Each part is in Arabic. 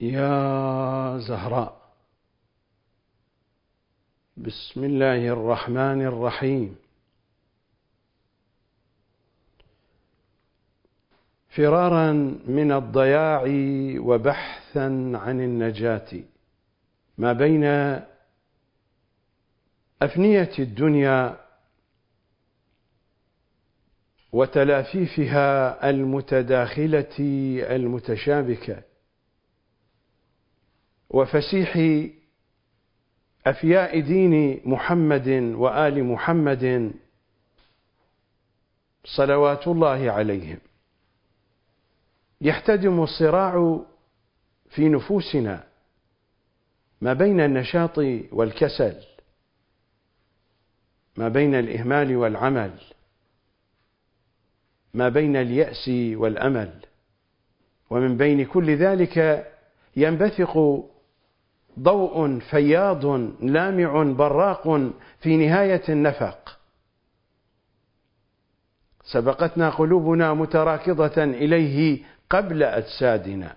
يا زهراء بسم الله الرحمن الرحيم. فرارا من الضياع وبحثا عن النجاة. ما بين أفنية الدنيا وتلافيفها المتداخلة المتشابكة. وفسيح أفياء دين محمد وآل محمد صلوات الله عليهم. يحتدم الصراع في نفوسنا ما بين النشاط والكسل ما بين الإهمال والعمل ما بين اليأس والأمل ومن بين كل ذلك ينبثق ضوء فياض لامع براق في نهاية النفق. سبقتنا قلوبنا متراكضة إليه قبل أجسادنا.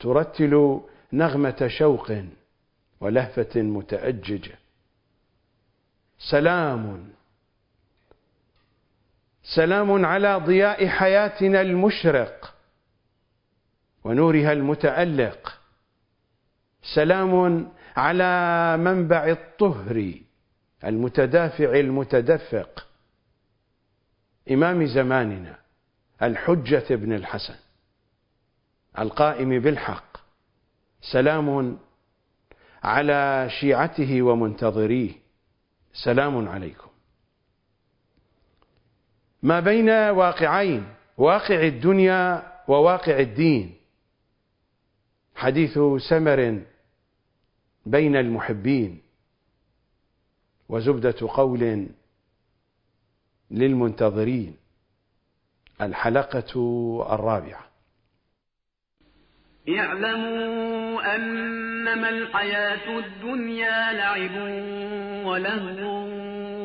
ترتل نغمة شوق ولهفة متأججة سلام. سلام على ضياء حياتنا المشرق ونورها المتألق. سلام على منبع الطهر المتدافع المتدفق. إمام زماننا الحجة بن الحسن القائم بالحق. سلام على شيعته ومنتظريه. سلام عليكم. ما بين واقعين واقع الدنيا وواقع الدين. حديث سمر بين المحبين وزبدة قول للمنتظرين الحلقة الرابعة. اعلموا أنما الحياة الدنيا لعب ولهو.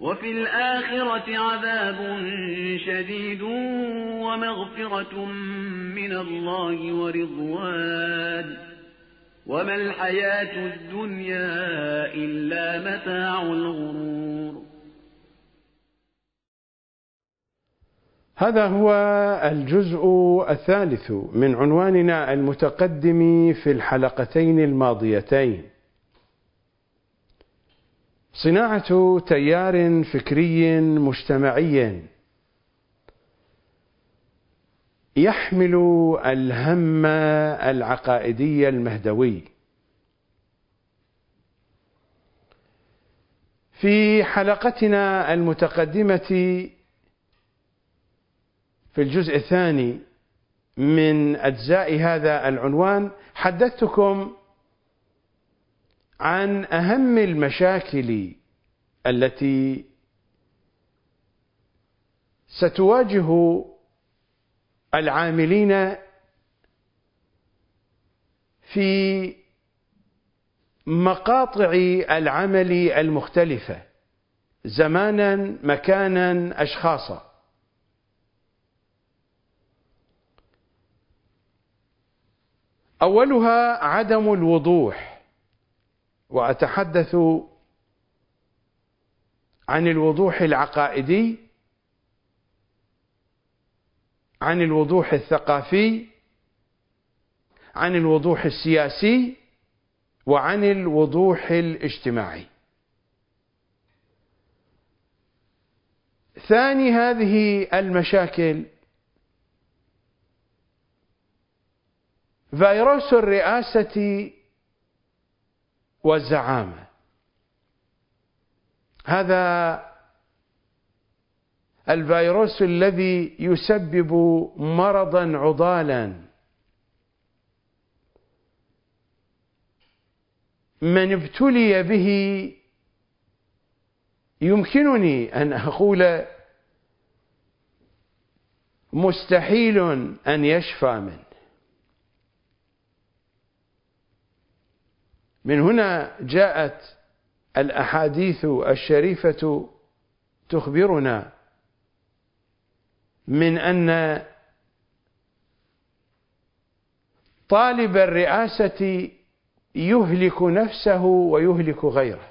وفي الآخرة عذاب شديد ومغفرة من الله ورضوان. وما الحياة الدنيا إلا متاع الغرور. هذا هو الجزء الثالث من عنواننا المتقدم في الحلقتين الماضيتين. صناعة تيار فكري مجتمعي يحمل الهم العقائدي المهدوي. في حلقتنا المتقدمة في الجزء الثاني من أجزاء هذا العنوان حدثتكم عن أهم المشاكل التي ستواجه العاملين في مقاطع العمل المختلفة زمانا مكانا أشخاصا. أولها عدم الوضوح. وأتحدث عن الوضوح العقائدي عن الوضوح الثقافي عن الوضوح السياسي وعن الوضوح الاجتماعي. ثاني هذه المشاكل فيروس الرئاسة والزعامة. هذا الفيروس الذي يسبب مرضا عضالا من ابتلي به يمكنني أن أقول مستحيل أن يشفى منه. من هنا جاءت الأحاديث الشريفة تخبرنا من أن طالب الرئاسة يهلك نفسه ويهلك غيره.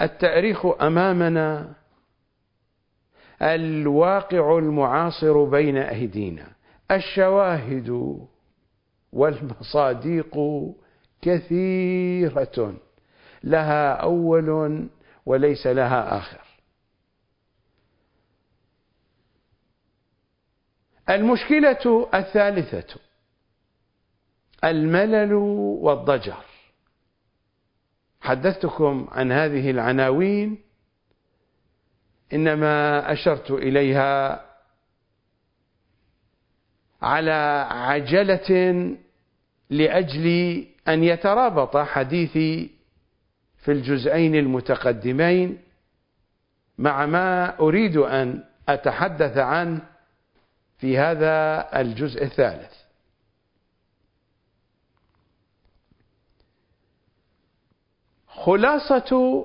التأريخ أمامنا الواقع المعاصر بين ايدينا الشواهد والمصاديق كثيرة. لها أول وليس لها آخر. المشكلة الثالثة الملل والضجر. حدثتكم عن هذه العناوين إنما أشرت إليها على عجلة لأجل أن يترابط حديثي في الجزئين المتقدمين مع ما أريد أن أتحدث عنه في هذا الجزء الثالث. خلاصة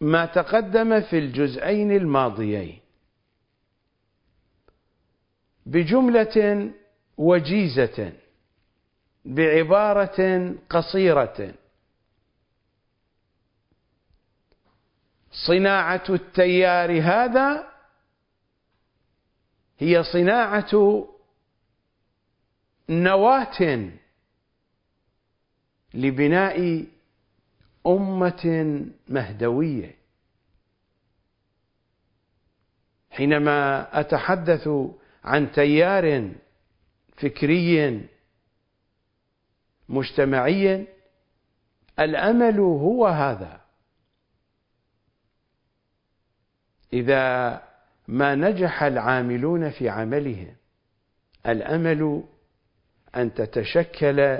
ما تقدم في الجزئين الماضيين. بجملة وجيزة بعبارة قصيرة. صناعة التيار هذا هي صناعة نواة لبناء أمة مهدوية. حينما أتحدث عن تيار فكري مجتمعي. الأمل هو هذا. إذا ما نجح العاملون في عملهم الأمل أن تتشكل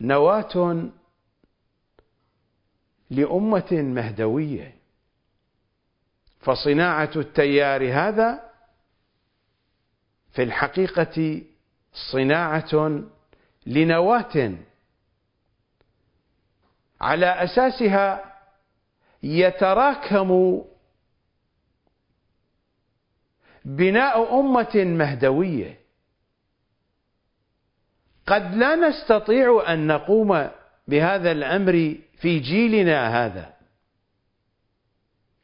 نواة لأمة مهدوية. فصناعة التيار هذا في الحقيقة صناعة لنواة على أساسها يتراكم بناء أمة مهدوية. قد لا نستطيع أن نقوم بهذا الأمر في جيلنا هذا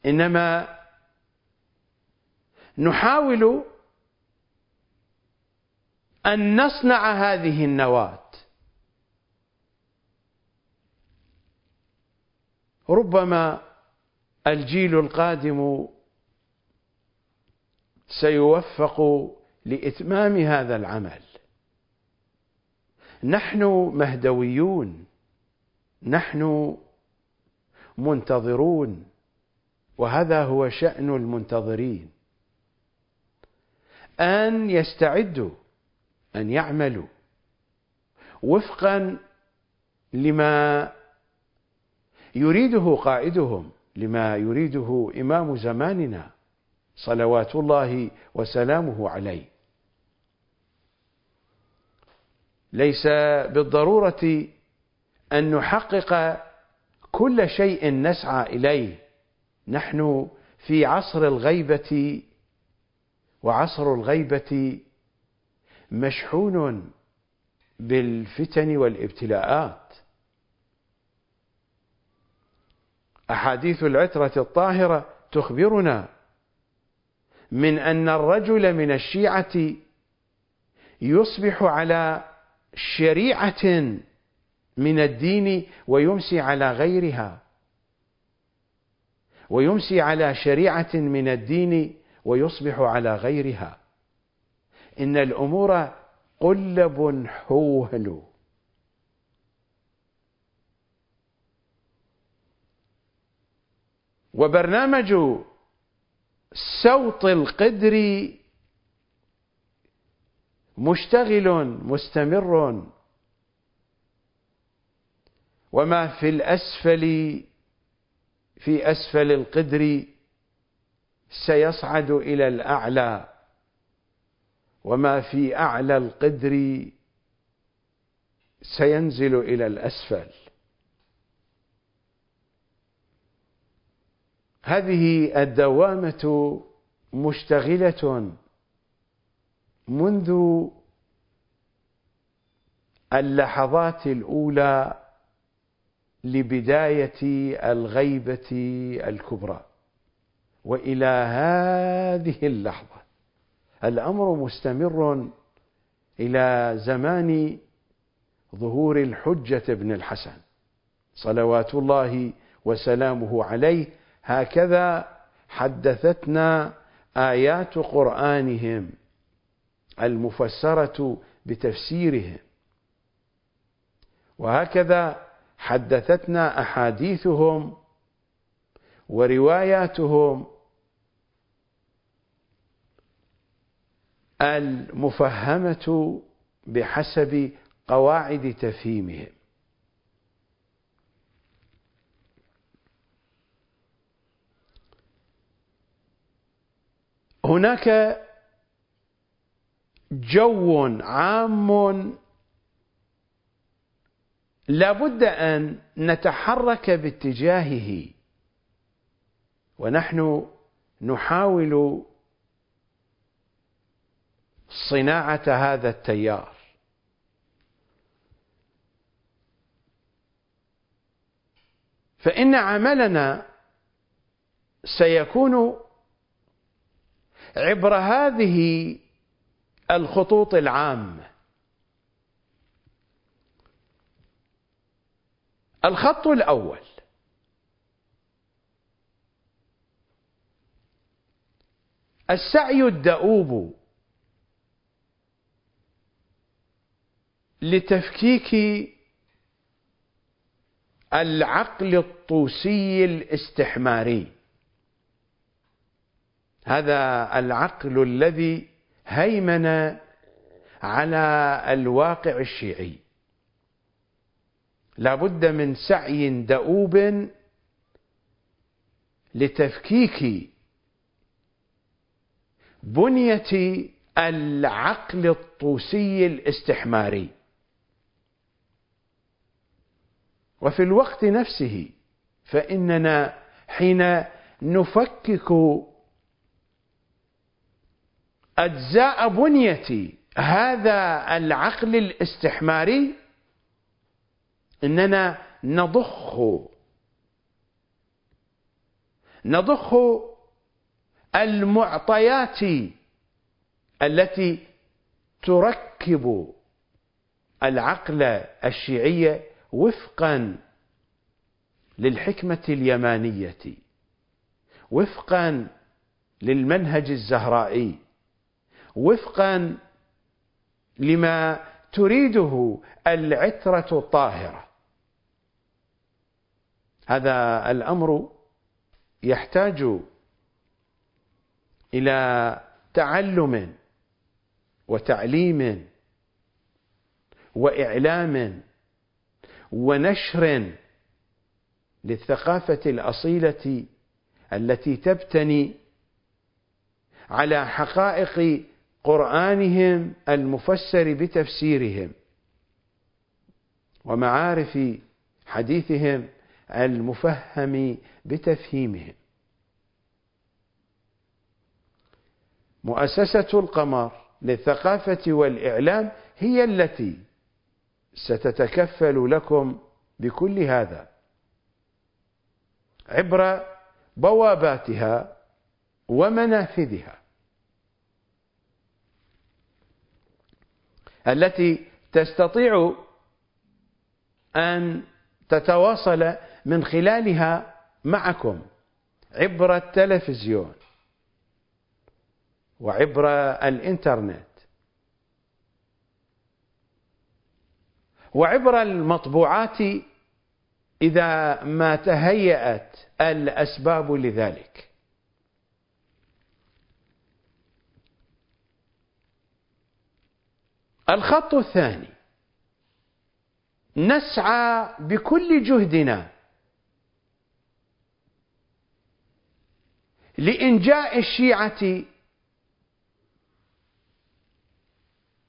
إنما نحاول أن نصنع هذه النواة. ربما الجيل القادم سيوفق لإتمام هذا العمل. نحن مهدويون. نحن منتظرون. وهذا هو شأن المنتظرين. أن يستعدوا أن يعملوا وفقا لما يريده قائدهم لما يريده إمام زماننا صلوات الله وسلامه عليه. ليس بالضرورة أن نحقق كل شيء نسعى إليه. نحن في عصر الغيبة وعصر الغيبة مشحون بالفتن والابتلاءات. أحاديث العترة الطاهرة تخبرنا من أن الرجل من الشيعة يصبح على شريعة من الدين ويمسي على غيرها ويمسي على شريعة من الدين ويصبح على غيرها. إن الأمور قلب حوهل وبرنامج سوط القدر مشتغل مستمر. وما في الأسفل في أسفل القدر سيصعد إلى الأعلى. وما في أعلى القدر سينزل إلى الأسفل. هذه الدوامة مشتغلة منذ اللحظات الأولى لبداية الغيبة الكبرى. وإلى هذه اللحظة الأمر مستمر إلى زمان ظهور الحجة بن الحسن. صلوات الله وسلامه عليه هكذا حدثتنا آيات قرآنهم المفسرة بتفسيرهم. وهكذا حدثتنا أحاديثهم ورواياتهم المفهمة بحسب قواعد تفهيمهم. هناك جو عام لابد أن نتحرك باتجاهه ونحن نحاول صناعة هذا التيار. فإن عملنا سيكون عبر هذه الخطوط العامة. الخط الأول. السعي الدؤوب. لتفكيك العقل الطوسي الاستحماري. هذا العقل الذي هيمن على الواقع الشيعي. لابد من سعي دؤوب لتفكيك بنية العقل الطوسي الاستحماري. وفي الوقت نفسه فإننا حين نفكك أجزاء بنية هذا العقل الاستحماري إننا نضخ نضخ المعطيات التي تركب العقل الشيعي وفقا للحكمة اليمانية وفقا للمنهج الزهرائي وفقا لما تريده العترة الطاهرة. هذا الأمر يحتاج إلى تعلم وتعليم وإعلام ونشر للثقافة الأصيلة التي تبتني على حقائق قرآنهم المفسر بتفسيرهم ومعارف حديثهم المفهم بتفهيمهم. مؤسسة القمر للثقافة والإعلام هي التي ستتكفل لكم بكل هذا. عبر بواباتها ومنافذها التي تستطيع أن تتواصل من خلالها معكم عبر التلفزيون وعبر الإنترنت. وعبر المطبوعات إذا ما تهيأت الأسباب لذلك. الخط الثاني نسعى بكل جهدنا لإنجاء الشيعة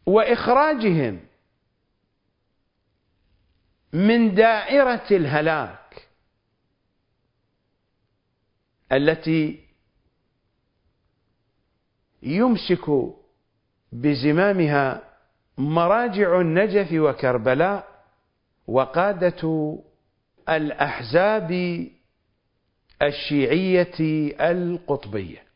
وإخراجهم من دائرة الهلاك التي يمسك بزمامها مراجع النجف وكربلاء وقادة الأحزاب الشيعية القطبية.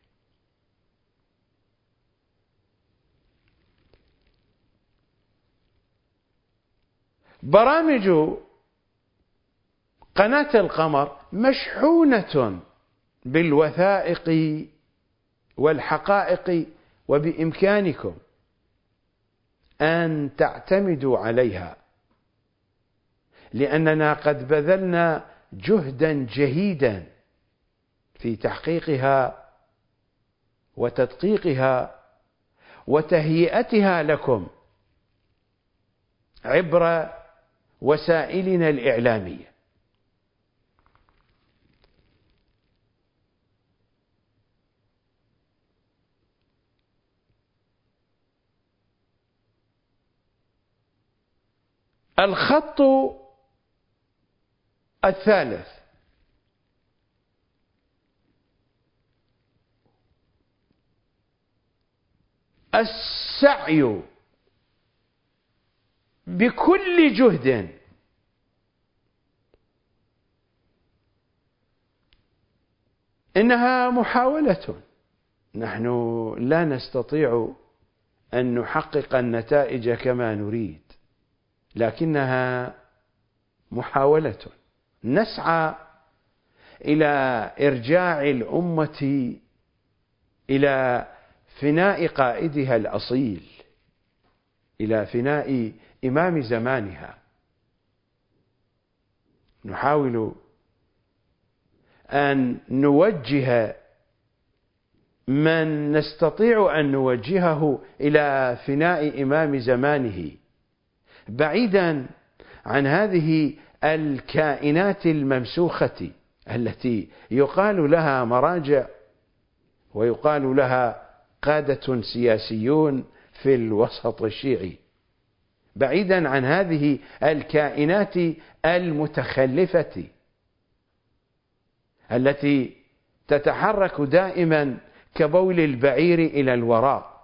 برامج قناة القمر مشحونة بالوثائق والحقائق وبإمكانكم أن تعتمدوا عليها لأننا قد بذلنا جهدا جهيدا في تحقيقها وتدقيقها وتهيئتها لكم عبر وسائلنا الإعلامية. الخط الثالث. السعي. بكل جهد. إنها محاولة. نحن لا نستطيع أن نحقق النتائج كما نريد لكنها محاولة. نسعى إلى إرجاع الأمة إلى فناء قائدها الأصيل إلى فناء إمام زمانها. نحاول أن نوجه من نستطيع أن نوجهه إلى فناء إمام زمانه. بعيدا عن هذه الكائنات الممسوخة التي يقال لها مراجع ويقال لها قادة سياسيون في الوسط الشيعي. بعيدا عن هذه الكائنات المتخلفة التي تتحرك دائما كبول البعير إلى الوراء.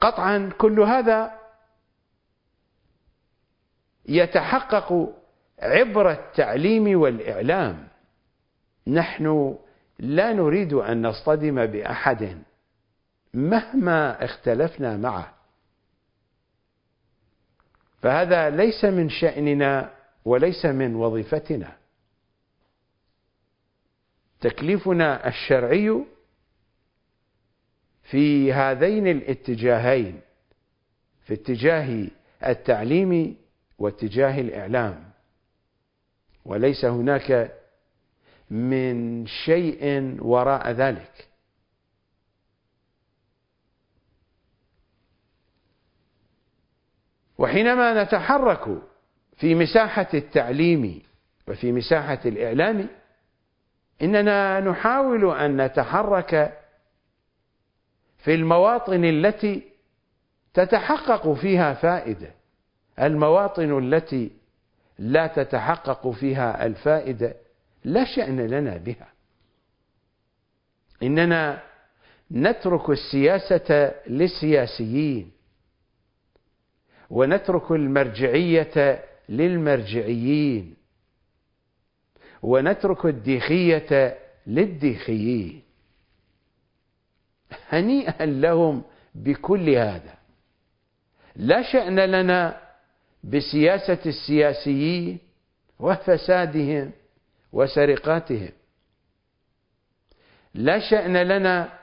قطعا كل هذا يتحقق عبر التعليم والإعلام. نحن لا نريد أن نصطدم بأحد مهما اختلفنا معه. فهذا ليس من شأننا وليس من وظيفتنا. تكليفنا الشرعي في هذين الاتجاهين في اتجاه التعليم واتجاه الإعلام. وليس هناك من شيء وراء ذلك. وحينما نتحرك في مساحة التعليم وفي مساحة الإعلام إننا نحاول أن نتحرك في المواطن التي تتحقق فيها فائدة المواطن التي لا تتحقق فيها الفائدة. لا شأن لنا بها. إننا نترك السياسة للسياسيين ونترك المرجعية للمرجعيين ونترك الديخية للديخيين. هنيئا لهم بكل هذا. لا شأن لنا بسياسة السياسيين وفسادهم وسرقاتهم. لا شأن لنا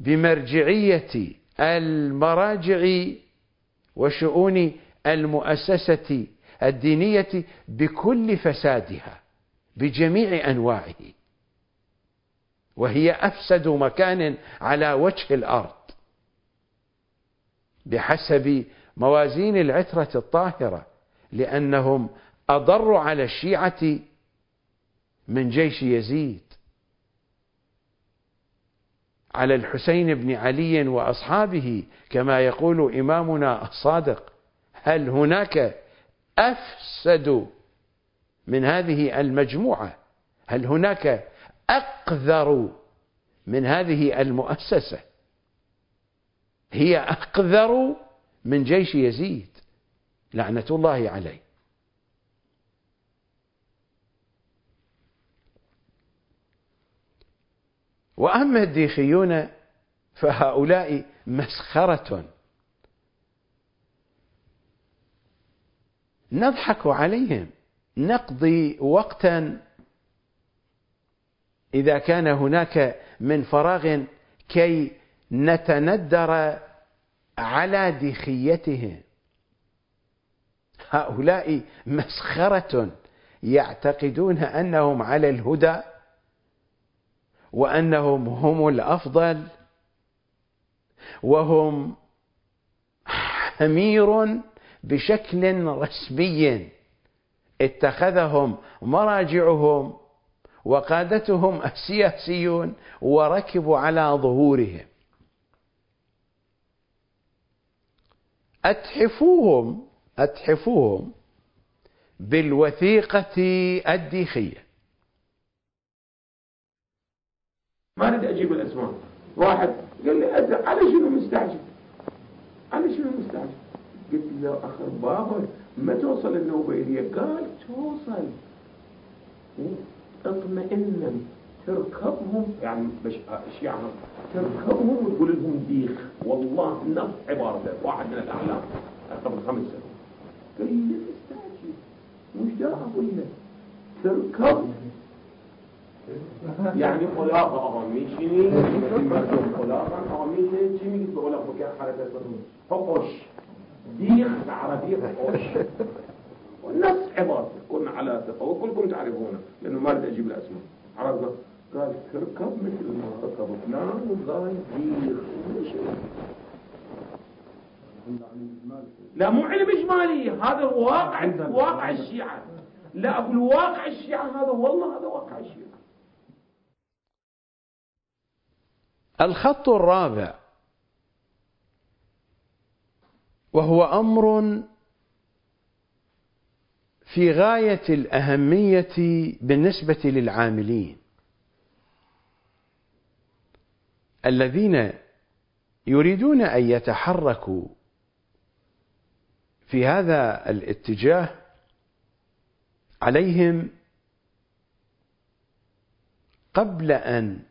بمرجعية المراجع وشؤون المؤسسة الدينية بكل فسادها بجميع أنواعه. وهي أفسد مكان على وجه الأرض بحسب موازين العترة الطاهرة لأنهم أضروا على الشيعة من جيش يزيد. على الحسين بن علي وأصحابه كما يقول إمامنا الصادق هل هناك أفسد من هذه المجموعة؟ هل هناك أقذر من هذه المؤسسة؟ هي أقذر من جيش يزيد. لعنة الله عليه. وأما الديخيون فهؤلاء مسخرة. نضحك عليهم نقضي وقتا. إذا كان هناك من فراغ كي نتندر على دخيتهم هؤلاء مسخرة يعتقدون أنهم على الهدى. وأنهم هم الأفضل وهم حمير بشكل رسمي. اتخذهم مراجعهم وقادتهم السياسيون وركبوا على ظهورهم. أتحفوهم أتحفوهم بالوثيقة الديخية. ما أريد أجيب الأسماء. واحد قال لي على شنو مستعجل؟ على شنو مستعجل؟ قلت له اخر بابا ما توصل النوبيليه قال توصل. اطمئنا تركبهم. يعني مش الشيعة تركبهم وتقول لهم ديخ. والله نفس عبارته واحد من الأعلام قبل خمس سنوات. قال لي مستعجل. مش دا أقول لك تركب يعني خلاقة أغامي شيني خلاقة أغامي شيني قلت بقول لك بكاء حركة فقش ديخ عربية فقش والنص عبارة كنا على ثقة. وكلكم تعرفونه. لأنه ما بدي أجيب الأسماء عرفنا قال تركب مثل ما ركب فلان وقال ديخ لا مو علم إجمالي هذا واقع واقع الشيعة لا أقول واقع الشيعة هذا والله هذا واقع الشيعة الخط الرابع. وهو أمر في غاية الأهمية بالنسبة للعاملين. الذين يريدون أن يتحركوا في هذا الاتجاه عليهم قبل أن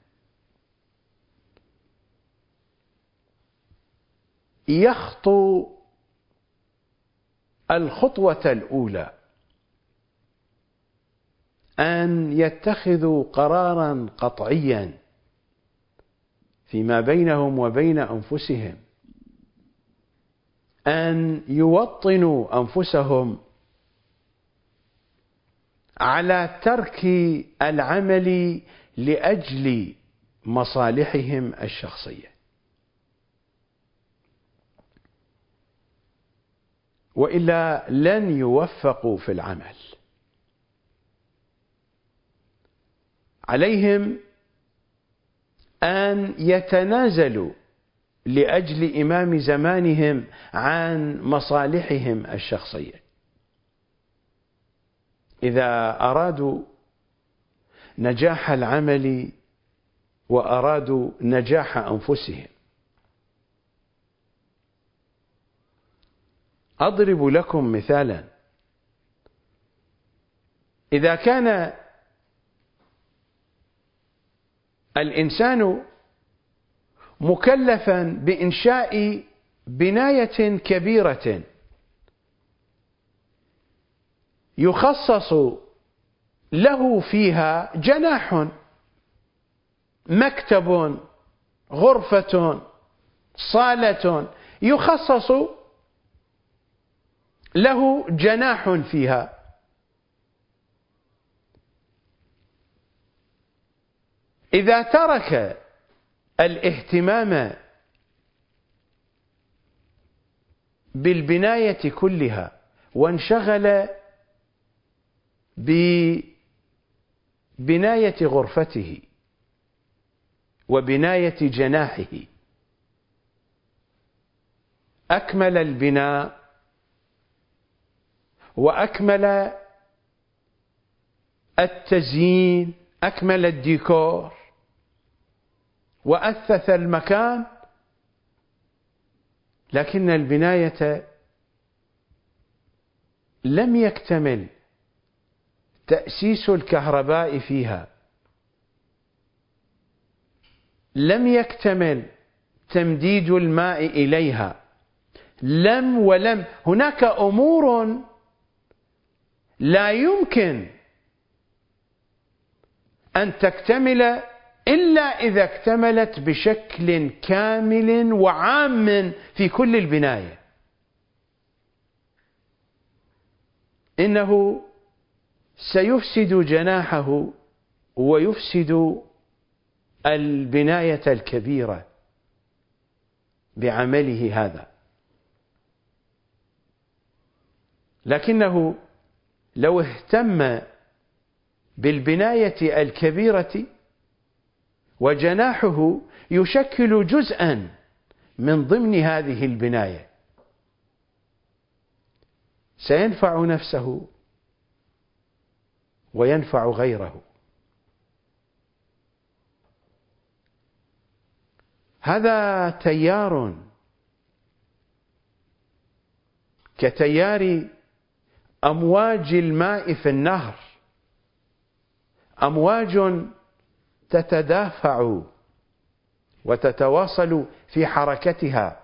يخطو الخطوة الأولى أن يتخذوا قرارا قطعيا فيما بينهم وبين أنفسهم أن يوطنوا أنفسهم على ترك العمل لأجل مصالحهم الشخصية. وإلا لن يوفقوا في العمل. عليهم أن يتنازلوا لأجل إمام زمانهم عن مصالحهم الشخصية. إذا أرادوا نجاح العمل وأرادوا نجاح أنفسهم أضرب لكم مثالا. إذا كان الإنسان مكلفا بإنشاء بناية كبيرة يخصص له فيها جناح مكتب غرفة صالة يخصص له جناح فيها. إذا ترك الاهتمام بالبناية كلها وانشغل ببناية غرفته وبناية جناحه أكمل البناء. وأكمل التزيين أكمل الديكور. وأثث المكان لكن البناية لم يكتمل تأسيس الكهرباء فيها. لم يكتمل تمديد الماء إليها. لم ولم هناك أمور لا يمكن أن تكتمل إلا إذا اكتملت بشكل كامل وعام في كل البناية. إنه سيفسد جناحه ويفسد البناية الكبيرة بعمله هذا. لكنه لو اهتم بالبناية الكبيرة وجناحه يشكل جزءا من ضمن هذه البناية. سينفع نفسه وينفع غيره. هذا تيار كتيار أمواج الماء في النهر. أمواج تتدافع وتتواصل في حركتها.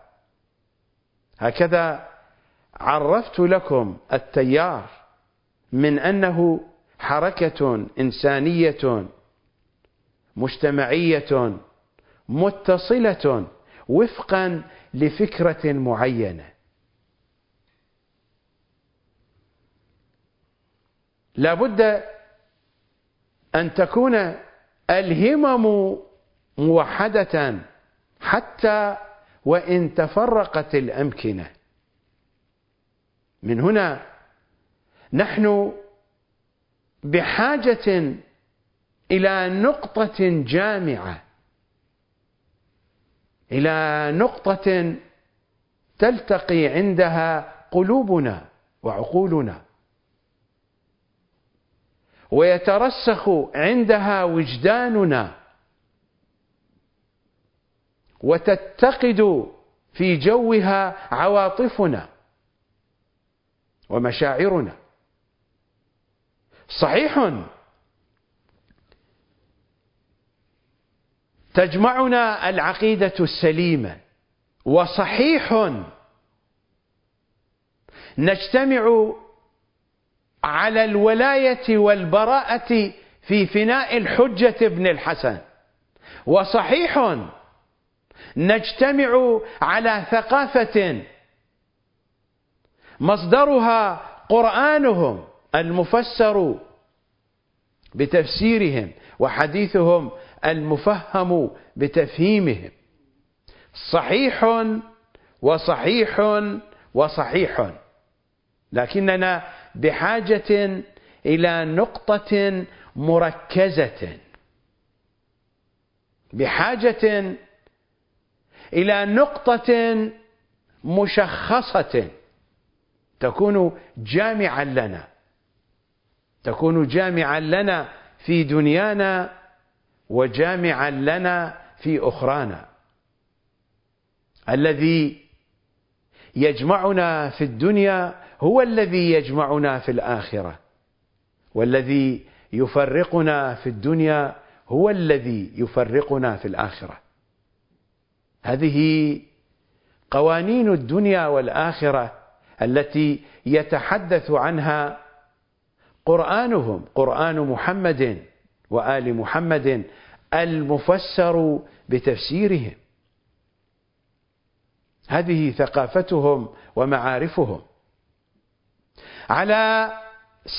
هكذا عرفت لكم التيار من أنه حركة إنسانية مجتمعية متصلة وفقا لفكرة معينة. لابد أن تكون الهمم موحدة حتى وإن تفرقت الأمكنة. من هنا نحن بحاجة إلى نقطة جامعة إلى نقطة تلتقي عندها قلوبنا وعقولنا. ويترسخ عندها وجداننا. وتتقد في جوها عواطفنا ومشاعرنا. صحيح. تجمعنا العقيدة السليمة. وصحيح. نجتمع على الولاية والبراءة في فناء الحجة ابن الحسن. وصحيح نجتمع على ثقافة مصدرها قرآنهم المفسر بتفسيرهم وحديثهم المفهم بتفهيمهم. صحيح وصحيح وصحيح. لكننا بحاجة إلى نقطة مركزة. بحاجة إلى نقطة مشخصة. تكون جامعا لنا. تكون جامعا لنا في دنيانا وجامعا لنا في أخرانا. الذي يجمعنا في الدنيا هو الذي يجمعنا في الآخرة والذي يفرقنا في الدنيا هو الذي يفرقنا في الآخرة. هذه قوانين الدنيا والآخرة التي يتحدث عنها قرآنهم قرآن محمد وآل محمد المفسر بتفسيرهم. هذه ثقافتهم ومعارفهم. على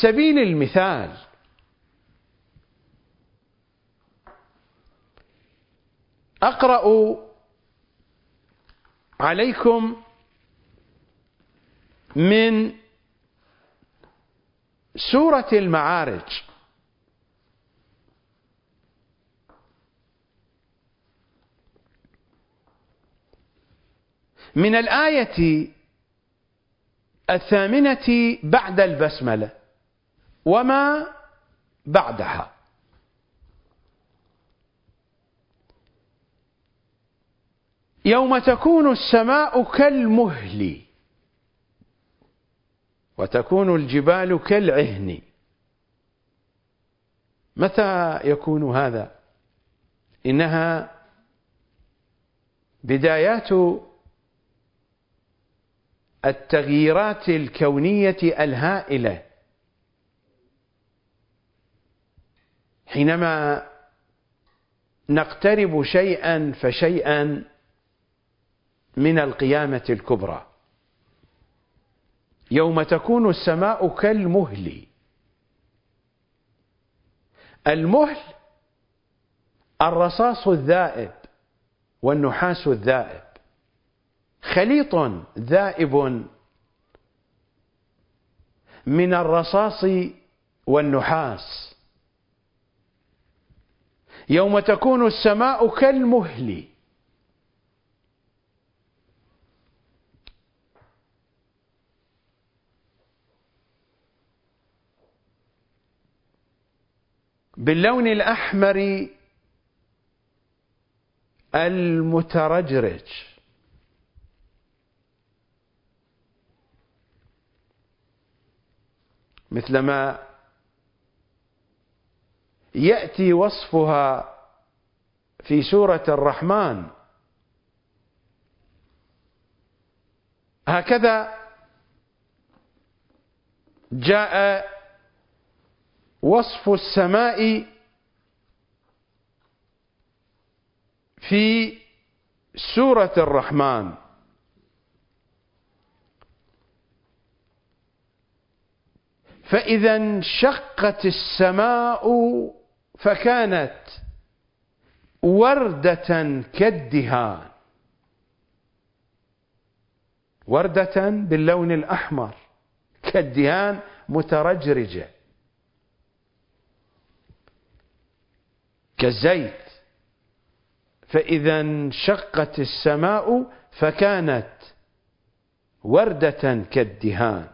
سبيل المثال. أقرأ عليكم من سورة المعارج. من الآية الثامنة بعد البسملة وما بعدها. يوم تكون السماء كالمهل وتكون الجبال كالعهن. متى يكون هذا؟ إنها بدايات التغييرات الكونية الهائلة. حينما نقترب شيئا فشيئا من القيامة الكبرى. يوم تكون السماء كالمهل. المهل الرصاص الذائب والنحاس الذائب. خليط ذائب من الرصاص والنحاس. يوم تكون السماء كالمهل. باللون الأحمر المترجرج. مثلما يأتي وصفها في سورة الرحمن. هكذا جاء وصف السماء في سورة الرحمن. فإذا انشقت السماء فكانت وردة كالدهان. وردة باللون الأحمر كالدهان مترجرجة. كالزيت. فإذا انشقت السماء فكانت وردة كالدهان.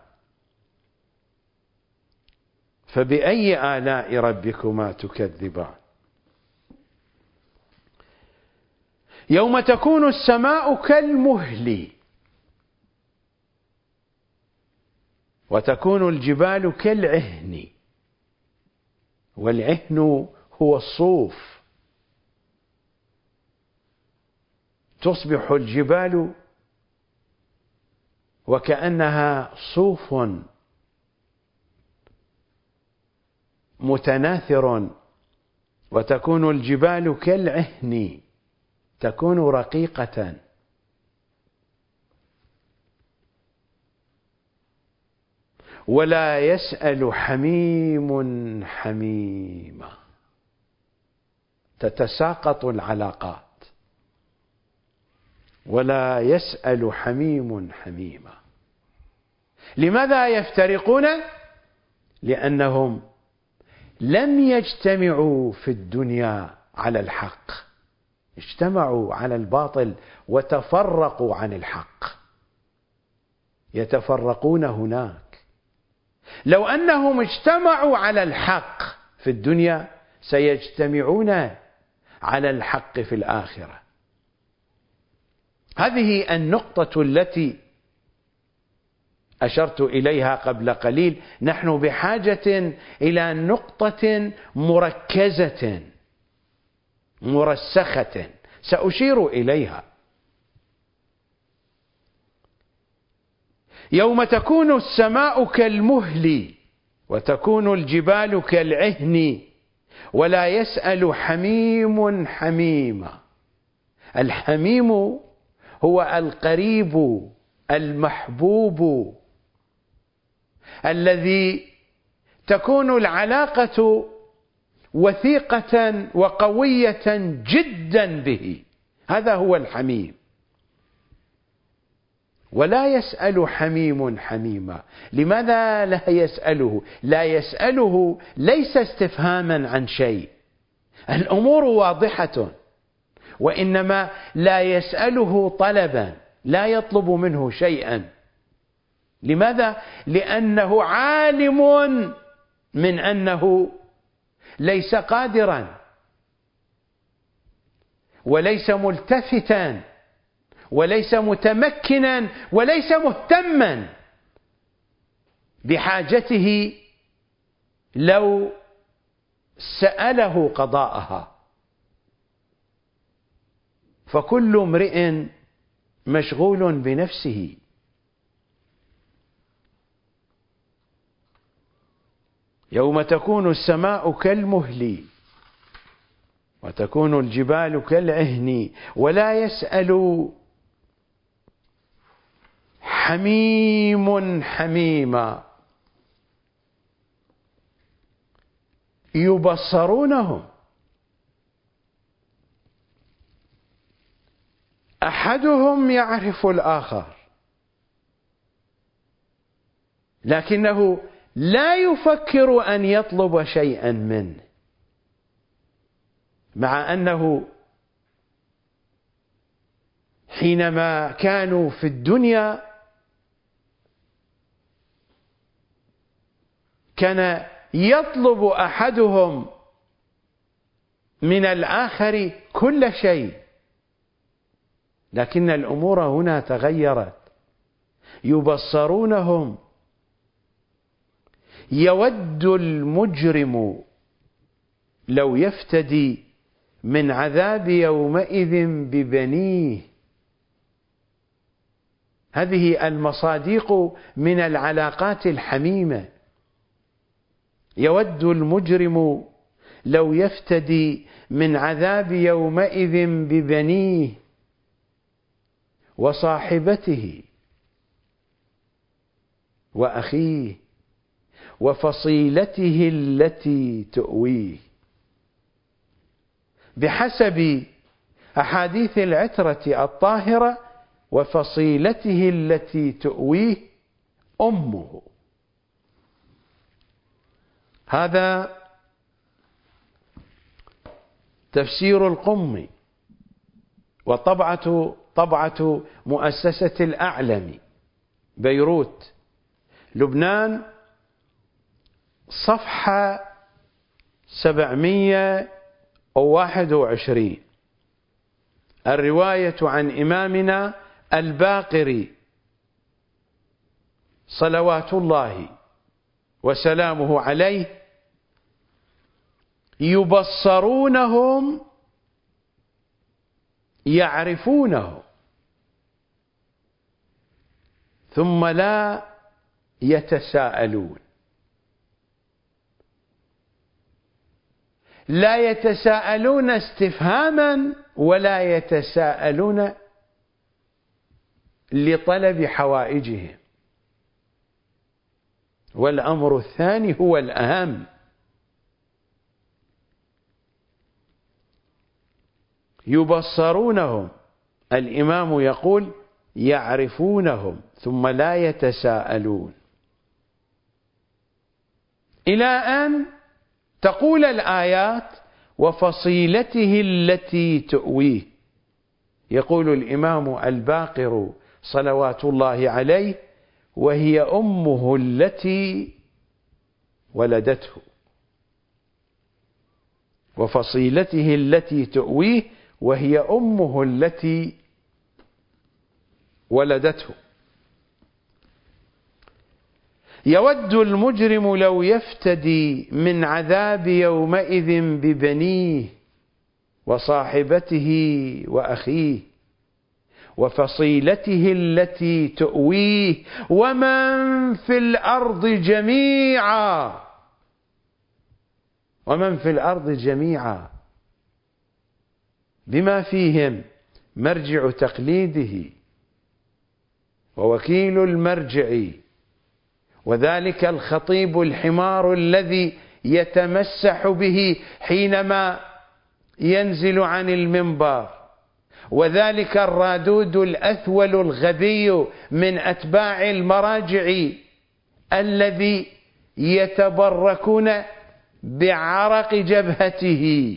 فبأي آلاء ربكما تكذبان؟ يوم تكون السماء كالمهل وتكون الجبال كالعهن والعهن هو الصوف. تصبح الجبال وكأنها صوف. متناثر وتكون الجبال كالعهن تكون رقيقة. ولا يسأل حميم حميما تتساقط العلاقات. ولا يسأل حميم حميما لماذا يفترقون؟ لأنهم لم يجتمعوا في الدنيا على الحق. اجتمعوا على الباطل وتفرقوا عن الحق. يتفرقون هناك. لو أنهم اجتمعوا على الحق في الدنيا سيجتمعون على الحق في الآخرة. هذه النقطة التي أشرت إليها قبل قليل. نحن بحاجة إلى نقطة مركزة مرسخة. سأشير إليها. يوم تكون السماء كالمهل وتكون الجبال كالعهن ولا يسأل حميم حميما الحميم هو القريب المحبوب. الذي تكون العلاقة وثيقة وقوية جدا به. هذا هو الحميم. ولا يسأل حميم حميما. لماذا لا يسأله؟ لا يسأله ليس استفهاما عن شيء. الأمور واضحة. وإنما لا يسأله طلبا. لا يطلب منه شيئا. لماذا؟ لأنه عالم من أنه ليس قادرا وليس ملتفتا وليس متمكنا وليس مهتما بحاجته لو سأله قضاءها. فكل امرئ مشغول بنفسه. يوم تكون السماء كالمهل وتكون الجبال كالعهن ولا يسأل حميم حميما. يبصرونهم. أحدهم يعرف الآخر. لكنه لا يفكر أن يطلب شيئا منه مع أنه حينما كانوا في الدنيا كان يطلب أحدهم من الآخر كل شيء لكن الأمور هنا تغيرت يبصرونهم يود المجرم لو يفتدي من عذاب يومئذ ببنيه. هذه المصاديق من العلاقات الحميمة. يود المجرم لو يفتدي من عذاب يومئذ ببنيه وصاحبته وأخيه. وفصيلته التي تؤويه. بحسب أحاديث العترة الطاهرة وفصيلته التي تؤويه أمه. هذا تفسير القمي وطبعة طبعة مؤسسة الأعلم بيروت لبنان صفحة سبعمية وواحد وعشرين. الرواية عن إمامنا الباقري. صلوات الله وسلامه عليه. يبصرونهم يعرفونه. ثم لا يتساءلون. لا يتساءلون استفهاما ولا يتساءلون لطلب حوائجهم. والأمر الثاني هو الأهم. يبصرونهم. الإمام يقول يعرفونهم ثم لا يتساءلون. إلى أن تقول الآيات وفصيلته التي تؤويه. يقول الإمام الباقر صلوات الله عليه وهي أمه التي ولدته. وفصيلته التي تؤويه وهي أمه التي ولدته. يود المجرم لو يفتدي من عذاب يومئذ ببنيه وصاحبته وأخيه وفصيلته التي تؤويه ومن في الأرض جميعا ومن في الأرض جميعا بما فيهم مرجع تقليده ووكيل المرجع وذلك الخطيب الحمار الذي يتمسح به حينما ينزل عن المنبر. وذلك الرادود الأثول الغبي من أتباع المراجع الذي يتبركون بعرق جبهته.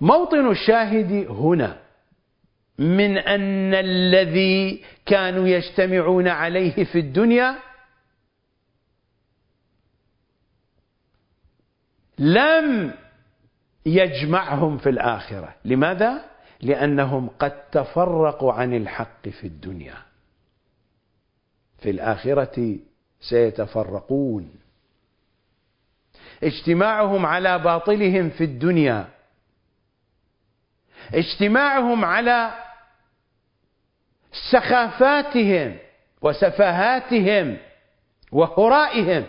موطن الشاهد هنا من أن الذي كانوا يجتمعون عليه في الدنيا لم يجمعهم في الآخرة. لماذا؟ لأنهم قد تفرقوا عن الحق في الدنيا. في الآخرة سيتفرقون. اجتماعهم على باطلهم في الدنيا اجتماعهم على سخافاتهم وسفاهاتهم وهرائهم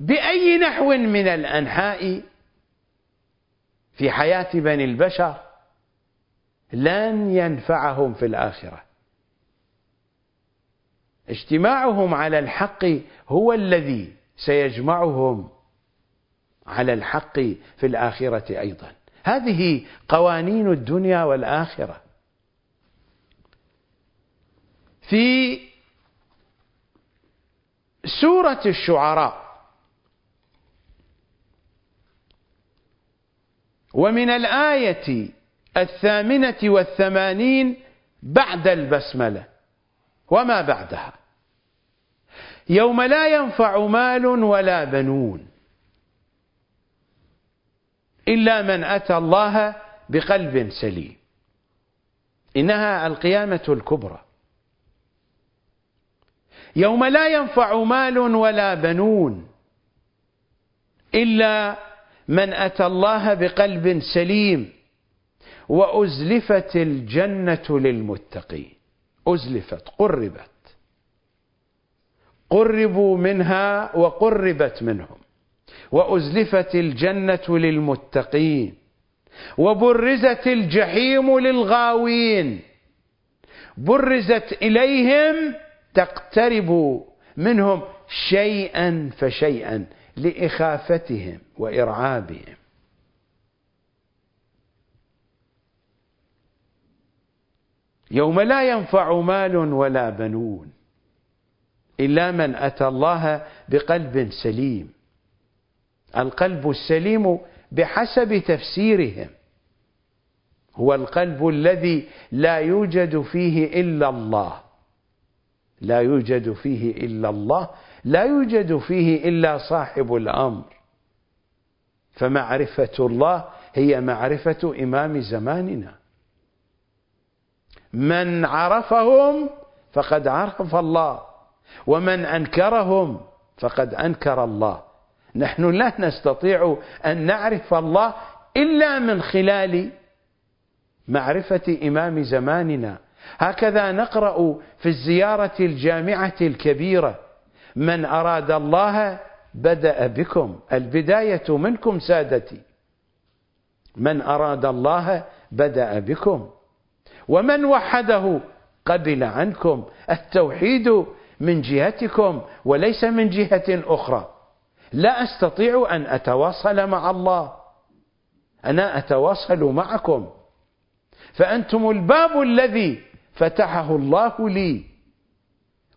بأي نحو من الأنحاء في حياة بني البشر لن ينفعهم في الآخرة. اجتماعهم على الحق هو الذي سيجمعهم على الحق في الآخرة أيضا. هذه قوانين الدنيا والآخرة. في سورة الشعراء ومن الآية الثامنة والثمانين بعد البسملة وما بعدها. يوم لا ينفع مال ولا بنون. إلا من أتى الله بقلب سليم. إنها القيامة الكبرى. يوم لا ينفع مال ولا بنون إلا من أتى الله بقلب سليم وأزلفت الجنة للمتقين. أزلفت قربت. قربوا منها وقربت منهم. وأزلفت الجنة للمتقين وبرزت الجحيم للغاوين برزت إليهم تقترب منهم شيئا فشيئا لإخافتهم وإرعابهم. يوم لا ينفع مال ولا بنون إلا من أتى الله بقلب سليم. القلب السليم بحسب تفسيرهم. هو القلب الذي لا يوجد فيه إلا الله. لا يوجد فيه إلا الله لا يوجد فيه إلا صاحب الأمر. فمعرفة الله هي معرفة إمام زماننا. من عرفهم فقد عرف الله ومن أنكرهم فقد أنكر الله. نحن لا نستطيع أن نعرف الله إلا من خلال معرفة إمام زماننا. هكذا نقرأ في الزيارة الجامعة الكبيرة من أراد الله بدأ بكم. البداية منكم سادتي من أراد الله بدأ بكم. ومن وحده قبل عنكم. التوحيد من جهتكم وليس من جهة أخرى. لا أستطيع أن أتواصل مع الله. أنا أتواصل معكم. فأنتم الباب الذي فتحه الله لي.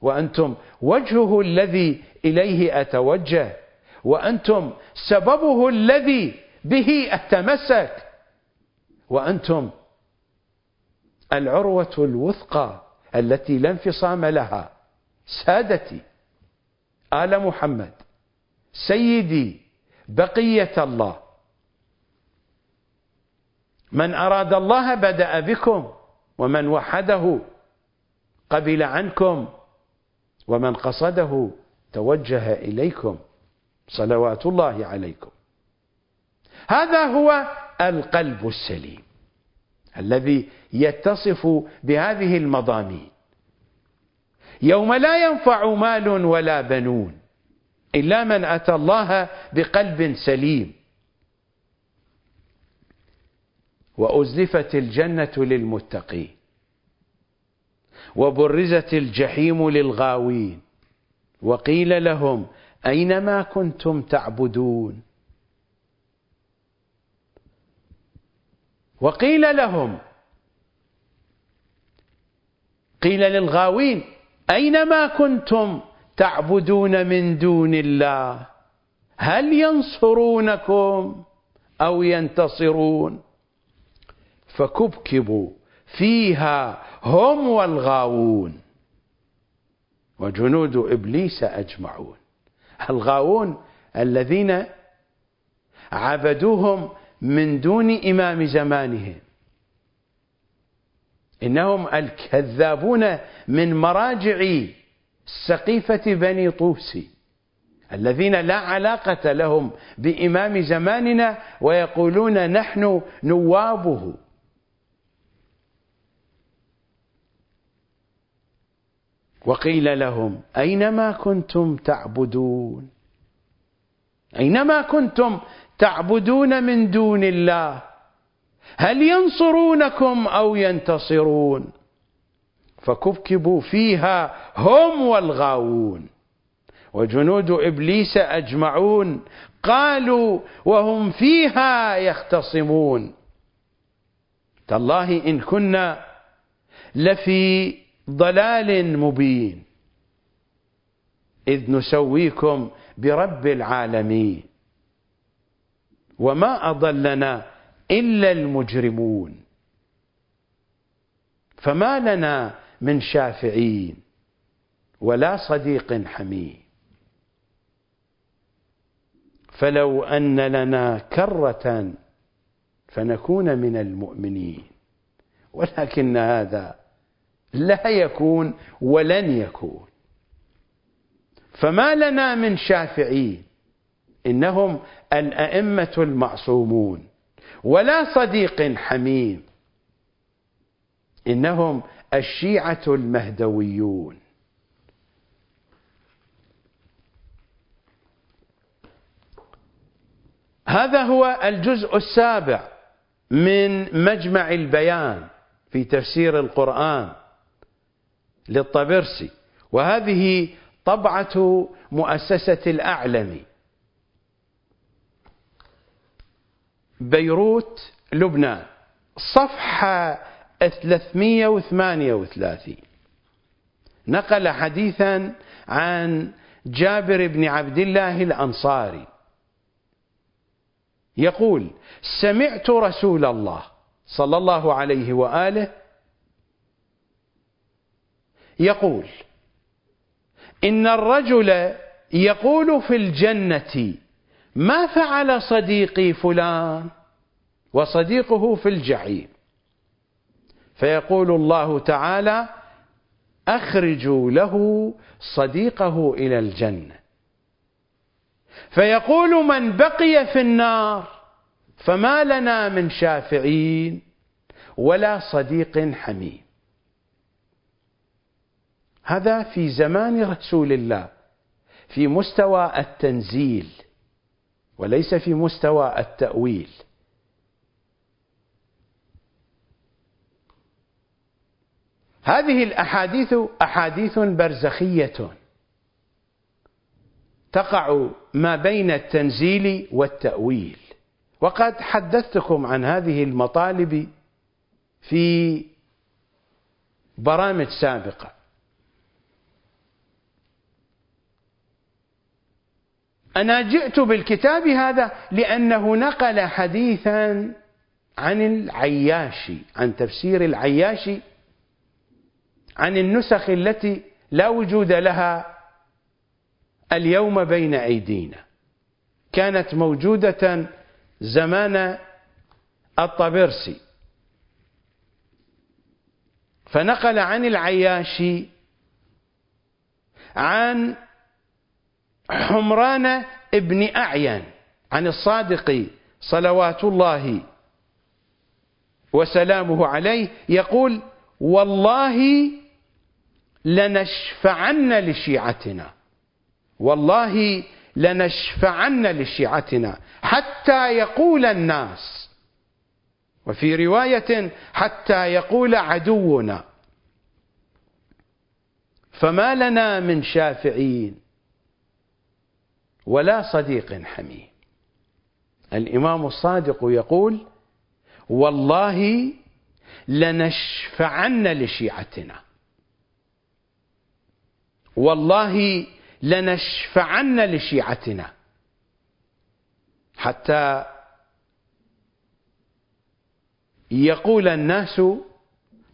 وأنتم وجهه الذي إليه أتوجه. وأنتم سببه الذي به أتمسك. وأنتم العروة الوثقى التي لا انفصام لها. سادتي آل محمد. سيدي بقية الله. من أراد الله بدأ بكم ومن وحده قبل عنكم ومن قصده توجه إليكم. صلوات الله عليكم. هذا هو القلب السليم الذي يتصف بهذه المضامين. يوم لا ينفع مال ولا بنون. إلا من أتى الله بقلب سليم. وأزلفت الجنة للمتقين. وبرزت الجحيم للغاوين. وقيل لهم أينما كنتم تعبدون؟ وقيل لهم قيل للغاوين أينما كنتم تعبدون من دون الله. هل ينصرونكم أو ينتصرون؟ فكبكبوا فيها هم والغاوون. وجنود إبليس أجمعون. الغاوون الذين عبدوهم من دون إمام زمانهم. إنهم الكذابون من مراجع سقيفة بني طوسي الذين لا علاقة لهم بإمام زماننا ويقولون نحن نوابه. وقيل لهم أينما كنتم تعبدون؟ أينما كنتم تعبدون من دون الله؟ هل ينصرونكم أو ينتصرون؟ فكبكبوا فيها هم والغاوون. وجنود إبليس أجمعون قالوا وهم فيها يختصمون. تالله إن كنا لفي ضلال مبين. إذ نسويكم برب العالمين. وما أضلنا إلا المجرمون. فما لنا من شافعين ولا صديق حميم فلو أن لنا كرة فنكون من المؤمنين. ولكن هذا لا يكون ولن يكون. فما لنا من شافعين إنهم الأئمة المعصومون ولا صديق حميم إنهم الشيعة المهدويون. هذا هو الجزء السابع من مجمع البيان في تفسير القرآن للطبرسي وهذه طبعة مؤسسة الأعلمي بيروت لبنان. صفحة 338 نقل حديثا عن جابر بن عبد الله الأنصاري. يقول سمعت رسول الله صلى الله عليه وآله يقول إن الرجل يقول في الجنة ما فعل صديقي فلان؟ وصديقه في الجحيم. فيقول الله تعالى أخرجوا له صديقه إلى الجنة. فيقول من بقي في النار فما لنا من شافعين ولا صديق حميم. هذا في زمان رسول الله في مستوى التنزيل وليس في مستوى التأويل. هذه الأحاديث أحاديث برزخية. تقع ما بين التنزيل والتأويل. وقد حدثتكم عن هذه المطالب في برامج سابقة. أنا جئت بالكتاب هذا لأنه نقل حديثا عن العياشي عن تفسير العياشي عن النسخ التي لا وجود لها اليوم بين أيدينا. كانت موجودة زمان الطبرسي. فنقل عن العياشي عن حمران ابن أعين عن الصادق صلوات الله وسلامه عليه يقول والله لنشفعن لشيعتنا. والله لنشفعن لشيعتنا. حتى يقول الناس وفي رواية حتى يقول عدونا فما لنا من شافعين ولا صديق حميم. الإمام الصادق يقول والله لنشفعن لشيعتنا. والله لنشفعن لشيعتنا. حتى يقول الناس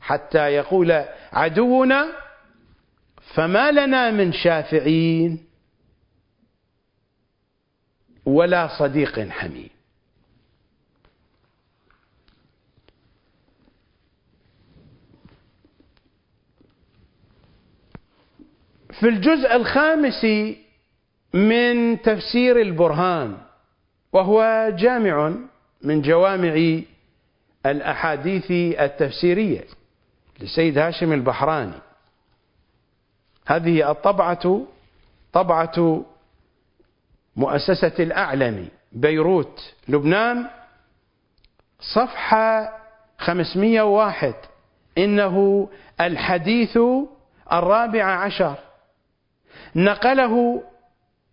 حتى يقول عدونا فما لنا من شافعين ولا صديق حميم في الجزء الخامس من تفسير البرهان وهو جامع من جوامع الأحاديث التفسيرية لسيد هاشم البحراني. هذه الطبعة طبعة مؤسسة الأعلمي بيروت لبنان صفحة 501 إنه الحديث الرابع عشر. نقله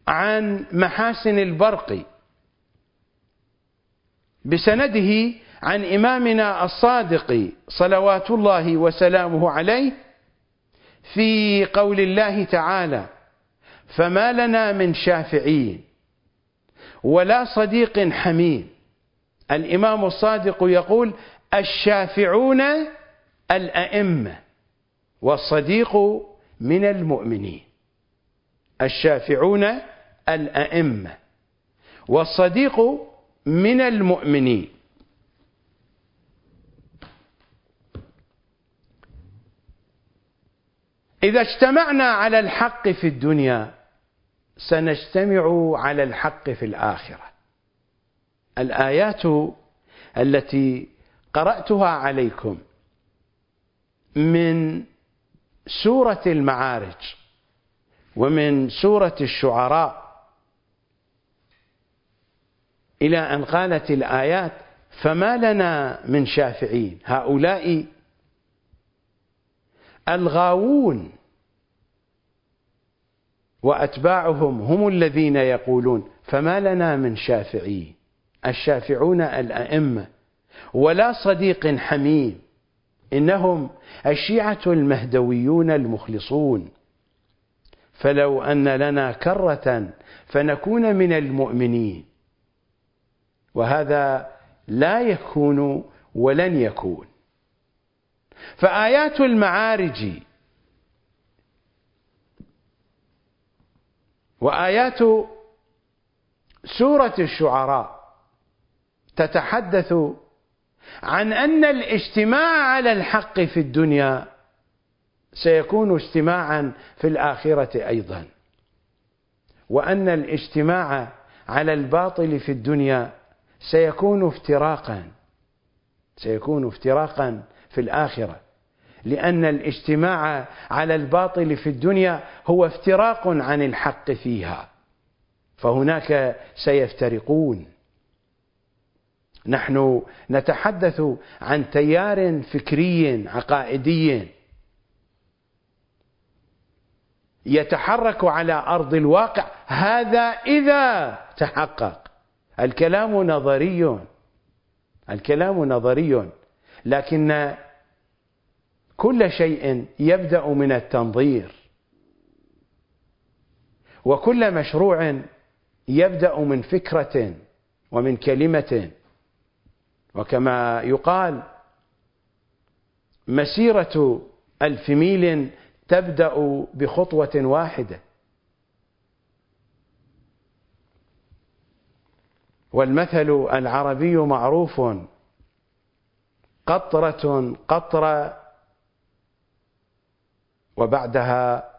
عن محاسن البرقي بسنده عن إمامنا الصادق صلوات الله وسلامه عليه في قول الله تعالى فما لنا من شافعين ولا صديق حميم الإمام الصادق يقول الشافعون الأئمة والصديق من المؤمنين. الشافعون الأئمة والصديق من المؤمنين. إذا اجتمعنا على الحق في الدنيا سنجتمع على الحق في الآخرة. الآيات التي قرأتها عليكم من سورة المعارج ومن سورة الشعراء إلى أن قالت الآيات فما لنا من شافعين هؤلاء الغاوون وأتباعهم هم الذين يقولون فما لنا من شافعين الشافعون الأئمة ولا صديق حميم إنهم الشيعة المهدويون المخلصون فلو أن لنا كرة فنكون من المؤمنين. وهذا لا يكون ولن يكون. فآيات المعارج وآيات سورة الشعراء تتحدث عن أن الاجتماع على الحق في الدنيا سيكون اجتماعا في الآخرة أيضا. وأن الاجتماع على الباطل في الدنيا سيكون افتراقا سيكون افتراقا في الآخرة. لأن الاجتماع على الباطل في الدنيا هو افتراق عن الحق فيها. فهناك سيفترقون. نحن نتحدث عن تيار فكري عقائدي. يتحرك على أرض الواقع. هذا إذا تحقق. الكلام نظري. الكلام نظري. لكن كل شيء يبدأ من التنظير. وكل مشروع يبدأ من فكرة ومن كلمة. وكما يقال مسيرة ألف ميل تبدأ بخطوة واحدة. والمثل العربي معروف. قطرة قطره وبعدها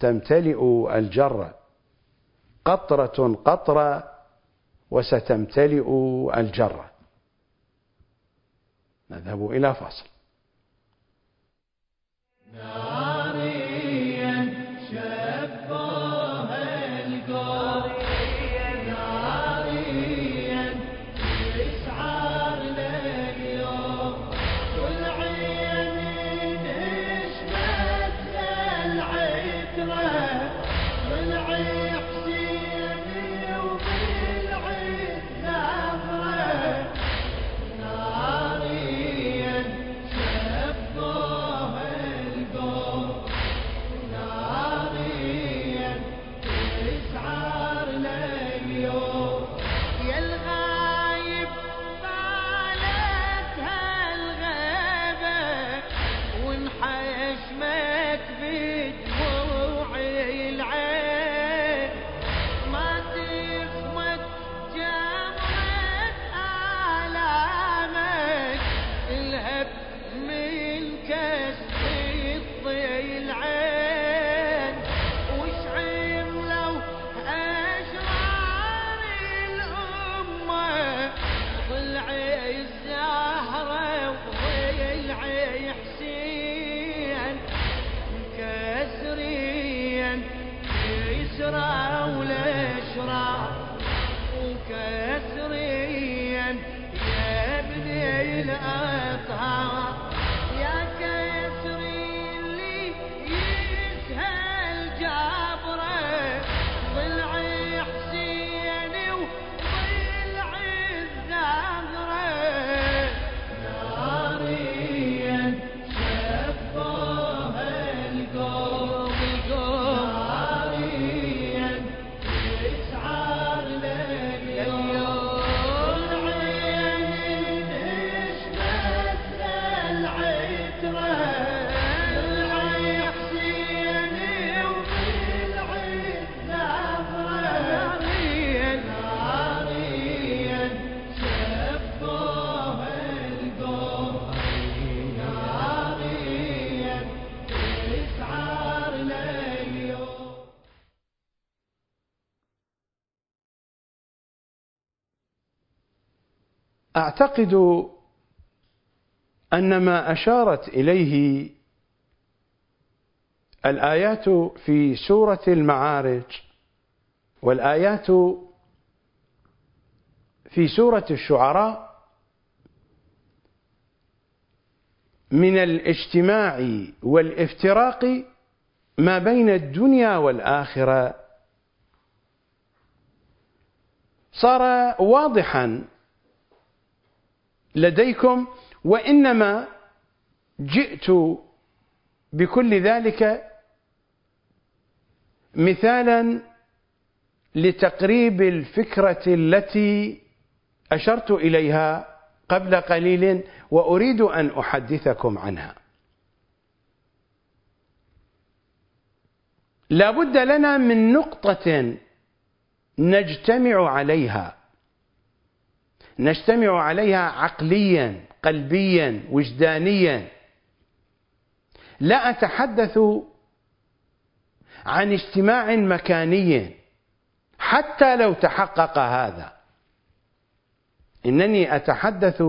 تمتلئ الجرة قطرة قطرة وستمتلئ الجرة نذهب إلى فاصل. أعتقد أن ما أشارت إليه الآيات في سورة المعارج والآيات في سورة الشعراء من الاجتماع والافتراق ما بين الدنيا والآخرة. صار واضحا لديكم وإنما جئت بكل ذلك مثالا لتقريب الفكرة التي أشرت إليها قبل قليل وأريد أن أحدثكم عنها. لا بد لنا من نقطة نجتمع عليها. نجتمع عليها عقليا قلبيا وجدانيا. لا أتحدث عن اجتماع مكاني حتى لو تحقق هذا. إنني أتحدث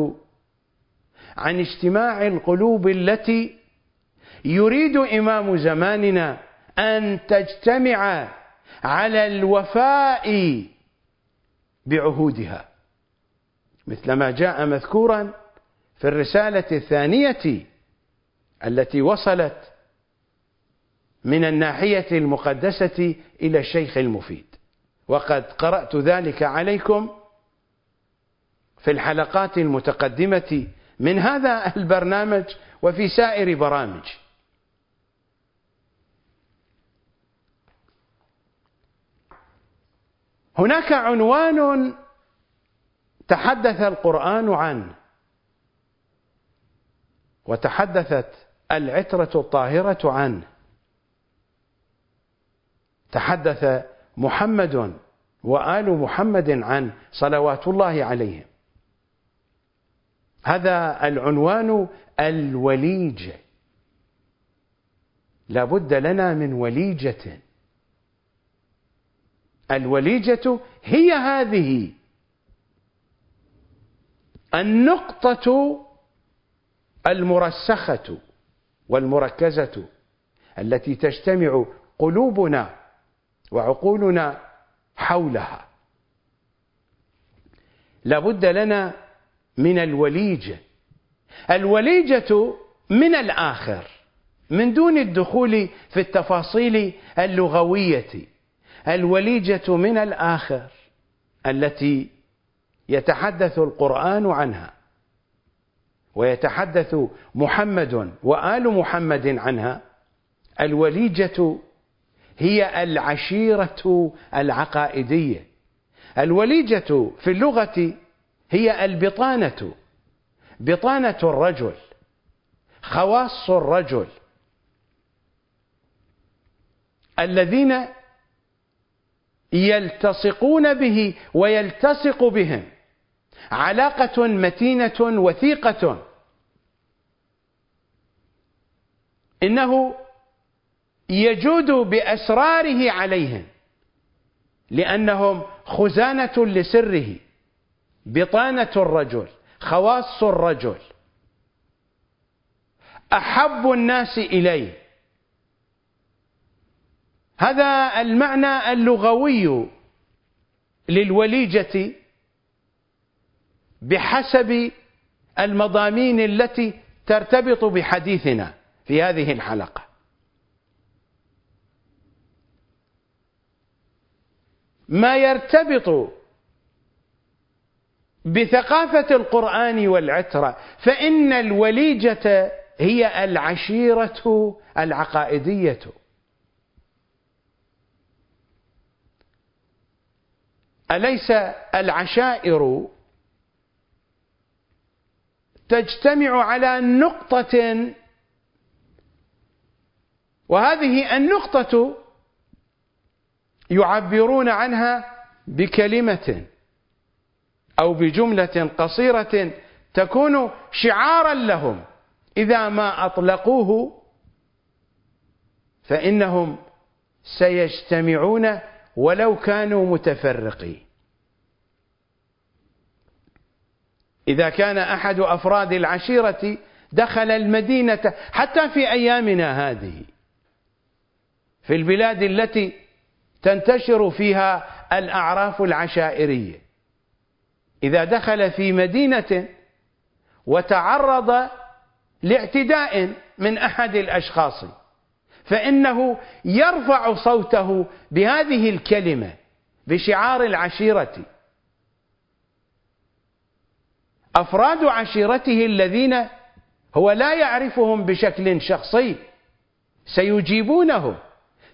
عن اجتماع القلوب التي يريد إمام زماننا أن تجتمع على الوفاء بعهودها. مثلما جاء مذكورا في الرسالة الثانية التي وصلت من الناحية المقدسة إلى الشيخ المفيد. وقد قرأت ذلك عليكم في الحلقات المتقدمة من هذا البرنامج وفي سائر برامج. هناك عنوان تحدث القرآن عنه. وتحدثت العترة الطاهرة عنه. تحدث محمد وآل محمد عنه صلوات الله عليهم. هذا العنوان الوليج. لابد لنا من وليجة. الوليجة هي هذه. النقطة المرسخة والمركزة التي تجتمع قلوبنا وعقولنا حولها. لابد لنا من الوليجة الوليجة من الآخر من دون الدخول في التفاصيل اللغوية. الوليجة من الآخر التي يتحدث القرآن عنها. ويتحدث محمد وآل محمد عنها. الوليجة هي العشيرة العقائدية. الوليجة في اللغة هي البطانة. بطانة الرجل. خواص الرجل. الذين يلتصقون به ويلتصق بهم. علاقة متينة وثيقة. إنه يجود بأسراره عليهم لأنهم خزانة لسره بطانة الرجل خواص الرجل. أحب الناس إليه. هذا المعنى اللغوي للوليجة بحسب المضامين التي ترتبط بحديثنا في هذه الحلقة. ما يرتبط بثقافة القرآن والعترة فإن الوليجة هي العشيرة العقائدية. أليس العشائر تجتمع على نقطة. وهذه النقطة يعبرون عنها بكلمة أو بجملة قصيرة تكون شعارا لهم. إذا ما أطلقوه فإنهم سيجتمعون ولو كانوا متفرقين. إذا كان أحد أفراد العشيرة دخل المدينة حتى في أيامنا هذه في البلاد التي تنتشر فيها الأعراف العشائرية. إذا دخل في مدينة وتعرض لاعتداء من أحد الأشخاص فإنه يرفع صوته بهذه الكلمة بشعار العشيرة. أفراد عشيرته الذين هو لا يعرفهم بشكل شخصي سيجيبونه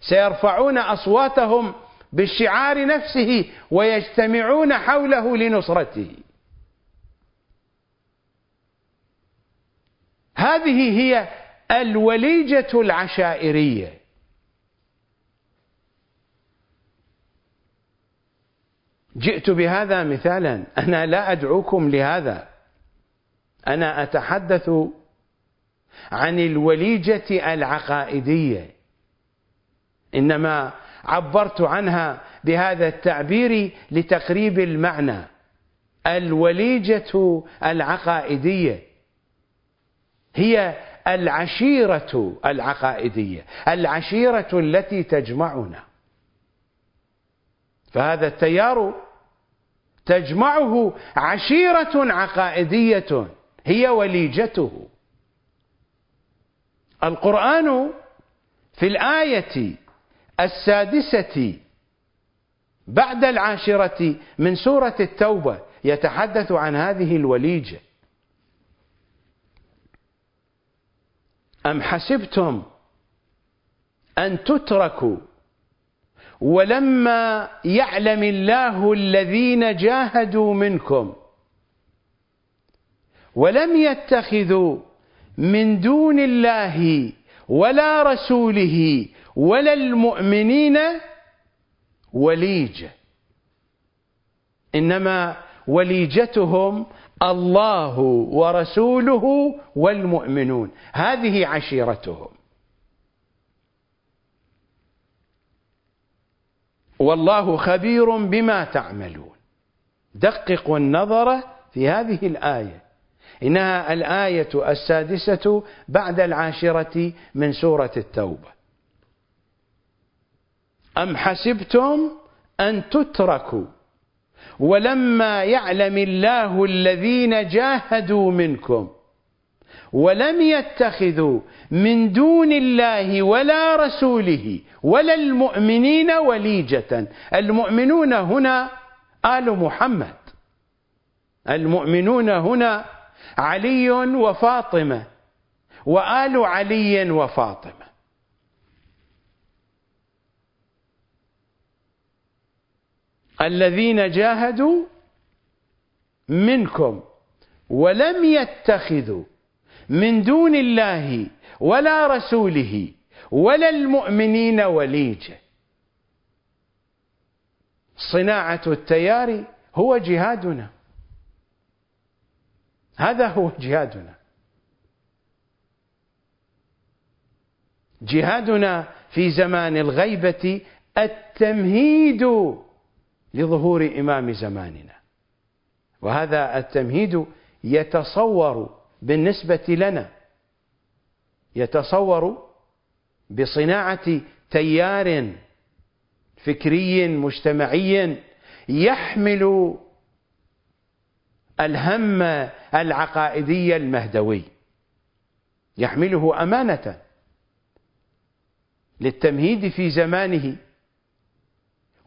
سيرفعون أصواتهم بالشعار نفسه ويجتمعون حوله لنصرته. هذه هي الوليجة العشائرية. جئت بهذا مثالا أنا لا أدعوكم لهذا. أنا أتحدث عن الوليجة العقائدية. إنما عبرت عنها بهذا التعبير لتقريب المعنى. الوليجة العقائدية هي العشيرة العقائدية العشيرة التي تجمعنا. فهذا التيار تجمعه عشيرة عقائدية. هي وليجته. القرآن في الآية السادسة بعد العاشرة من سورة التوبة يتحدث عن هذه الوليجة. أم حسبتم أن تتركوا ولما يعلم الله الذين جاهدوا منكم ولم يتخذوا من دون الله ولا رسوله ولا المؤمنين وليجة إنما وليجتهم الله ورسوله والمؤمنون. هذه عشيرتهم. والله خبير بما تعملون. دققوا النظر في هذه الآية. إنها الآية السادسة بعد العاشرة من سورة التوبة. أم حسبتم أن تتركوا ولما يعلم الله الذين جاهدوا منكم ولم يتخذوا من دون الله ولا رسوله ولا المؤمنين وليجة. المؤمنون هنا آل محمد. المؤمنون هنا علي وفاطمة. وآل علي وفاطمة. الذين جاهدوا منكم ولم يتخذوا من دون الله ولا رسوله ولا المؤمنين وليجة. صناعة التيار هو جهادنا. هذا هو جهادنا. جهادنا في زمان الغيبة التمهيد لظهور إمام زماننا. وهذا التمهيد يتصور بالنسبة لنا يتصور بصناعة تيار فكري مجتمعي يحمل الهم العقائدي المهدوي. يحمله أمانة للتمهيد في زمانه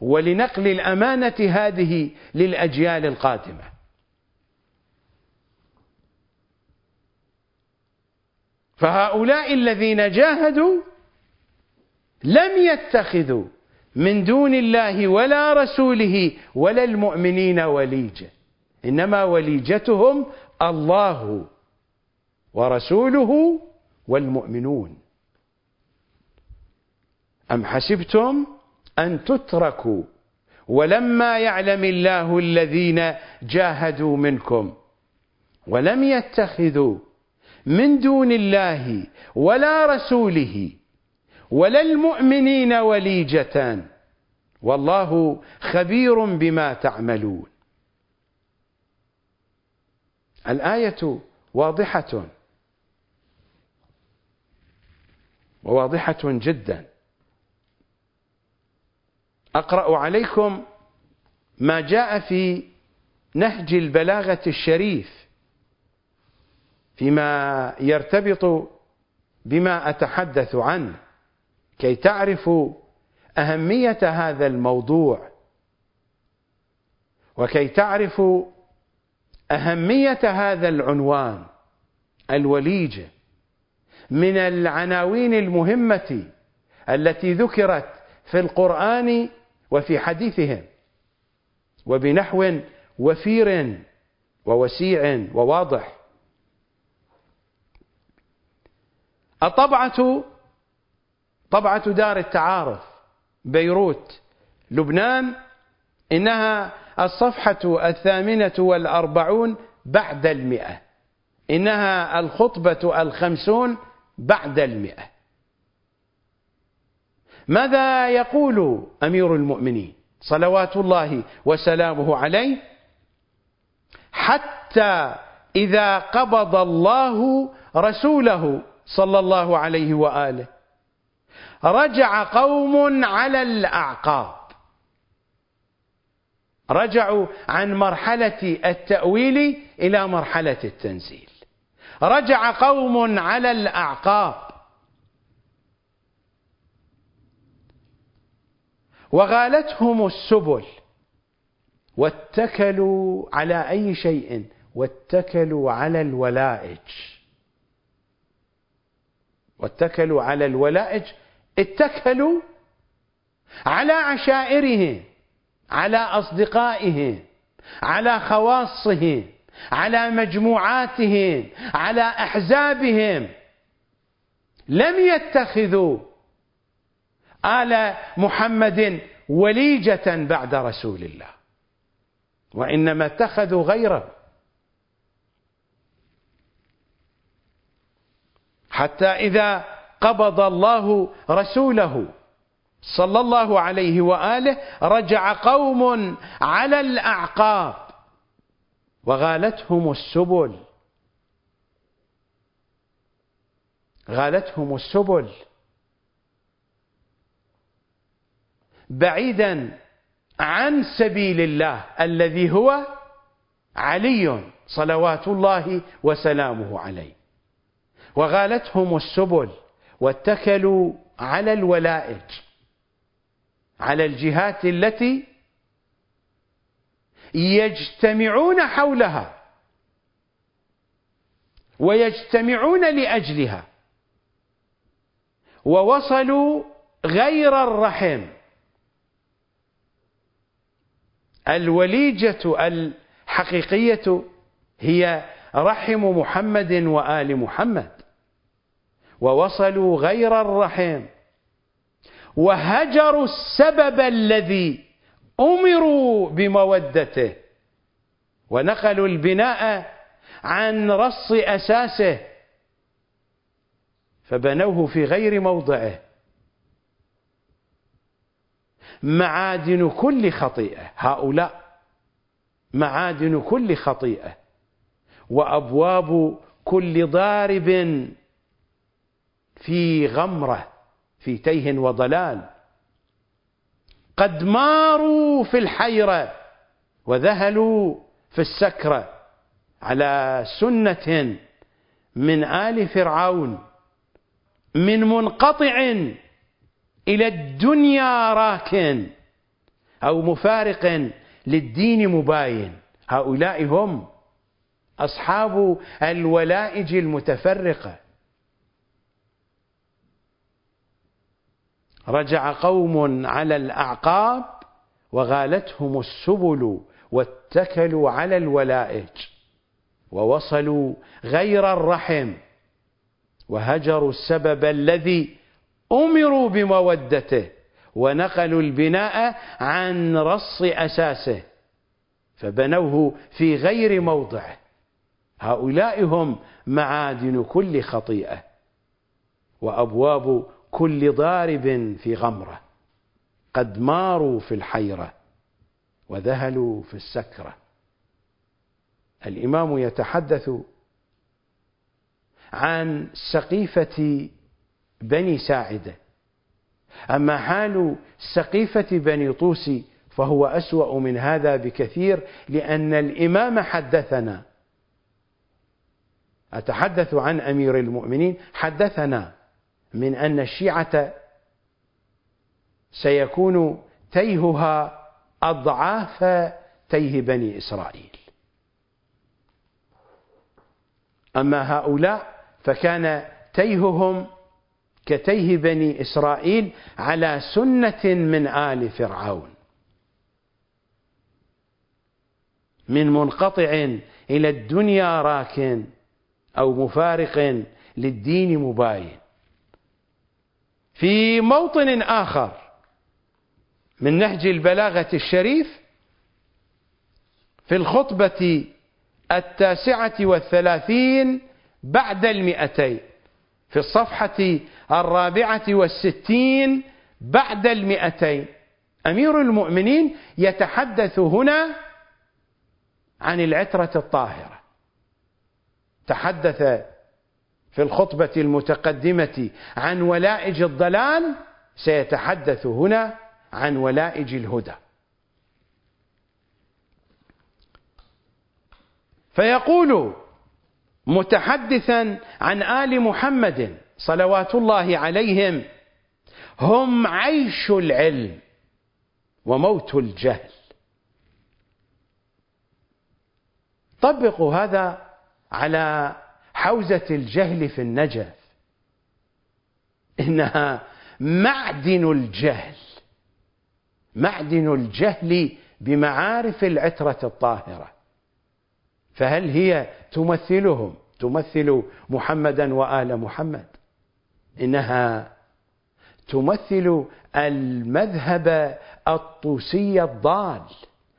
ولنقل الأمانة هذه للأجيال القادمة. فهؤلاء الذين جاهدوا لم يتخذوا من دون الله ولا رسوله ولا المؤمنين وليجة. إنما وليجتهم الله ورسوله والمؤمنون. أم حسبتم أن تتركوا ولما يعلم الله الذين جاهدوا منكم ولم يتخذوا من دون الله ولا رسوله ولا المؤمنين وليجة والله خبير بما تعملون. الآية واضحة. وواضحة جدا. أقرأ عليكم ما جاء في نهج البلاغة الشريف فيما يرتبط بما أتحدث عنه. كي تعرفوا أهمية هذا الموضوع. وكي تعرفوا أهمية هذا العنوان الوليجة من العناوين المهمة التي ذكرت في القرآن وفي حديثهم وبنحو وفير ووسيع وواضح. الطبعة طبعة دار التعارف بيروت لبنان إنها الصفحة الثامنة والأربعون بعد المئة. إنها الخطبة الخمسون بعد المئة. ماذا يقول أمير المؤمنين؟ صلوات الله وسلامه عليه. حتى إذا قبض الله رسوله صلى الله عليه وآله رجع قوم على الأعقاب. رجعوا عن مرحلة التأويل إلى مرحلة التنزيل. رجع قوم على الأعقاب. وغالتهم السبل. واتكلوا على أي شيء؟ واتكلوا على الولائج. واتكلوا على الولائج. اتكلوا على عشائرهم. على أصدقائهم على خواصهم على مجموعاتهم على أحزابهم. لم يتخذوا آل محمد وليجة بعد رسول الله وإنما اتخذوا غيره. حتى إذا قبض الله رسوله صلى الله عليه وآله رجع قوم على الأعقاب وغالتهم السبل. غالتهم السبل. بعيدا عن سبيل الله الذي هو علي صلوات الله وسلامه عليه. وغالتهم السبل واتكلوا على الولائج. على الجهات التي يجتمعون حولها ويجتمعون لأجلها ووصلوا غير الرحم. الوليجة الحقيقية هي رحم محمد وآل محمد ووصلوا غير الرحم. وهجروا السبب الذي أمروا بمودته. ونقلوا البناء عن رص أساسه فبنوه في غير موضعه. معادن كل خطيئة. هؤلاء معادن كل خطيئة. وأبواب كل ضارب في غمرة. في تيه وضلال. قد ماروا في الحيرة وذهلوا في السكرة على سنة من آل فرعون من منقطع إلى الدنيا راكن أو مفارق للدين مباين. هؤلاء هم أصحاب الولائج المتفرقة. رجع قوم على الأعقاب وغالتهم السبل واتكلوا على الولائج ووصلوا غير الرحم وهجروا السبب الذي أمروا بمودته ونقلوا البناء عن رص أساسه فبنوه في غير موضعه. هؤلاء هم معادن كل خطيئة. وأبواب كل ضارب في غمرة. قد ماروا في الحيرة وذهلوا في السكرة. الإمام يتحدث عن سقيفة بني ساعدة. أما حال سقيفة بني طوس فهو أسوأ من هذا بكثير لأن الإمام حدثنا. أتحدث عن أمير المؤمنين؟ حدثنا. من أن الشيعة سيكون تيهها أضعاف تيه بني إسرائيل. أما هؤلاء فكان تيههم كتيه بني إسرائيل على سنة من آل فرعون. من منقطع إلى الدنيا راكن أو مفارق للدين مباين. في موطن آخر من نهج البلاغة الشريف في الخطبة التاسعة والثلاثين بعد المئتين في الصفحة الرابعة والستين بعد المئتين. أمير المؤمنين يتحدث هنا عن العترة الطاهرة. تحدث في الخطبة المتقدمة عن ولائج الضلال سيتحدث هنا عن ولائج الهدى. فيقول متحدثا عن آل محمد صلوات الله عليهم هم عيش العلم وموت الجهل. طبقوا هذا على حوزة الجهل في النجف. إنها معدن الجهل. معدن الجهل بمعارف العترة الطاهرة. فهل هي تمثلهم؟ تمثل محمدا وآل محمد. إنها تمثل المذهب الطوسي الضال.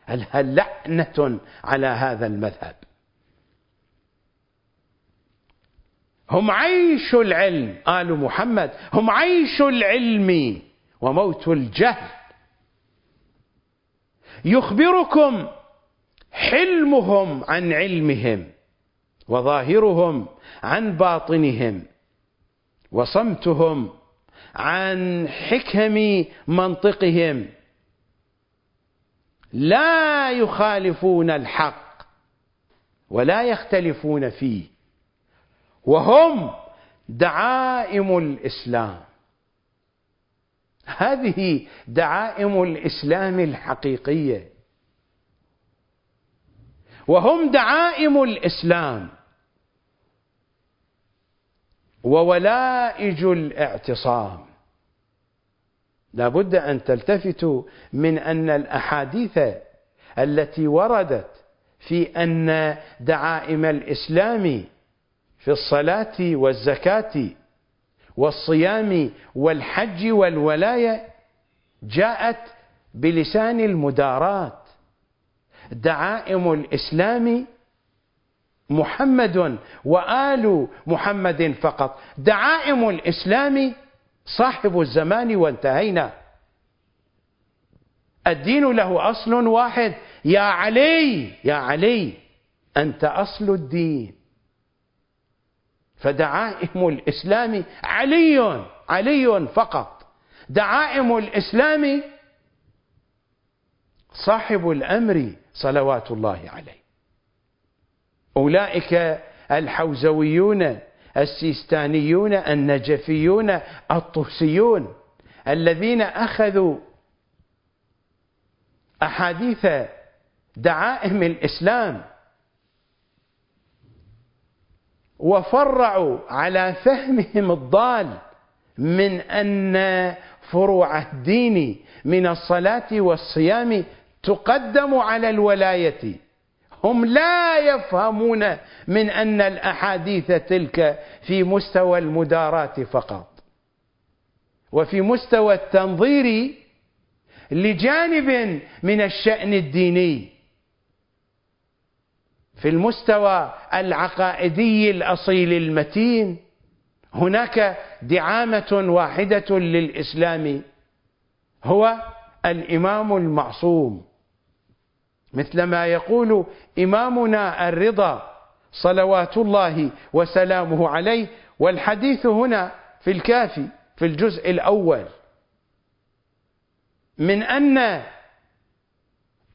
هل لعنة على هذا المذهب؟ هم عيش العلم. آل محمد هم عيش العلم وموت الجهل. يخبركم حلمهم عن علمهم وظاهرهم عن باطنهم وصمتهم عن حكم منطقهم. لا يخالفون الحق ولا يختلفون فيه. وهم دعائم الإسلام. هذه دعائم الإسلام الحقيقية. وهم دعائم الإسلام. وولائج الاعتصام. لا بد أن تلتفتوا من أن الأحاديث التي وردت في أن دعائم الإسلام في الصلاة والزكاة والصيام والحج والولاية جاءت بلسان المدارات دعائم الإسلام محمد وآل محمد فقط. دعائم الإسلام صاحب الزمان وانتهينا. الدين له أصل واحد. يا علي يا علي أنت أصل الدين. فدعائم الإسلام علي علي فقط. دعائم الإسلام صاحب الأمر صلوات الله عليه. أولئك الحوزويون السيستانيون النجفيون الطوسيون الذين أخذوا أحاديث دعائم الإسلام وفرعوا على فهمهم الضال من أن فروع الدين من الصلاة والصيام تقدم على الولاية. هم لا يفهمون من أن الأحاديث تلك في مستوى المدارات فقط. وفي مستوى التنظير لجانب من الشأن الديني. في المستوى العقائدي الأصيل المتين هناك دعامة واحدة للإسلام هو الإمام المعصوم. مثل ما يقول إمامنا الرضا صلوات الله وسلامه عليه والحديث هنا في الكافي في الجزء الأول. من أن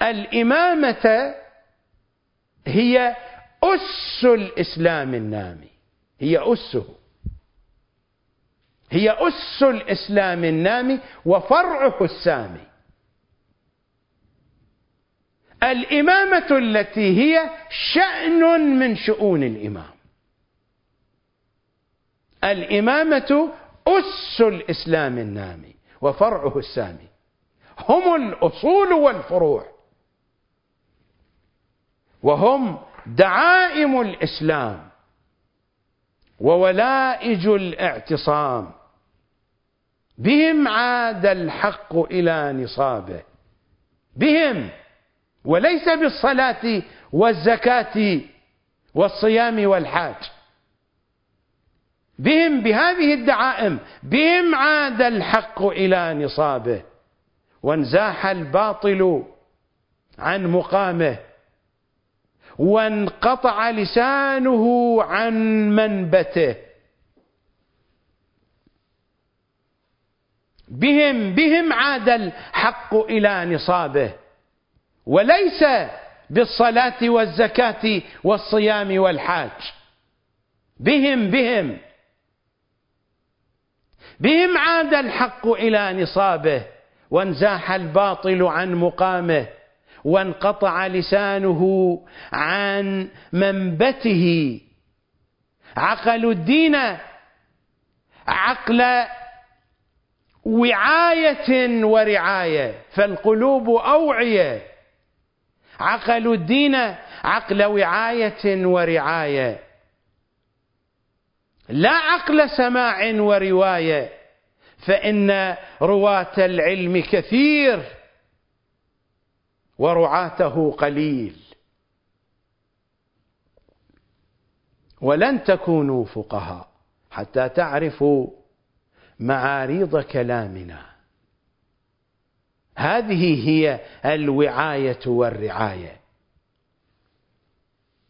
الإمامة هي أس الإسلام النامي. هي أسه. هي أس الإسلام النامي وفرعه السامي. الإمامة التي هي شأن من شؤون الإمام. الإمامة أس الإسلام النامي وفرعه السامي. هم الأصول والفروع. وهم دعائم الإسلام وولائج الاعتصام بهم عاد الحق إلى نصابه. بهم وليس بالصلاة والزكاة والصيام والحاج. بهم بهذه الدعائم بهم عاد الحق إلى نصابه. وانزاح الباطل عن مقامه. وانقطع لسانه عن منبته. بهم بهم عاد الحق إلى نصابه. وليس بالصلاة والزكاة والصيام والحاج. بهم بهم. بهم عاد الحق إلى نصابه. وانزاح الباطل عن مقامه. وانقطع لسانه عن منبته. عقلوا الدين عقل وعاية ورعاية فالقلوب أوعية. عقلوا الدين عقل وعاية ورعاية. لا عقل سماع ورواية فإن رواة العلم كثير. ورعاته قليل. ولن تكونوا فقهاء حتى تعرفوا معاريض كلامنا. هذه هي الوعاية والرعاية.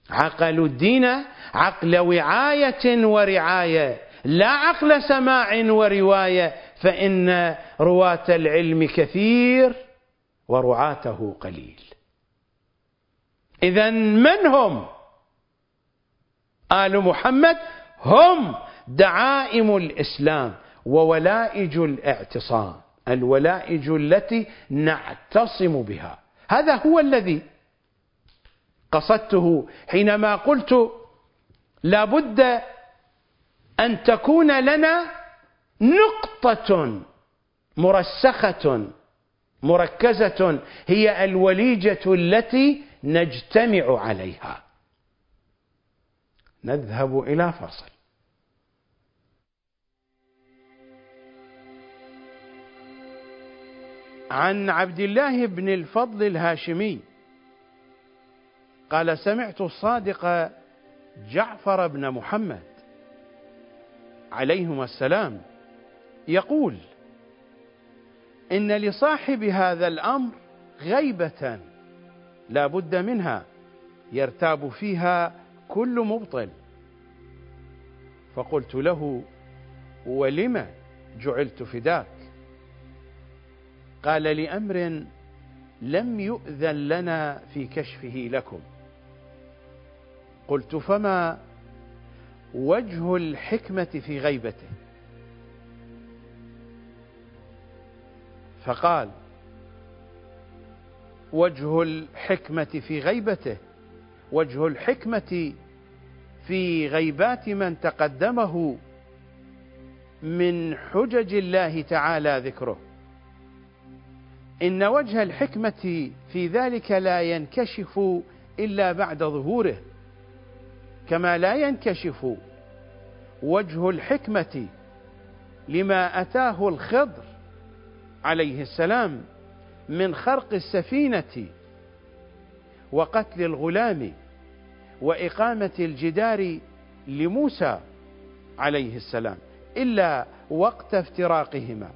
عقلوا الدين عقل وعاية ورعاية لا عقل سماع ورواية فإن رواة العلم كثير. ورعاته قليل. إذا من هم؟ آل محمد هم دعائم الإسلام وولائج الاعتصام الولائج التي نعتصم بها. هذا هو الذي قصدته حينما قلت لا بد أن تكون لنا نقطة مرسخة مركزة هي الوليجة التي نجتمع عليها. نذهب إلى فصل عن عبد الله بن الفضل الهاشمي قال سمعت الصادق جعفر بن محمد عليهما السلام يقول إن لصاحب هذا الأمر غيبة لا بد منها يرتاب فيها كل مبطل. فقلت له ولم جعلت فداك؟ قال لأمر لم يؤذن لنا في كشفه لكم. قلت فما وجه الحكمة في غيبته؟ فقال وجه الحكمة في غيبته وجه الحكمة في غيبات من تقدمه من حجج الله تعالى ذكره. إن وجه الحكمة في ذلك لا ينكشف إلا بعد ظهوره. كما لا ينكشف وجه الحكمة لما أتاه الخضر عليه السلام من خرق السفينة وقتل الغلام وإقامة الجدار لموسى عليه السلام إلا وقت افتراقهما.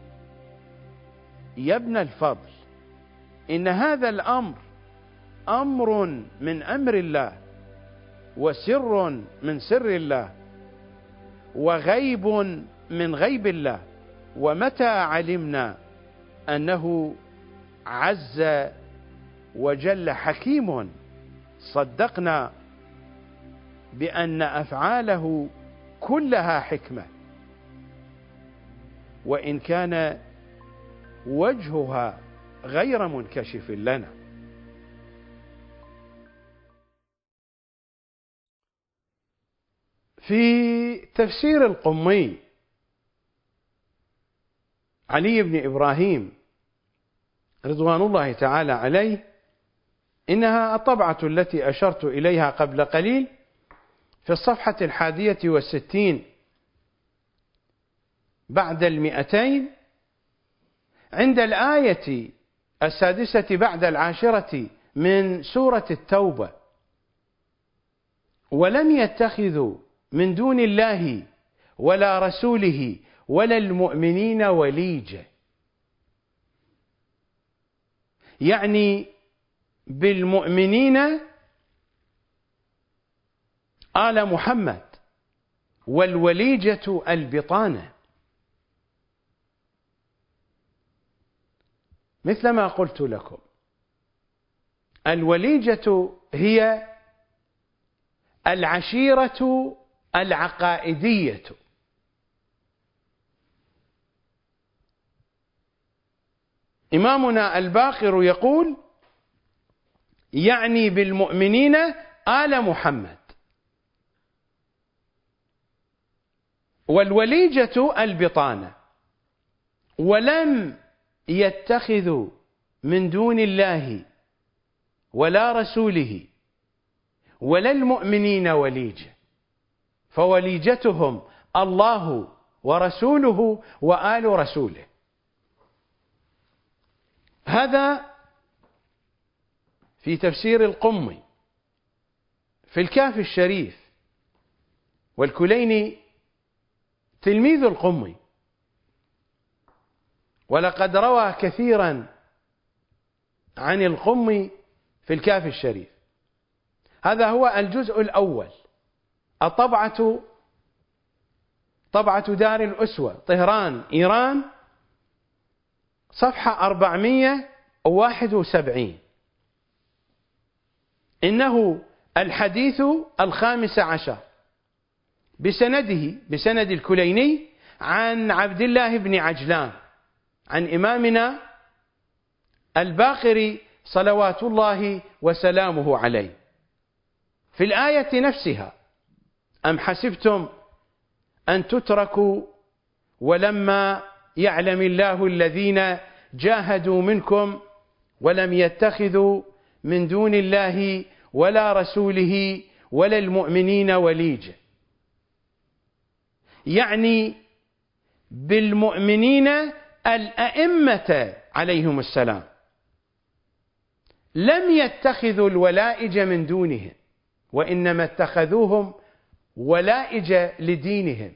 يا ابن الفضل إن هذا الأمر أمر من أمر الله وسر من سر الله وغيب من غيب الله ومتى علمنا أنه عز وجل حكيم صدقنا بأن أفعاله كلها حكمة وإن كان وجهها غير منكشف لنا. في تفسير القمي علي بن إبراهيم رضوان الله تعالى عليه إنها الطبعة التي أشرت إليها قبل قليل في الصفحة الحادية والستين بعد المئتين عند الآية السادسة بعد العاشرة من سورة التوبة. ولم يتخذوا من دون الله ولا رسوله ولا المؤمنين وليجة. يعني بالمؤمنين آل محمد والوليجة البطانة. مثل ما قلت لكم الوليجة هي العشيرة العقائدية. إمامنا الباقر يقول يعني بالمؤمنين آل محمد. والوليجة البطانة. ولم يتخذ من دون الله ولا رسوله ولا المؤمنين وليجة. فوليجتهم الله ورسوله وآل رسوله. هذا في تفسير القمي في الكاف الشريف والكليني تلميذ القمي. ولقد روى كثيرا عن القم في الكاف الشريف. هذا هو الجزء الأول الطبعة طبعة دار الأسوة طهران إيران صفحة 471 إنه الحديث الخامس عشر. بسنده بسند الكليني عن عبد الله بن عجلان عن إمامنا الباقر صلوات الله وسلامه عليه. في الآية نفسها أم حسبتم أن تتركوا ولما يعلم الله الذين جاهدوا منكم ولم يتخذوا من دون الله ولا رسوله ولا المؤمنين وليجا يعني بالمؤمنين الأئمة عليهم السلام. لم يتخذوا الولائج من دونهم وإنما اتخذوهم ولائج لدينهم.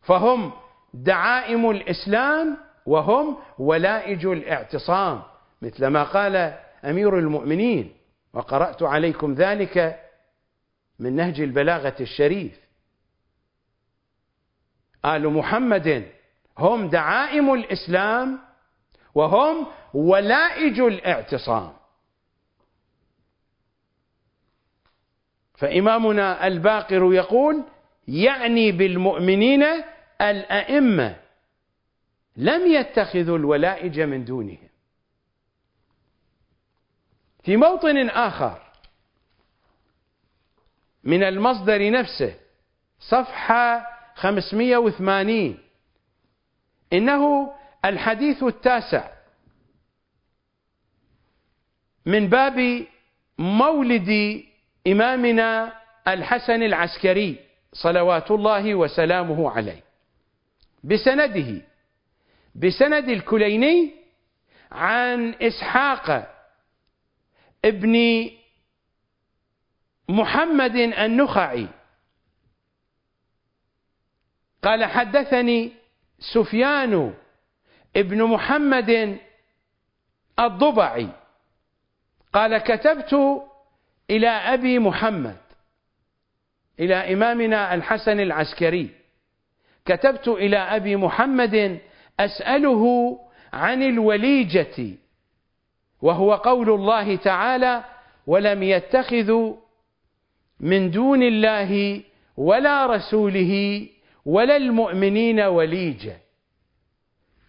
فهم دعائم الإسلام وهم ولائج الاعتصام مثل ما قال أمير المؤمنين وقرأت عليكم ذلك من نهج البلاغة الشريف آل محمد هم دعائم الإسلام وهم ولائج الاعتصام. فإمامنا الباقر يقول يعني بالمؤمنين الأئمة لم يتخذوا الولائج من دونهم. في موطن آخر من المصدر نفسه صفحة 580 إنه الحديث التاسع من باب مولد إمامنا الحسن العسكري. صلوات الله وسلامه عليه. بسنده بسند الكليني عن إسحاق ابن محمد النخعي. قال حدثني سفيان ابن محمد الضبعي. قال كتبت إلى أبي محمد. إلى إمامنا الحسن العسكري. كتبت إلى أبي محمد أسأله عن الوليجة وهو قول الله تعالى ولم يتخذوا من دون الله ولا رسوله ولا المؤمنين وليجا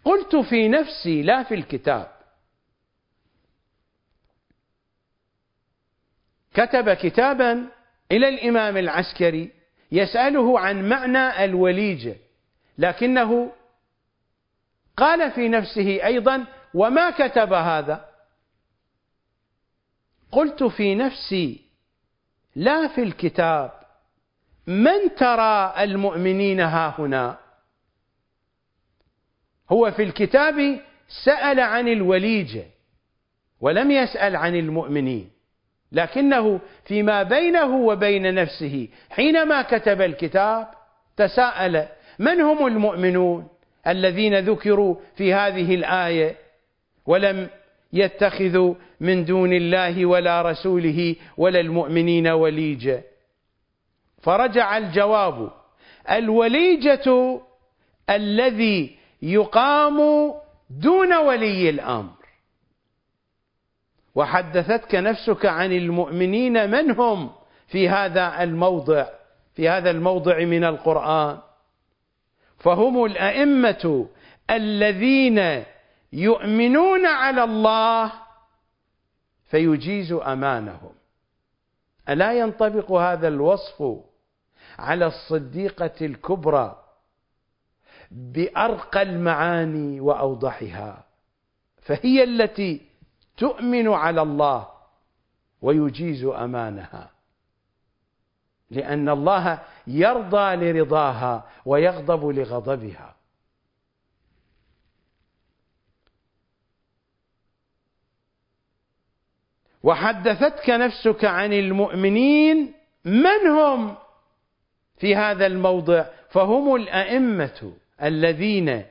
قلت في نفسي لا في الكتاب. كتب كتابا إلى الإمام العسكري يسأله عن معنى الوليجة لكنه قال في نفسه أيضا وما كتب هذا؟ قلت في نفسي لا في الكتاب. من ترى المؤمنين ها هنا؟ هو في الكتاب سأل عن الوليجة ولم يسأل عن المؤمنين. لكنه فيما بينه وبين نفسه حينما كتب الكتاب تساءل من هم المؤمنون الذين ذكروا في هذه الآية؟ ولم يتخذوا من دون الله ولا رسوله ولا المؤمنين وليجا فرجع الجواب الوليجة الذي يقام دون ولي الأمر. وحدثتك نفسك عن المؤمنين من هم في هذا الموضع في هذا الموضع من القرآن. فهم الأئمة الذين يؤمنون على الله فيجيز أمانهم. ألا ينطبق هذا الوصف على الصديقة الكبرى بأرقى المعاني وأوضحها؟ فهي التي تؤمن على الله ويجيز أمانها. لأن الله يرضى لرضاها ويغضب لغضبها. وحدثتك نفسك عن المؤمنين من هم في هذا الموضع؟ فهم الأئمة الذين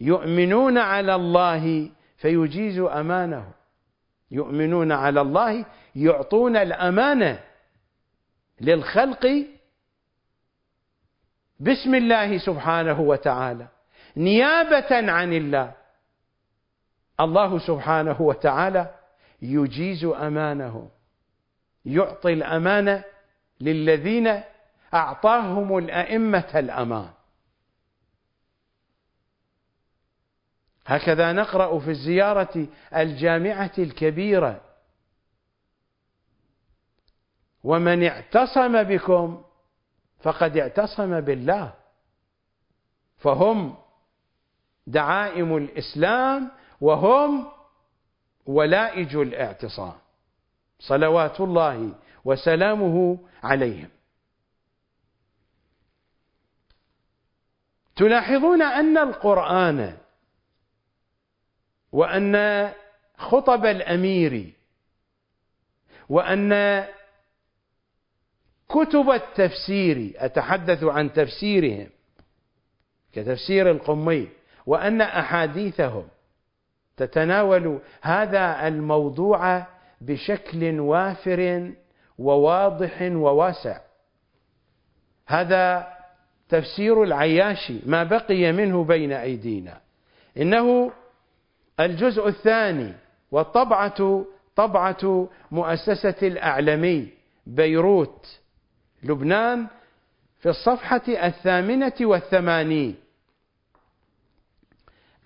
يؤمنون على الله فيجيز أمانه يؤمنون على الله يعطون الأمانة للخلق باسم الله سبحانه وتعالى. نيابة عن الله. الله سبحانه وتعالى يجيز أمانه. يعطي الأمانة للذين أعطاهم الأئمة الأمان. هكذا نقرأ في الزيارة الجامعة الكبيرة. ومن اعتصم بكم فقد اعتصم بالله. فهم دعائم الإسلام وهم ولائج الاعتصام. صلوات الله وسلامه عليهم. تلاحظون أن القرآن وأن خطب الأمير وأن كتب التفسير أتحدث عن تفسيرهم كتفسير القمي وأن أحاديثهم تتناول هذا الموضوع بشكل وافر وواضح وواسع. هذا تفسير العياشي ما بقي منه بين أيدينا. إنه الجزء الثاني والطبعة طبعة مؤسسة الأعلمي بيروت لبنان في الصفحة الثامنة والثمانين.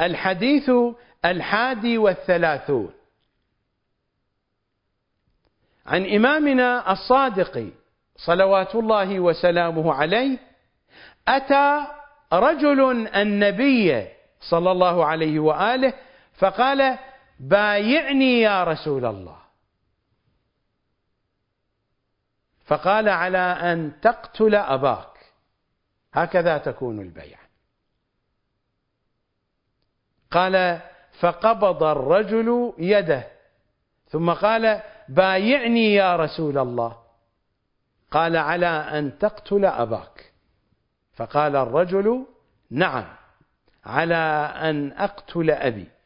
الحديث الحادي والثلاثون. عن إمامنا الصادق صلوات الله وسلامه عليه أتى رجل النبي صلى الله عليه وآله فقال بايعني يا رسول الله. فقال على أن تقتل أباك. هكذا تكون البيعة. قال فقبض الرجل يده. ثم قال بايعني يا رسول الله. قال على أن تقتل أباك. فقال الرجل نعم على أن أقتل أبي.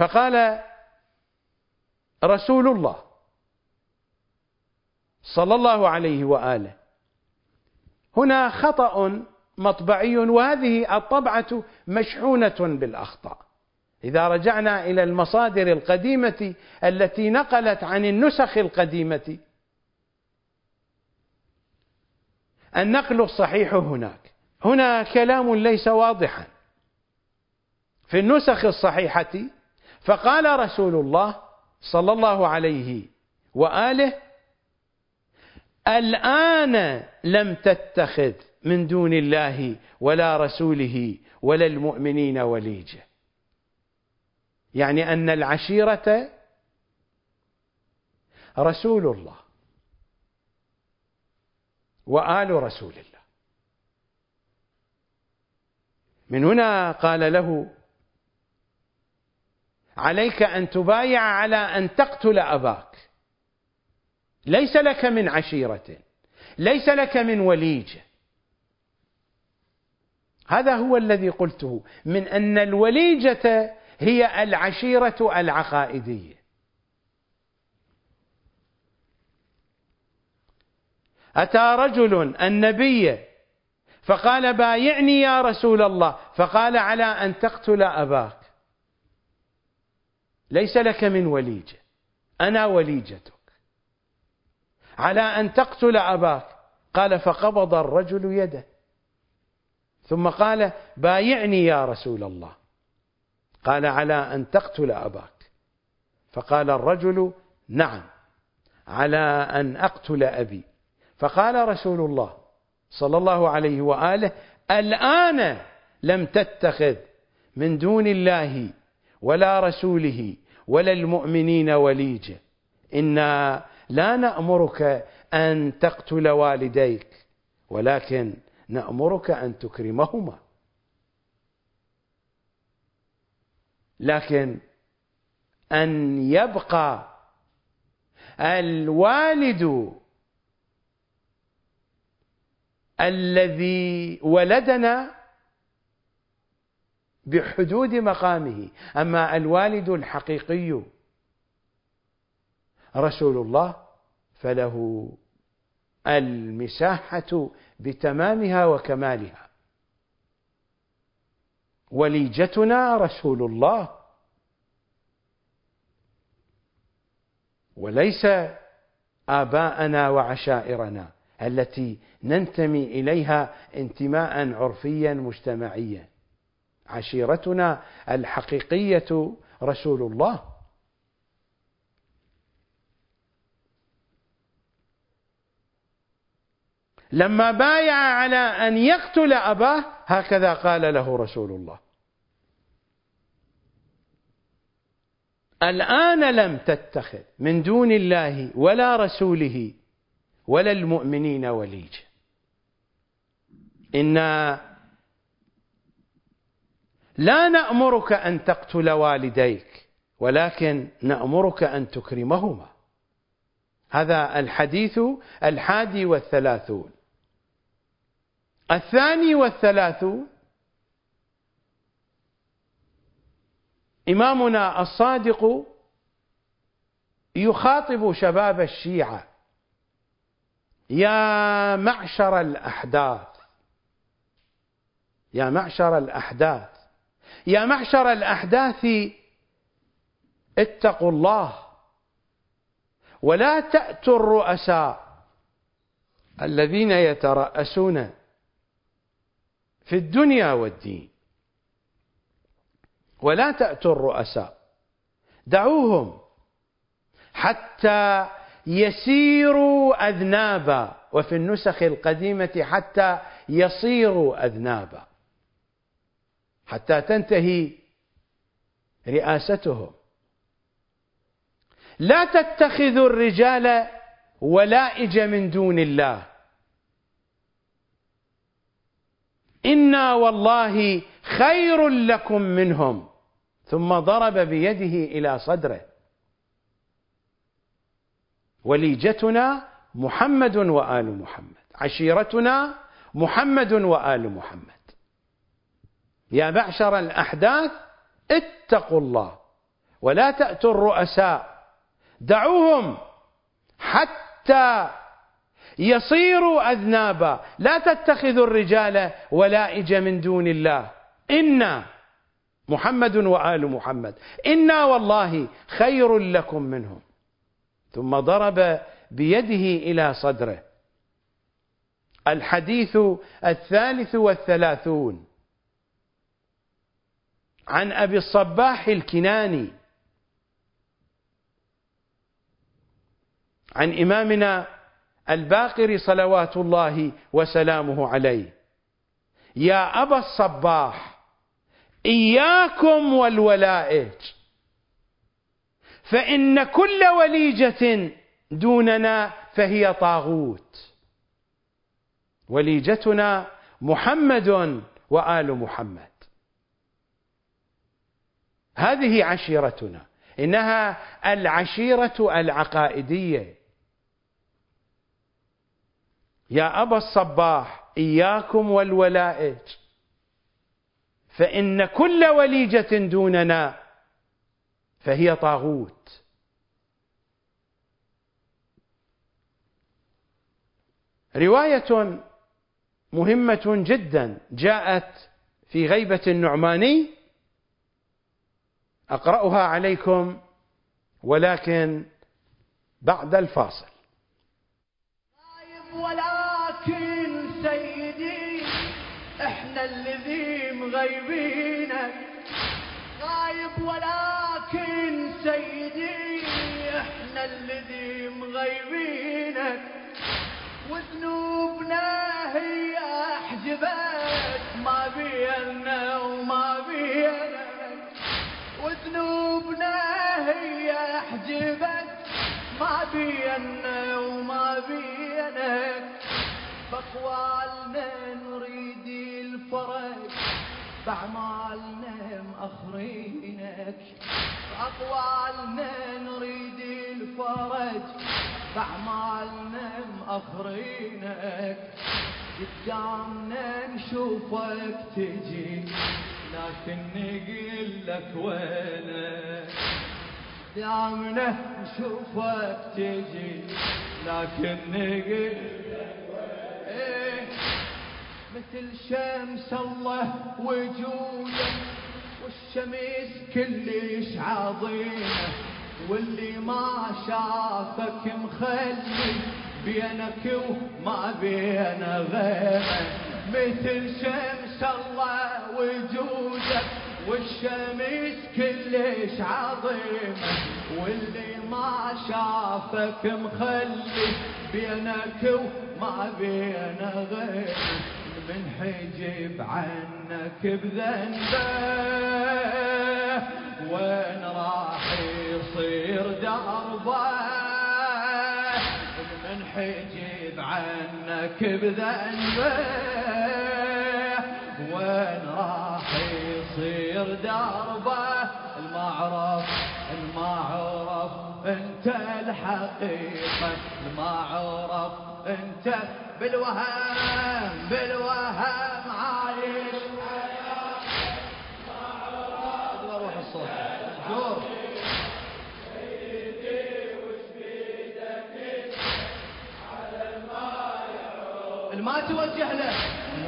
فقال رسول الله صلى الله عليه وآله هنا خطأ مطبعي وهذه الطبعة مشحونة بالأخطاء. إذا رجعنا إلى المصادر القديمة التي نقلت عن النسخ القديمة النقل الصحيح هناك. هنا كلام ليس واضحا. في النسخ الصحيحة فقال رسول الله صلى الله عليه وآله الآن لم تتخذ من دون الله ولا رسوله ولا المؤمنين وليجة. يعني أن العشيرة رسول الله وآل رسول الله. من هنا قال له عليك أن تبايع على أن تقتل أباك. ليس لك من عشيرة ليس لك من وليجة هذا هو الذي قلته من أن الوليجة هي العشيرة العقائدية. أتى رجل النبي فقال بايعني يا رسول الله فقال على أن تقتل أباك. ليس لك من وليجة أنا وليجتك. على أن تقتل أباك. قال فقبض الرجل يده. ثم قال بايعني يا رسول الله. قال على أن تقتل أباك. فقال الرجل نعم. على أن أقتل أبي. فقال رسول الله صلى الله عليه وآله الآن لم تتخذ من دون الله ولا رسوله ولا المؤمنين وليجة إنا لا نأمرك أن تقتل والديك ولكن نأمرك أن تكرمهما. لكن أن يبقى الوالد الذي ولدنا بحدود مقامه. أما الوالد الحقيقي رسول الله فله المساحة بتمامها وكمالها. وليجتنا رسول الله. وليس آباءنا وعشائرنا التي ننتمي إليها انتماء عرفيا مجتمعيا. عشيرتنا الحقيقية رسول الله. لما بايع على أن يقتل أباه هكذا قال له رسول الله. الآن لم تتخذ من دون الله ولا رسوله ولا المؤمنين وليجا. إنا لا نأمرك أن تقتل والديك ولكن نأمرك أن تكرمهما. هذا الحديث الحادي والثلاثون. الثاني والثلاثون إمامنا الصادق يخاطب شباب الشيعة. يا معشر الأحداث يا معشر الأحداث. يا معشر الأحداث اتقوا الله ولا تأتوا الرؤساء الذين يترأسون في الدنيا والدين. ولا تأتوا الرؤساء دعوهم حتى يسيروا أذنابا وفي النسخ القديمة حتى يصيروا أذنابا. حتى تنتهي رئاستهم لا تتخذوا الرجال ولائج من دون الله. إنا والله خير لكم منهم. ثم ضرب بيده إلى صدره. وليجتنا محمد وآل محمد. عشيرتنا محمد وآل محمد. يا معشر الأحداث اتقوا الله ولا تأتوا الرؤساء. دعوهم حتى يصيروا أذنابا. لا تتخذوا الرجال ولائج من دون الله. إنا محمد وآل محمد. إنا والله خير لكم منهم. ثم ضرب بيده إلى صدره. الحديث الثالث والثلاثون. عن أبي الصباح الكناني عن إمامنا الباقر صلوات الله وسلامه عليه. يا أبا الصباح إياكم والولائج فإن كل وليجة دوننا فهي طاغوت. وليجتنا محمد وآل محمد. هذه عشيرتنا. إنها العشيرة العقائدية. يا أبا الصباح إياكم والولائج. فإن كل وليجة دوننا فهي طاغوت. رواية مهمة جدا جاءت في غيبة النعماني أقرأها عليكم ولكن بعد الفاصل. ولكن سيدي إحنا الذي مغيبينك غايب ولكن سيدي إحنا الذي مغيبينك وذنوبنا هي أحجبت. احجبت ما بينا وما بينك باقوالنا نريد الفرج بأعمالنا مأخرينك. بأقوالنا نريد الفرج بأعمالنا مأخرينك. قدامنا نشوفك تجي لكني قل لك وينك؟ دامنا نشوفك تجي لكني قل إيه مثل شمس الله وجودك والشمس كلش عظيمة واللي ما شافك مخلي بينك وما بين غيره. مثل شمس الله وجودك والشمس كلش عظيمة واللي ما شافك مخلي بينك وما بين غيره من حجب عنك بذنبه وين راح يصير دربه؟ من حجب عنك بذنبه وين راح يصير دربه المعرف المعرف انت الحقيقة. المعرف انت بالوهام بالوهام عايش. روح الصوت. شوف ما توجه له.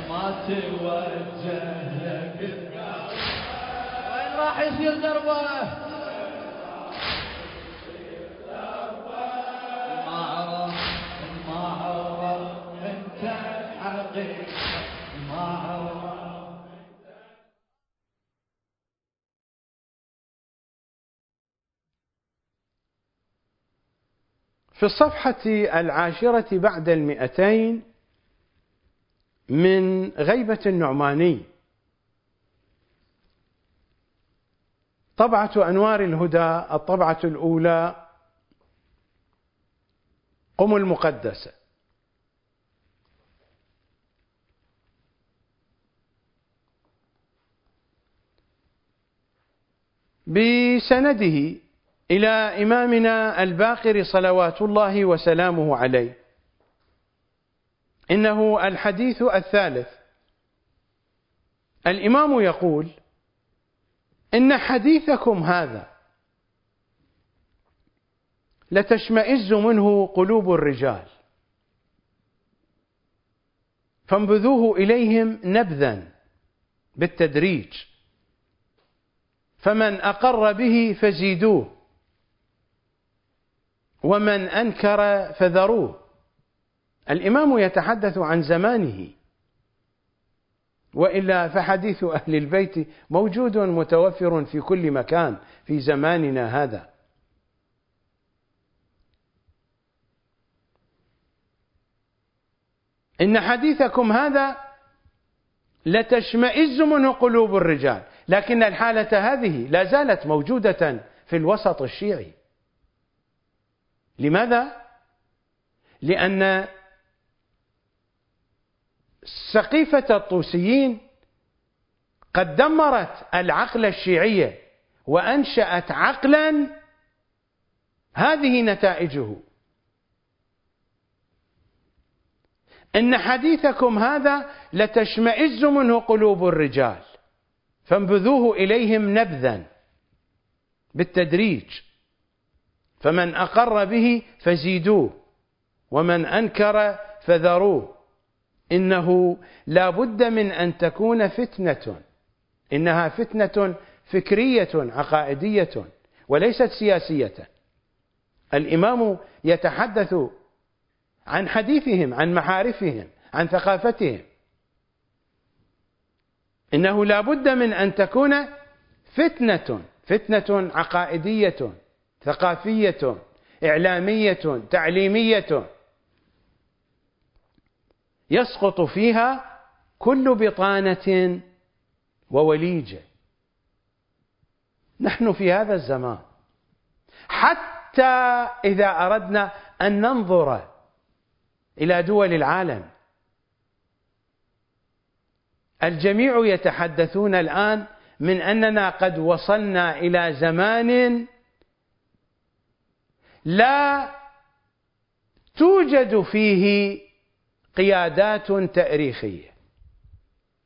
ما توجه له. راح يصير دربه. في الصفحة العاشرة بعد المئتين من غيبة النعماني طبعة أنوار الهدى الطبعة الأولى قم المقدسة بسنده إلى إمامنا الباقر صلوات الله وسلامه عليه. إنه الحديث الثالث. الإمام يقول إن حديثكم هذا لتشمئز منه قلوب الرجال. فانبذوه إليهم نبذا بالتدريج. فمن أقر به فزيدوه ومن أنكر فذروه. الإمام يتحدث عن زمانه. وإلا فحديث أهل البيت موجود متوفر في كل مكان في زماننا هذا إن حديثكم هذا لتشمئز منه قلوب الرجال لكن الحالة هذه لا زالت موجودة في الوسط الشيعي لماذا؟ لأن سقيفة الطوسيين قد دمرت العقل الشيعي وأنشأت عقلا هذه نتائجه. إن حديثكم هذا لتشمئز منه قلوب الرجال فانبذوه إليهم نبذا بالتدريج. فمن أقر به فزيدوه ومن أنكر فذروه. إنه لا بد من أن تكون فتنة. إنها فتنة فكرية عقائدية وليست سياسية. الإمام يتحدث عن حديثهم عن محارفهم عن ثقافتهم. إنه لا بد من أن تكون فتنة فتنة عقائدية ثقافية إعلامية تعليمية. يسقط فيها كل بطانة ووليجة نحن في هذا الزمان. حتى إذا أردنا أن ننظر إلى دول العالم الجميع يتحدثون الآن من أننا قد وصلنا إلى زمان لا توجد فيه قيادات تاريخية.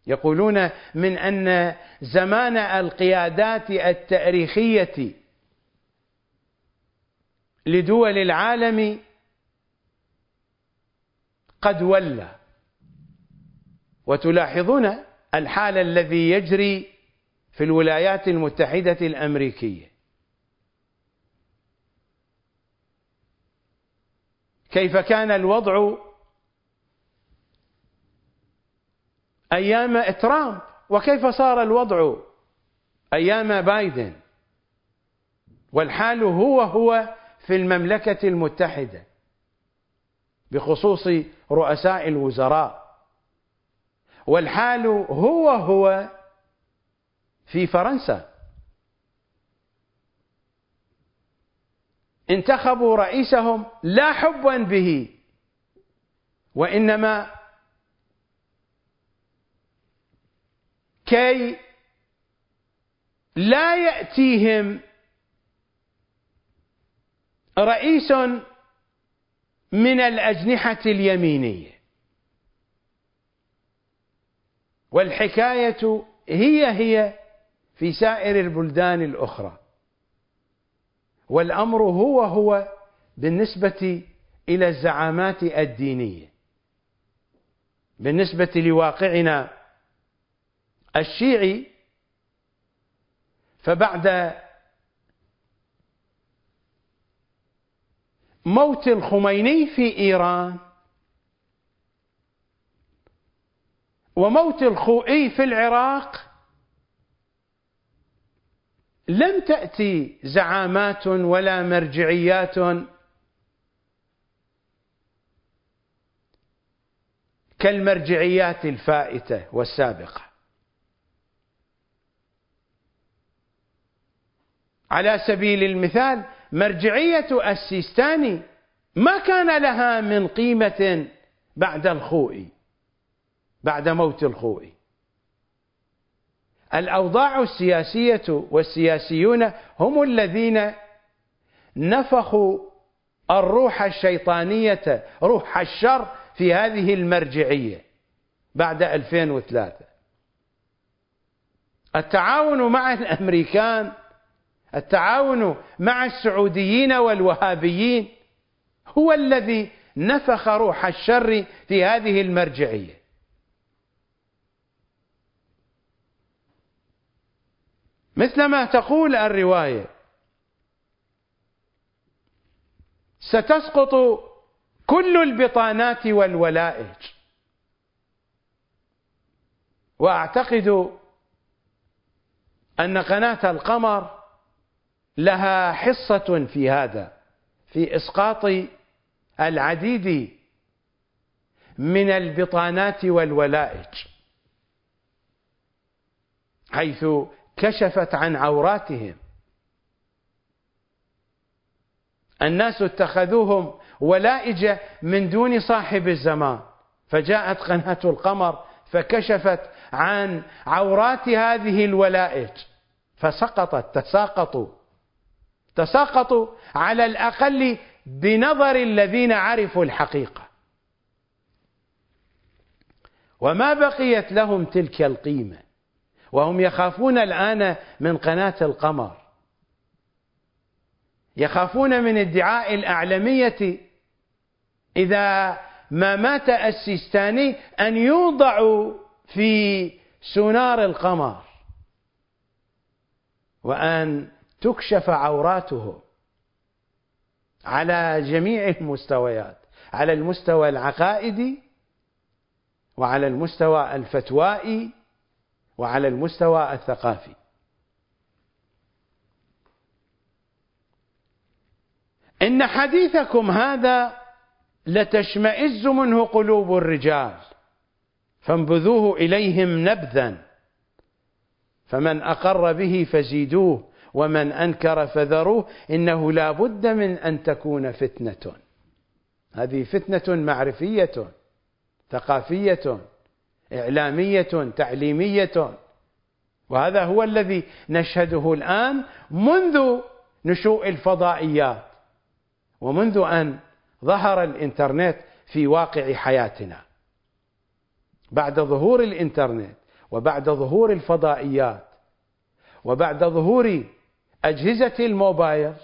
يقولون من أن زمان القيادات التاريخية لدول العالم قد ولى. وتلاحظون الحال الذي يجري في الولايات المتحدة الأمريكية. كيف كان الوضع أيام ترامب وكيف صار الوضع أيام بايدن؟ والحال هو هو في المملكة المتحدة بخصوص رؤساء الوزراء. والحال هو هو في فرنسا. انتخبوا رئيسهم لا حبا به وإنما كي لا يأتيهم رئيس من الأجنحة اليمينية. والحكاية هي هي في سائر البلدان الأخرى. والأمر هو هو بالنسبة إلى الزعامات الدينية. بالنسبة لواقعنا الشيعي فبعد موت الخميني في إيران وموت الخوئي في العراق لم تأتي زعامات ولا مرجعيات. كالمرجعيات الفائتة والسابقة. على سبيل المثال مرجعية السيستاني ما كان لها من قيمة بعد الخوئي بعد موت الخوئي الأوضاع السياسية والسياسيون هم الذين نفخوا الروح الشيطانية روح الشر في هذه المرجعية بعد 2003 التعاون مع الأمريكان التعاون مع السعوديين والوهابيين هو الذي نفخ روح الشر في هذه المرجعية. مثلما تقول الرواية ستسقط كل البطانات والولائج. وأعتقد أن قناة القمر لها حصة في هذا في إسقاط العديد من البطانات والولائج حيث كشفت عن عوراتهم. الناس اتخذوهم ولائج من دون صاحب الزمان فجاءت قناة القمر فكشفت عن عورات هذه الولائج فسقطت تساقطوا. تساقطوا على الأقل بنظر الذين عرفوا الحقيقة. وما بقيت لهم تلك القيمة؟ وهم يخافون الآن من قناة القمر. يخافون من ادعاء الأعلمية إذا ما مات السيستاني أن يوضعوا في سونار القمر. وأن تكشف عوراتهم على جميع المستويات على المستوى العقائدي وعلى المستوى الفتوائي وعلى المستوى الثقافي. إن حديثكم هذا لتشمئز منه قلوب الرجال فانبذوه إليهم نبذا فمن أقر به فزيدوه. ومن أنكر فذروه إنه لا بد من أن تكون فتنة. هذه فتنة معرفية ثقافية إعلامية تعليمية. وهذا هو الذي نشهده الآن منذ نشوء الفضائيات ومنذ أن ظهر الإنترنت في واقع حياتنا. بعد ظهور الإنترنت وبعد ظهور الفضائيات وبعد ظهور أجهزة الموبايل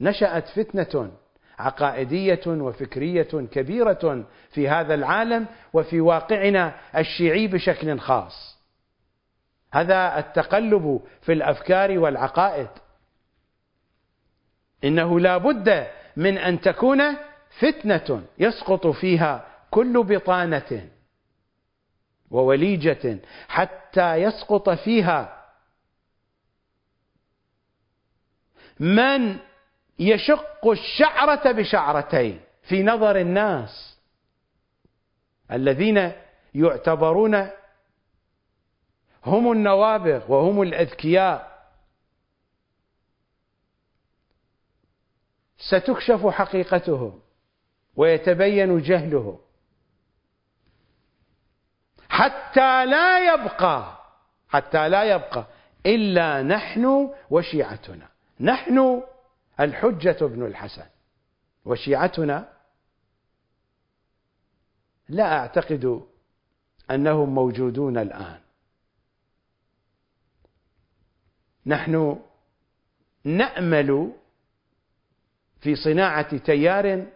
نشأت فتنة عقائدية وفكرية كبيرة في هذا العالم وفي واقعنا الشيعي بشكل خاص. هذا التقلب في الأفكار والعقائد. إنه لا بد من أن تكون فتنة يسقط فيها كل بطانة ووليجة حتى يسقط فيها من يشق الشعرة بشعرتين في نظر الناس الذين يعتبرون هم النوابغ وهم الأذكياء. ستكشف حقيقتهم ويتبين جهلهم حتى لا يبقى حتى لا يبقى إلا نحن وشيعتنا. نحن الحجة بن الحسن. وشيعتنا لا أعتقد أنهم موجودون الآن. نحن نأمل في صناعة تيار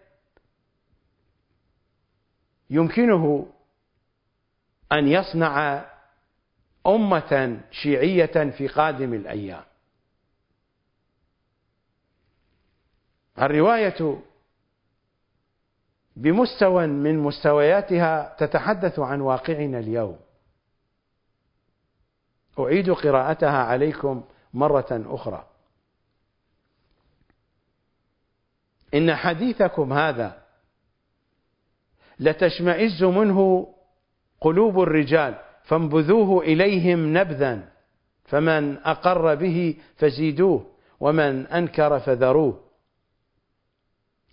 يمكنه أن يصنع أمة شيعية في قادم الأيام. الرواية بمستوى من مستوياتها تتحدث عن واقعنا اليوم. أعيد قراءتها عليكم مرة أخرى. إن حديثكم هذا لتشمئز منه قلوب الرجال فانبذوه إليهم نبذا فمن أقر به فزيدوه ومن أنكر فذروه.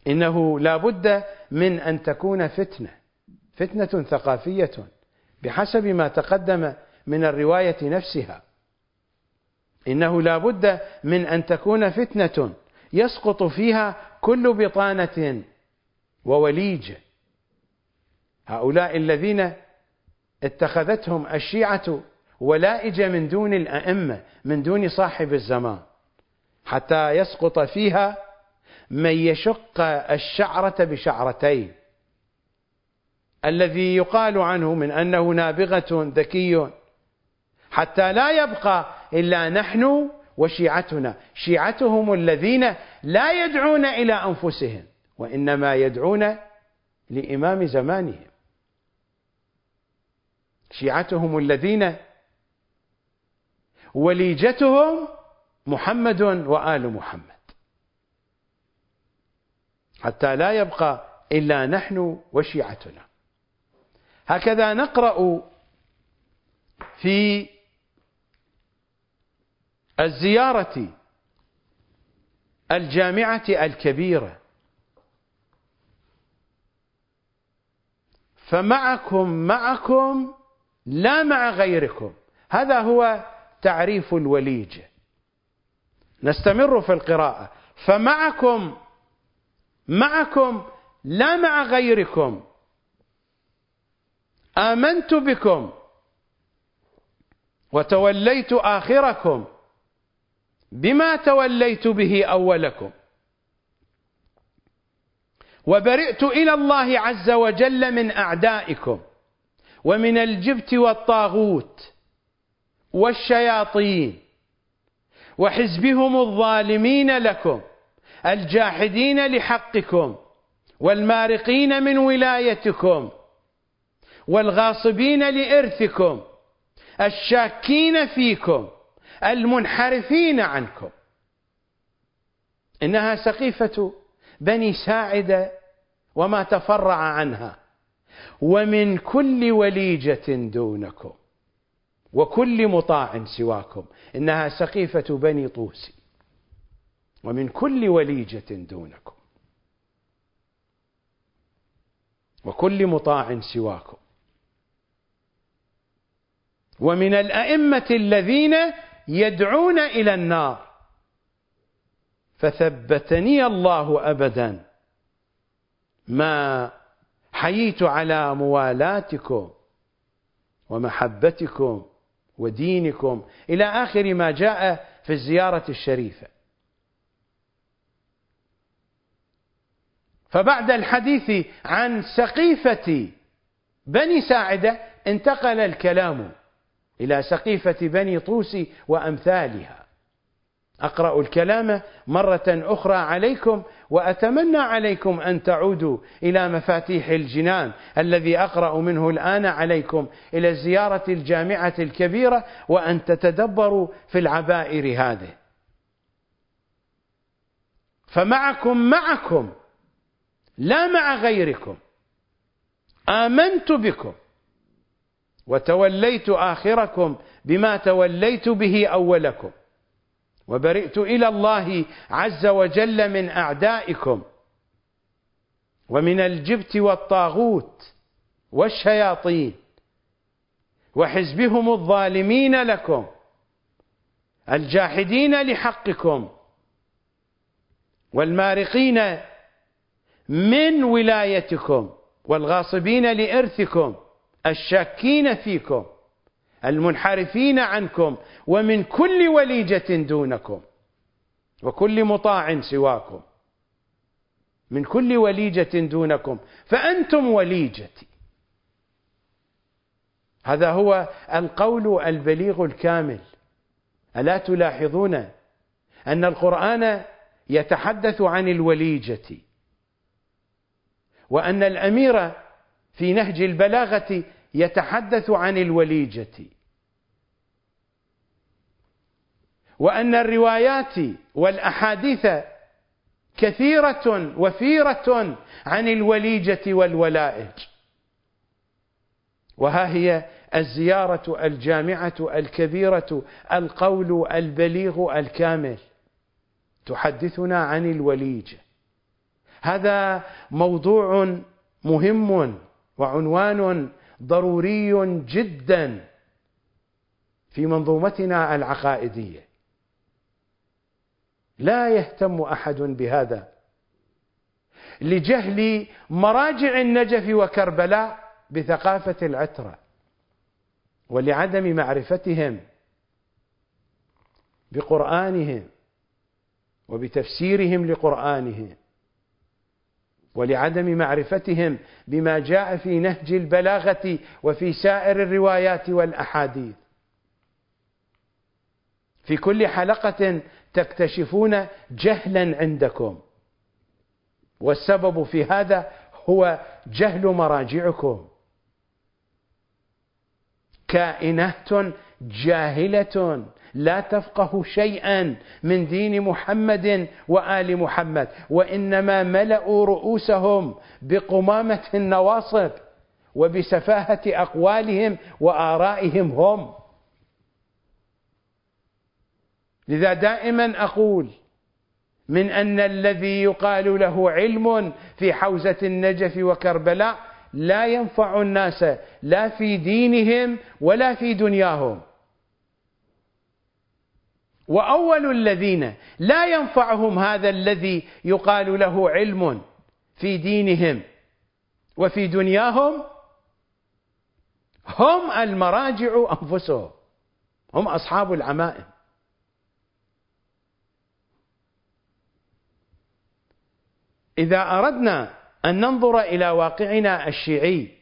إنه لا بد من أن تكون فتنة فتنة ثقافية بحسب ما تقدم من الرواية نفسها. إنه لا بد من أن تكون فتنة يسقط فيها كل بطانة ووليج. هؤلاء الذين اتخذتهم الشيعة ولائج من دون الأئمة من دون صاحب الزمان حتى يسقط فيها من يشق الشعرة بشعرتين. الذي يقال عنه من أنه نابغة ذكي حتى لا يبقى إلا نحن وشيعتنا. شيعتهم الذين لا يدعون إلى أنفسهم وإنما يدعون لإمام زمانهم. شيعتهم الذين وليجتهم محمد وآل محمد. حتى لا يبقى إلا نحن وشيعتنا. هكذا نقرأ في الزيارة الجامعة الكبيرة. فمعكم معكم لا مع غيركم. هذا هو تعريف الوليج. نستمر في القراءة. فمعكم معكم لا مع غيركم. آمنت بكم. وتوليت آخركم. بما توليت به أولكم. وبرئت إلى الله عز وجل من أعدائكم. ومن الجبت والطاغوت. والشياطين. وحزبهم الظالمين لكم. الجاحدين لحقكم والمارقين من ولايتكم والغاصبين لإرثكم الشاكين فيكم المنحرفين عنكم. إنها سقيفة بني ساعدة وما تفرع عنها. ومن كل وليجة دونكم وكل مطاع سواكم. إنها سقيفة بني طوس ومن كل وليجة دونكم. وكل مطاع سواكم. ومن الأئمة الذين يدعون إلى النار. فثبتني الله أبدا. ما حييت على موالاتكم ومحبتكم ودينكم. إلى آخر ما جاء في الزيارة الشريفة. فبعد الحديث عن سقيفة بني ساعدة انتقل الكلام إلى سقيفة بني طوس وأمثالها. أقرأ الكلام مرة أخرى عليكم وأتمنى عليكم أن تعودوا إلى مفاتيح الجنان الذي أقرأ منه الآن عليكم إلى الزيارة الجامعة الكبيرة وأن تتدبروا في العبائر هذه. فمعكم معكم لا مع غيركم. آمنت بكم وتوليت آخركم بما توليت به أولكم. وبرئت إلى الله عز وجل من أعدائكم ومن الجبت والطاغوت والشياطين وحزبهم الظالمين لكم الجاحدين لحقكم والمارقين من ولايتكم والغاصبين لإرثكم الشاكين فيكم المنحرفين عنكم ومن كل وليجة دونكم وكل مطاع سواكم. من كل وليجة دونكم فأنتم وليجتي. هذا هو القول البليغ الكامل. ألا تلاحظون أن القرآن يتحدث عن الوليجة؟ وأن الأمير في نهج البلاغة يتحدث عن الوليجة. وأن الروايات والأحاديث كثيرة وفيرة عن الوليجة والولائج. وها هي الزيارة الجامعة الكبيرة القول البليغ الكامل تحدثنا عن الوليجة. هذا موضوع مهم وعنوان ضروري جدا في منظومتنا العقائدية. لا يهتم أحد بهذا. لجهل مراجع النجف وكربلاء بثقافة العترة ولعدم معرفتهم بقرآنهم وبتفسيرهم لقرآنهم. ولعدم معرفتهم بما جاء في نهج البلاغة وفي سائر الروايات والأحاديث. في كل حلقة تكتشفون جهلا عندكم. والسبب في هذا هو جهل مراجعكم. كائنات جاهلة لا تفقه شيئا من دين محمد وآل محمد وإنما ملأوا رؤوسهم بقمامة النواصب وبسفاهة أقوالهم وآرائهم هم. لذا دائما أقول من أن الذي يقال له علم في حوزة النجف وكربلاء لا ينفع الناس لا في دينهم ولا في دنياهم. وأول الذين لا ينفعهم هذا الذي يقال له علم في دينهم وفي دنياهم هم المراجع أنفسهم هم أصحاب العمائم. إذا أردنا أن ننظر إلى واقعنا الشيعي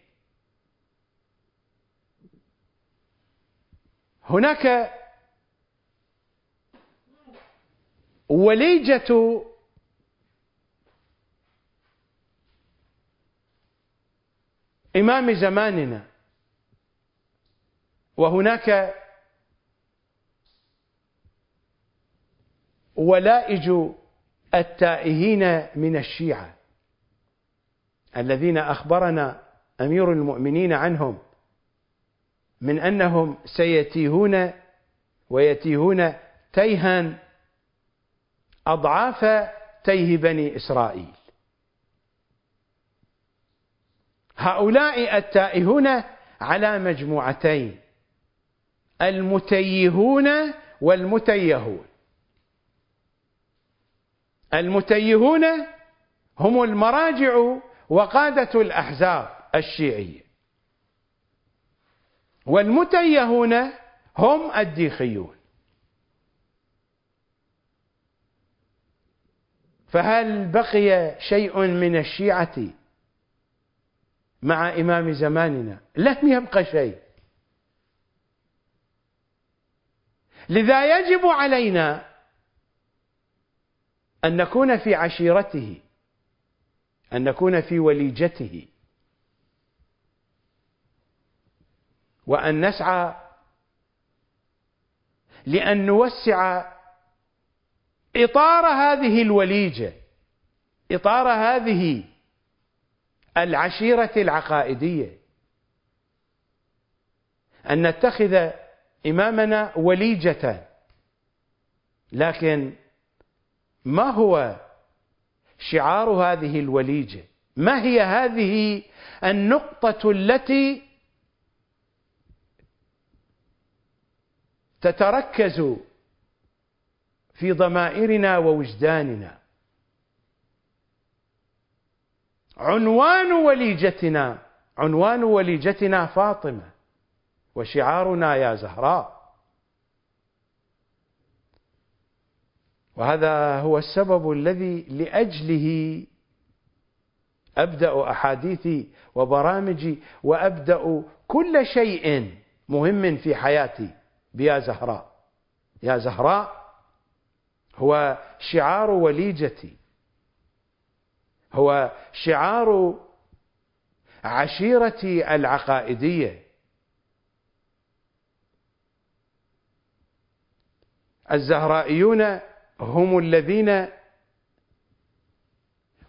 هناك وليجة إمام زماننا وهناك ولائج التائهين من الشيعة الذين أخبرنا أمير المؤمنين عنهم من أنهم سيتيهون ويتيهون تيها أضعاف تيه بني إسرائيل. هؤلاء التائهون على مجموعتين المتيهون والمتيهون. المتيهون هم المراجع وقادة الأحزاب الشيعية. والمتيهون هم الديخيون. فهل بقي شيء من الشيعة مع إمام زماننا؟ لم يبق شيء. لذا يجب علينا أن نكون في عشيرته أن نكون في وليجته وأن نسعى لأن نوسع إطار هذه الوليجة إطار هذه العشيرة العقائدية أن نتخذ إمامنا وليجة لكن ما هو شعار هذه الوليجة؟ ما هي هذه النقطة التي تتركز في ضمائرنا ووجداننا. عنوان وليجتنا عنوان وليجتنا فاطمة وشعارنا يا زهراء. وهذا هو السبب الذي لأجله أبدأ أحاديثي وبرامجي وأبدأ كل شيء مهم في حياتي. بيا زهراء يا زهراء هو شعار وليجتي. هو شعار عشيرتي العقائدية. الزهرائيون هم الذين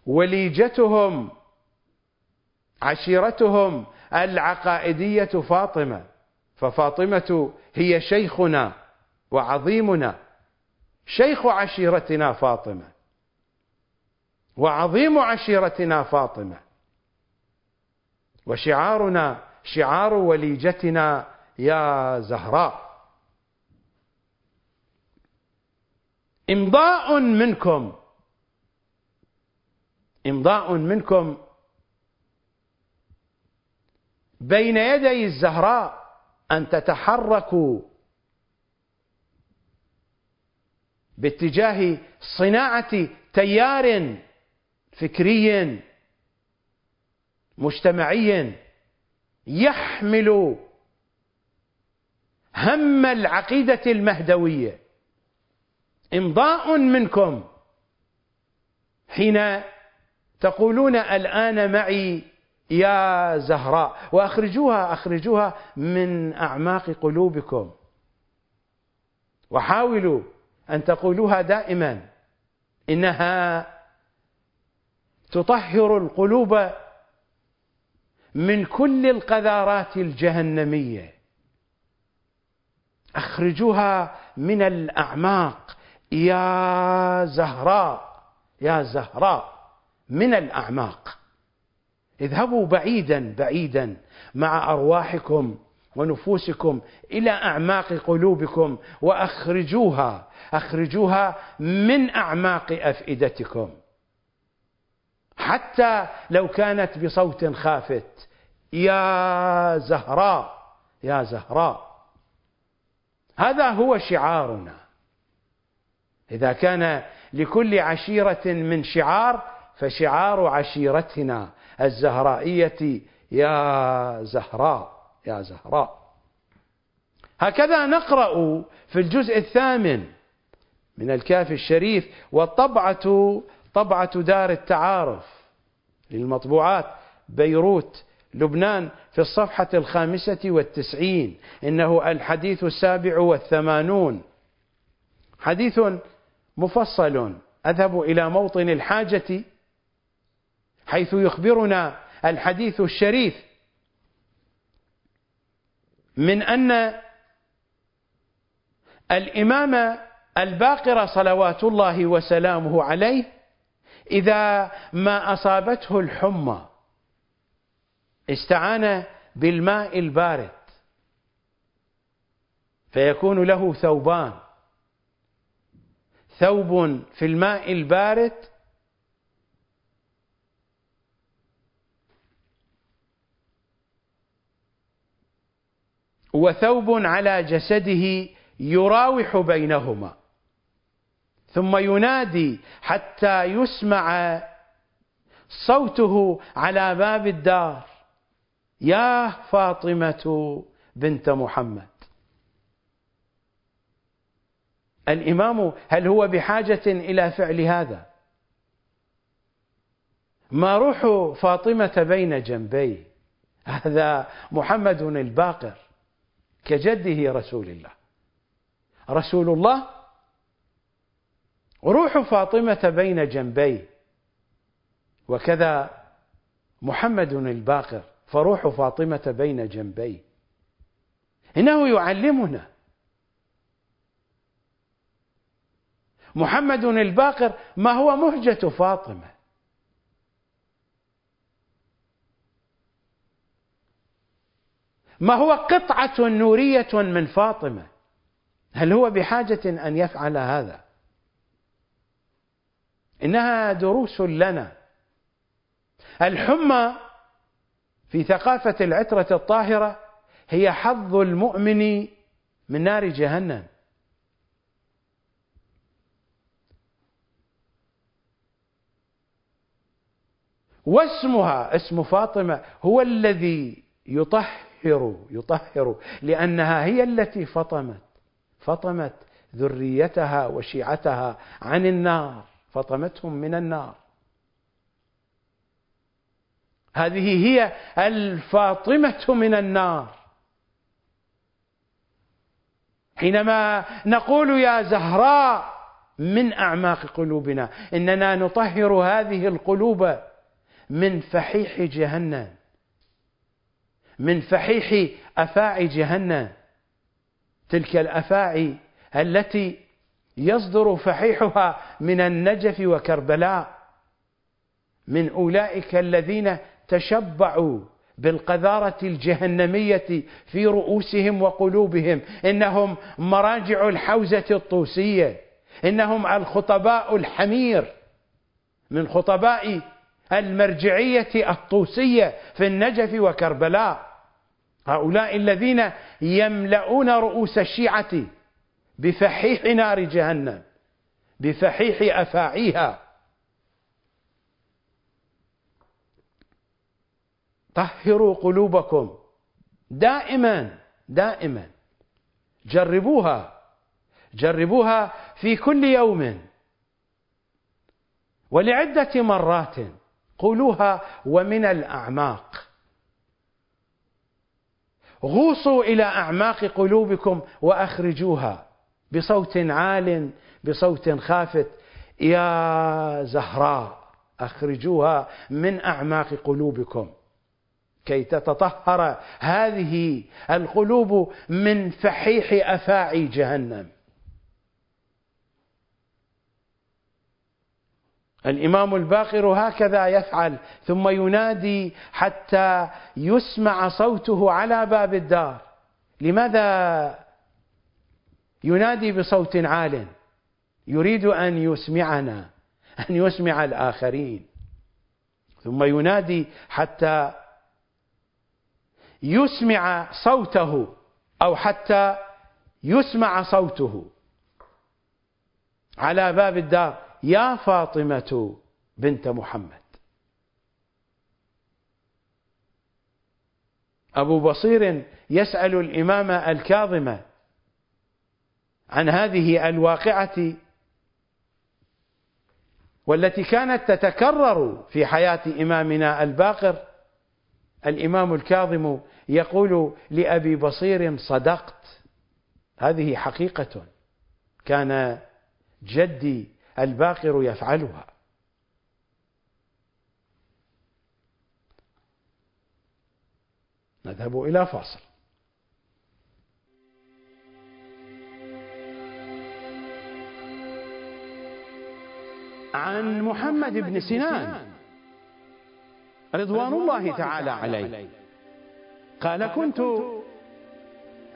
وليجتهم عشيرتهم العقائدية فاطمة. ففاطمة هي شيخنا وعظيمنا. شيخ عشيرتنا فاطمة. وعظيم عشيرتنا فاطمة. وشعارنا شعار وليجتنا يا زهراء. إمضاء منكم. إمضاء منكم. بين يدي الزهراء أن تتحركوا باتجاه صناعة تيار فكري مجتمعي يحمل هم العقيدة المهدوية. إمضاء منكم. حين تقولون الآن معي يا زهراء وأخرجوها أخرجوها من أعماق قلوبكم. وحاولوا أن تقولوها دائما إنها تطهر القلوب من كل القذارات الجهنمية. أخرجوها من الأعماق. يا زهراء يا زهراء من الأعماق. اذهبوا بعيدا بعيدا مع أرواحكم. ونفوسكم إلى أعماق قلوبكم وأخرجوها أخرجوها من أعماق أفئدتكم. حتى لو كانت بصوت خافت يا زهراء يا زهراء هذا هو شعارنا. إذا كان لكل عشيرة من شعار فشعار عشيرتنا الزهرائية يا زهراء. يا زهراء. هكذا نقرأ في الجزء الثامن من الكاف الشريف والطبعه طبعة دار التعارف للمطبوعات بيروت لبنان في الصفحة الخامسة والتسعين. إنه الحديث السابع والثمانون. حديث مفصل. أذهب إلى موطن الحاجة حيث يخبرنا الحديث الشريف من أن الإمام الباقر صلوات الله وسلامه عليه إذا ما أصابته الحمى استعان بالماء البارد فيكون له ثوبان. ثوب في الماء البارد وثوب على جسده يراوح بينهما. ثم ينادي حتى يسمع صوته على باب الدار. يا فاطمة بنت محمد. الإمام هل هو بحاجة إلى فعل هذا؟ ما روح فاطمة بين جنبيه؟ هذا محمد الباقر. كجده رسول الله. رسول الله روح فاطمة بين جنبيه. وكذا محمد الباقر فروح فاطمة بين جنبيه. إنه يعلمنا. محمد الباقر ما هو مهجة فاطمة. ما هو قطعة نورية من فاطمة؟ هل هو بحاجة أن يفعل هذا؟ إنها دروس لنا. الحمى في ثقافة العترة الطاهرة هي حظ المؤمن من نار جهنم. واسمها اسم فاطمة هو الذي يطهر. يطهر لأنها هي التي فطمت فطمت ذريتها وشيعتها عن النار فطمتهم من النار. هذه هي الفاطمة من النار. حينما نقول يا زهراء من أعماق قلوبنا؟ إننا نطهر هذه القلوب من فحيح جهنم. من فحيح أفاعي جهنم. تلك الأفاعي التي يصدر فحيحها من النجف وكربلاء. من أولئك الذين تشبعوا بالقذارة الجهنمية في رؤوسهم وقلوبهم. إنهم مراجع الحوزة الطوسية. إنهم الخطباء الحمير. من خطباء المرجعية الطوسية في النجف وكربلاء. هؤلاء الذين يملؤون رؤوس الشيعة بفحيح نار جهنم بفحيح أفاعيها. طهروا قلوبكم دائما دائما. جربوها جربوها في كل يوم. ولعدة مرات قولوها ومن الأعماق. غوصوا إلى أعماق قلوبكم وأخرجوها بصوت عال بصوت خافت. يا زهراء أخرجوها من أعماق قلوبكم. كي تتطهر هذه القلوب من فحيح أفاعي جهنم. الإمام الباقر هكذا يفعل ثم ينادي حتى يسمع صوته على باب الدار. لماذا ينادي بصوت عال؟ يريد أن يسمعنا أن يسمع الآخرين. ثم ينادي حتى يسمع صوته أو حتى يسمع صوته على باب الدار. يا فاطمة بنت محمد. أبو بصير يسأل الإمام الكاظم عن هذه الواقعة والتي كانت تتكرر في حياة إمامنا الباقر. الإمام الكاظم يقول لأبي بصير صدقت. هذه حقيقة. كان جدي الباقر يفعلها. نذهب إلى فاصل. عن محمد بن سنان رضوان الله تعالى عليه. قال كنت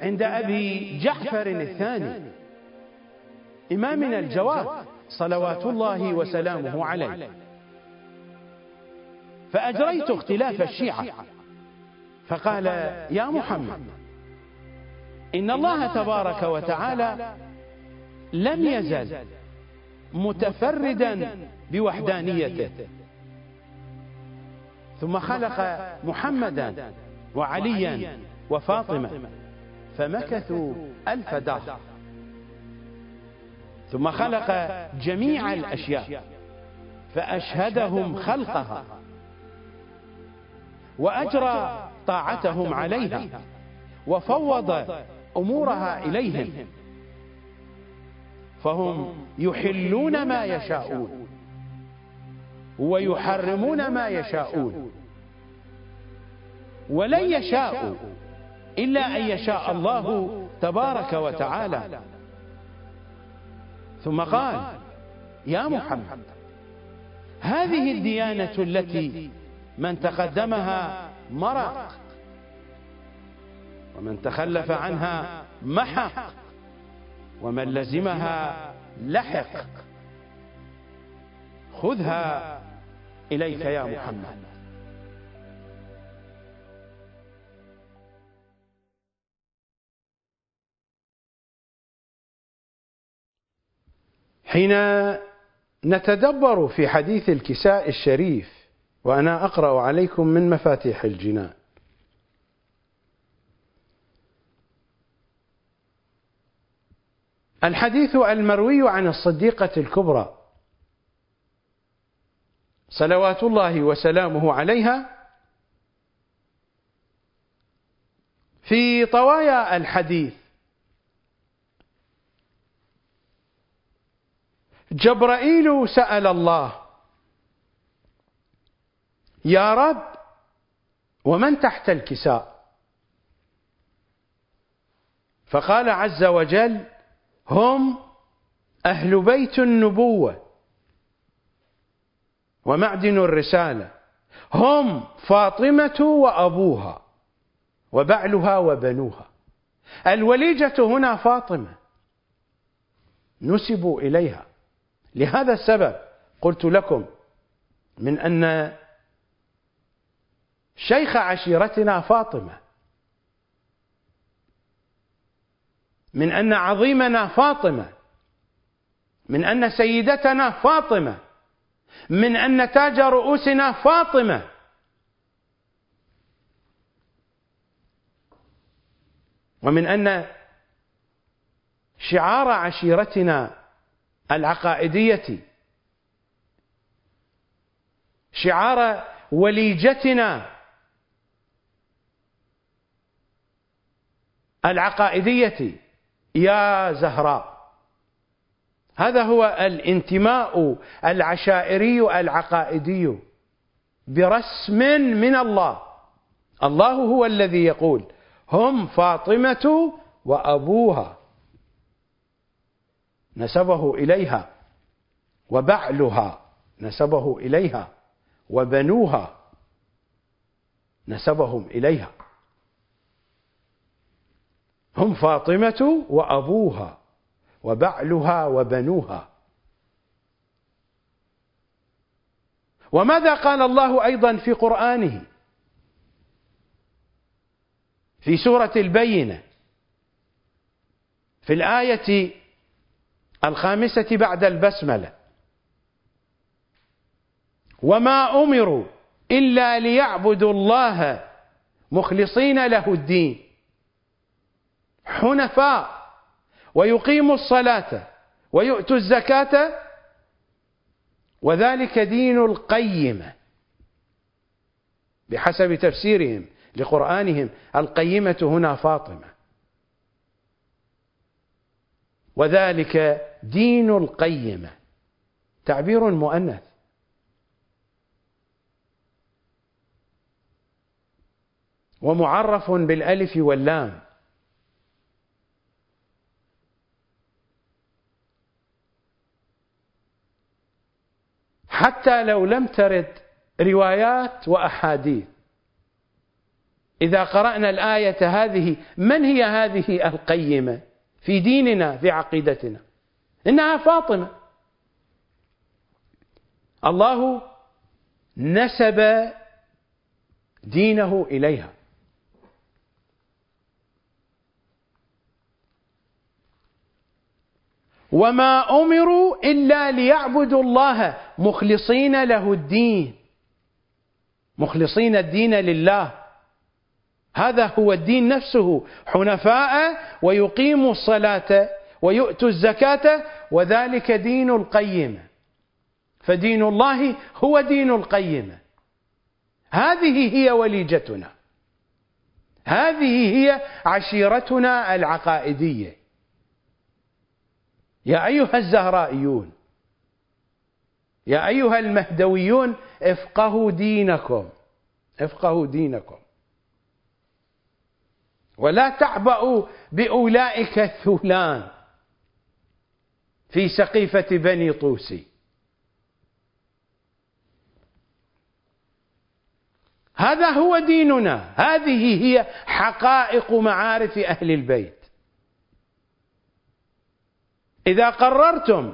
عند أبي جعفر الثاني إمامنا الجواد. صلوات الله وسلامه عليه. فأجريت اختلاف الشيعة. فقال يا محمد إن الله تبارك وتعالى لم يزل متفردا بوحدانيته. ثم خلق محمدا وعليا وفاطمة فمكثوا ألف دهر. ثم خلق جميع الأشياء فأشهدهم خلقها وأجرى طاعتهم عليها وفوض أمورها إليهم فهم يحلون ما يشاءون ويحرمون ما يشاءون ولن يشاءوا إلا أن يشاء الله تبارك وتعالى. ثم قال يا محمد هذه الديانة التي من تقدمها مرق ومن تخلف عنها محق ومن لزمها لحق خذها إليك يا محمد. حين نتدبر في حديث الكساء الشريف وأنا أقرأ عليكم من مفاتيح الجنان. الحديث المروي عن الصديقة الكبرى. صلوات الله وسلامه عليها. في طوايا الحديث جبرائيل سأل الله. يا رب ومن تحت الكساء؟ فقال عز وجل هم أهل بيت النبوة ومعدن الرسالة. هم فاطمة وأبوها وبعلها وبنوها. الوليجة هنا فاطمة. نسبوا إليها. لهذا السبب قلت لكم من أن شيخ عشيرتنا فاطمة من أن عظيمنا فاطمة من أن سيدتنا فاطمة من أن تاج رؤوسنا فاطمة. ومن أن شعار عشيرتنا العقائدية. شعار وليجتنا العقائدية. يا زهراء هذا هو الانتماء العشائري العقائدي برسم من الله. الله هو الذي يقول هم فاطمة وأبوها. نسبه إليها وبعلها نسبه إليها وبنوها نسبهم إليها. هم فاطمة وأبوها وبعلها وبنوها. وماذا قال الله أيضا في قرآنه؟ في سورة البينة في الآية الخامسة بعد البسملة. وما أمروا إلا ليعبدوا الله مخلصين له الدين. حنفاء ويقيموا الصلاة ويؤتوا الزكاة وذلك دين القيمة. بحسب تفسيرهم لقرآنهم القيمة هنا فاطمة. وذلك دين القيمة تعبير مؤنث. ومعرف بالألف واللام. حتى لو لم ترد روايات وأحاديث. إذا قرأنا الآية هذه من هي هذه القيمة؟ في ديننا في عقيدتنا. إنها فاطمة الله نسب دينه إليها. وما أمروا إلا ليعبدوا الله مخلصين له الدين. مخلصين الدين لله. هذا هو الدين نفسه. حنفاء ويقيموا الصلاة ويؤتوا الزكاة وذلك دين القيمه فدين الله هو دين القيمه هذه هي وليجتنا. هذه هي عشيرتنا العقائدية. يا أيها الزهرائيون يا أيها المهدويون افقهوا دينكم. افقهوا دينكم. ولا تعبأوا بأولئك الثولان في سقيفة بني طوسي. هذا هو ديننا. هذه هي حقائق معارف أهل البيت. إذا قررتم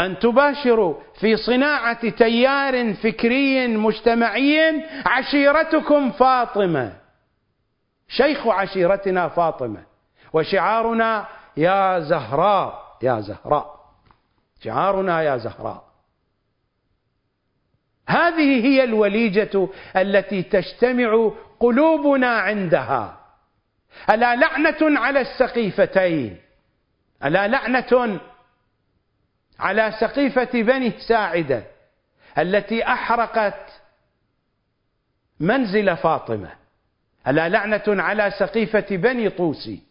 أن تباشروا في صناعة تيار فكري مجتمعي عشيرتكم فاطمة. شيخ عشيرتنا فاطمة وشعارنا يا زهراء يا زهراء. شعارنا يا زهراء. هذه هي الوليجة التي تجتمع قلوبنا عندها. ألا لعنة على السقيفتين؟ ألا لعنة على سقيفة بني ساعدة التي أحرقت منزل فاطمة؟ ألا لعنة على سقيفة بني طوسي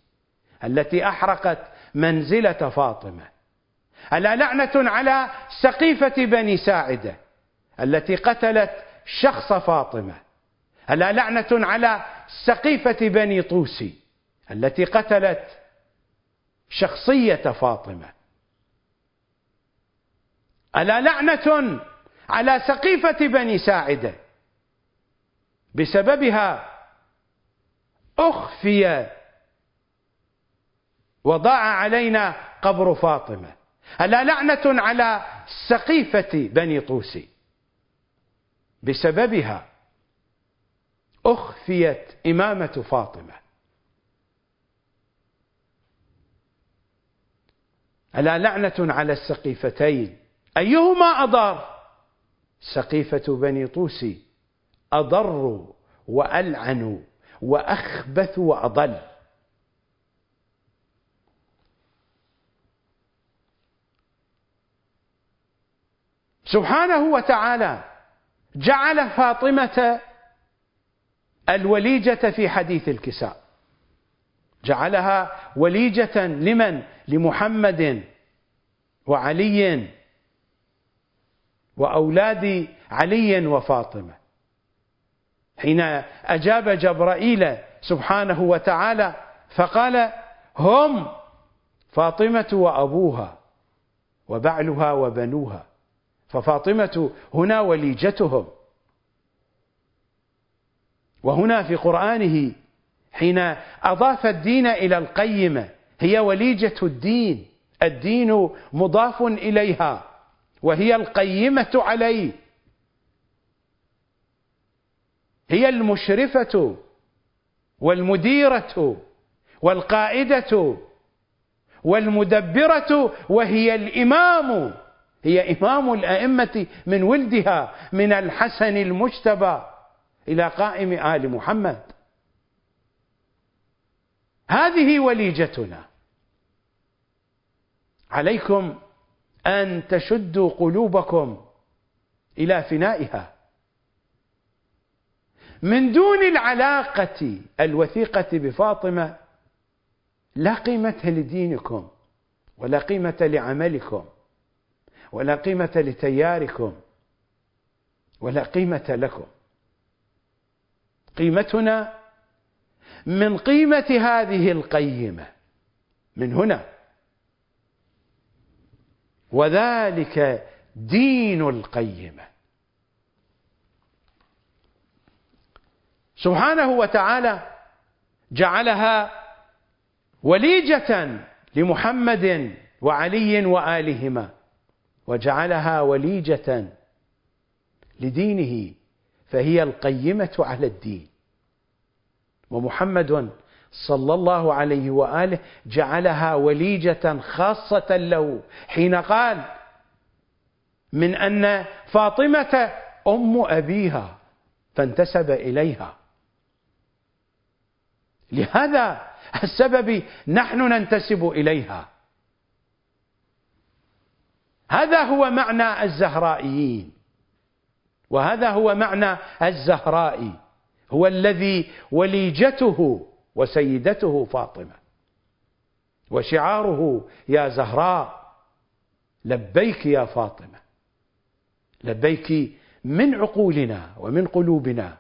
التي أحرقت منزلة فاطمة. ألا لعنة على سقيفة بني ساعدة التي قتلت شخص فاطمة. ألا لعنة على سقيفة بني طوسي التي قتلت شخصية فاطمة. ألا لعنة على سقيفة بني ساعدة بسببها أخفي. وضاع علينا قبر فاطمة. ألا لعنة على سقيفة بني طوسي. بسببها أخفيت إمامة فاطمة. ألا لعنة على السقيفتين. أيهما أضر؟ سقيفة بني طوسي أضر وألعنوا. وأخبث وأضل. سبحانه وتعالى جعل فاطمة الوليجة في حديث الكساء. جعلها وليجة لمن؟ لمحمد وعلي وأولاد علي وفاطمة. حين أجاب جبرائيل سبحانه وتعالى فقال هم فاطمة وأبوها وبعلها وبنوها ففاطمة هنا وليجتهم. وهنا في قرآنه حين أضاف الدين إلى القيمة هي وليجة الدين الدين مضاف إليها وهي القيمة عليه. هي المشرفة والمديرة والقائدة والمدبرة وهي الإمام. هي إمام الأئمة من ولدها من الحسن المجتبى إلى قائم آل محمد. هذه وليجتنا. عليكم أن تشدوا قلوبكم إلى فنائها. من دون العلاقة الوثيقة بفاطمة لا قيمة لدينكم ولا قيمة لعملكم ولا قيمة لتياركم ولا قيمة لكم. قيمتنا من قيمة هذه القيمة من هنا. وذلك دين القيمة. سبحانه وتعالى جعلها وليجة لمحمد وعلي وآلهما وجعلها وليجة لدينه فهي القيمة على الدين. ومحمد صلى الله عليه وآله جعلها وليجة خاصة له حين قال من أن فاطمة أم أبيها فانتسب إليها. لهذا السبب نحن ننتسب إليها. هذا هو معنى الزهرائيين. وهذا هو معنى الزهرائي هو الذي وليجته وسيدته فاطمة. وشعاره يا زهراء لبيك يا فاطمة. لبيك من عقولنا ومن قلوبنا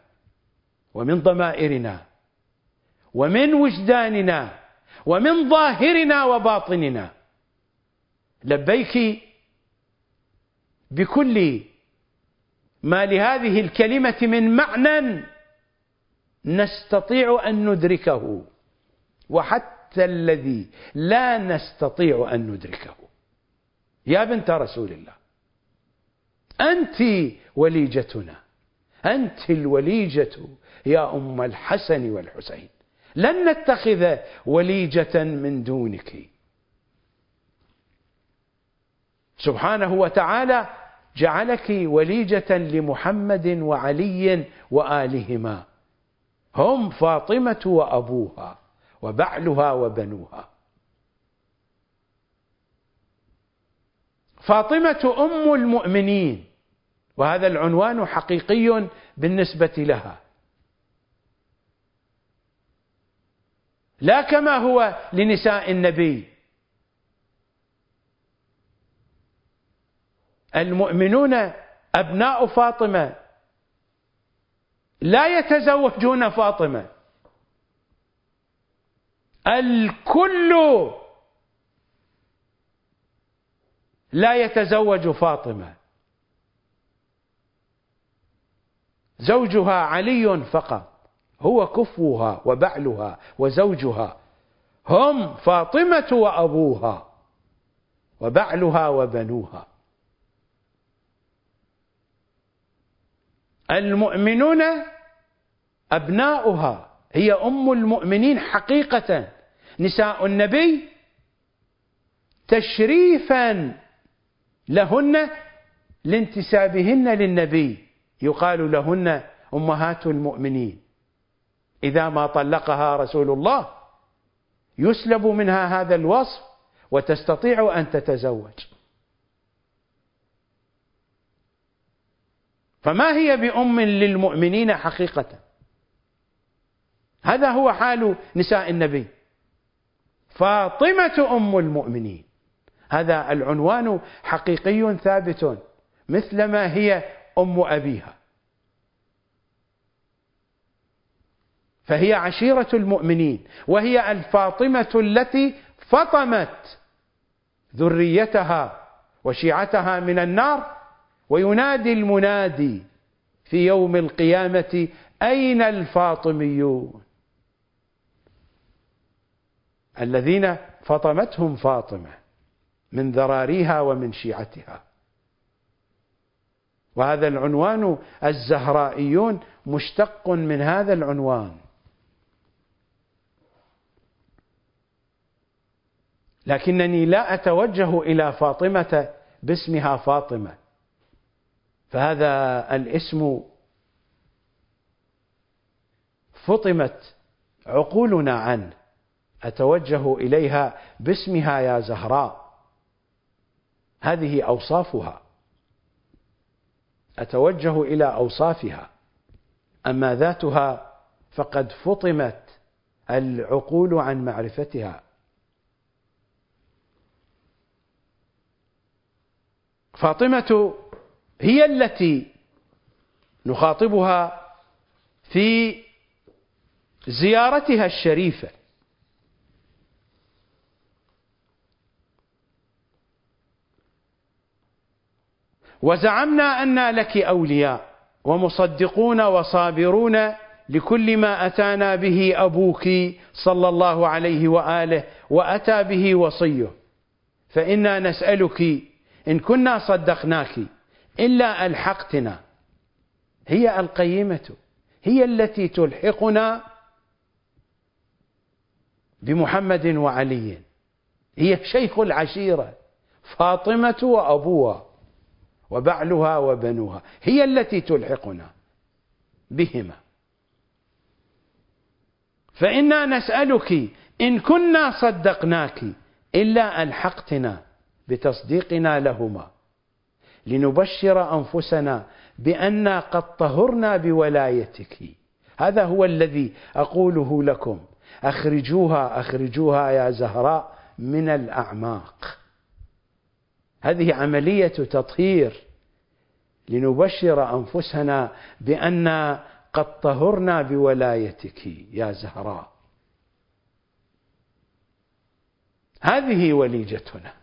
ومن ضمائرنا. ومن وجداننا ومن ظاهرنا وباطننا. لبيك بكل ما لهذه الكلمة من معنى نستطيع أن ندركه وحتى الذي لا نستطيع أن ندركه. يا بنت رسول الله أنت وليجتنا أنت الوليجة يا أم الحسن والحسين. لن نتخذ وليجة من دونك. سبحانه وتعالى جعلك وليجة لمحمد وعلي وآلهما. هم فاطمة وأبوها وبعلها وبنوها. فاطمة أم المؤمنين وهذا العنوان حقيقي بالنسبة لها. لا كما هو لنساء النبي. المؤمنون أبناء فاطمة. لا يتزوجون فاطمة. الكل لا يتزوج فاطمة. زوجها علي فقط. هو كفوها وبعلها وزوجها. هم فاطمة وأبوها وبعلها وبنوها. المؤمنون أبناؤها هي أم المؤمنين حقيقة. نساء النبي تشريفا لهن لانتسابهن للنبي. يقال لهن أمهات المؤمنين. إذا ما طلقها رسول الله يسلب منها هذا الوصف وتستطيع أن تتزوج. فما هي بأم للمؤمنين حقيقة؟ هذا هو حال نساء النبي. فاطمة أم المؤمنين هذا العنوان حقيقي ثابت مثلما هي أم أبيها. فهي عشيرة المؤمنين وهي الفاطمة التي فطمت ذريتها وشيعتها من النار وينادي المنادي في يوم القيامة أين الفاطميون؟ الذين فطمتهم فاطمة من ذراريها ومن شيعتها. وهذا العنوان الزهرائيون مشتق من هذا العنوان. لكنني لا أتوجه إلى فاطمة باسمها فاطمة. فهذا الاسم فطمت عقولنا عنه. أتوجه إليها باسمها يا زهراء. هذه أوصافها. أتوجه إلى أوصافها. أما ذاتها فقد فطمت العقول عن معرفتها. فاطمة هي التي نخاطبها في زيارتها الشريفة. وزعمنا أن لك أولياء ومصدقون وصابرون لكل ما أتانا به أبوك صلى الله عليه وآله وأتى به وصيه. فإنا نسألك إن كنا صدقناك إلا ألحقتنا. هي القيمة هي التي تلحقنا بمحمد وعلي. هي شيخ العشيرة فاطمة وأبوها وبعلها وبنوها هي التي تلحقنا بهما. فإنا نسألك إن كنا صدقناك إلا ألحقتنا بتصديقنا لهما. لنبشر أنفسنا بأننا قد طهرنا بولايتك. هذا هو الذي أقوله لكم. أخرجوها أخرجوها يا زهراء من الأعماق. هذه عملية تطهير. لنبشر أنفسنا بأن قد طهرنا بولايتك يا زهراء. هذه وليجتنا.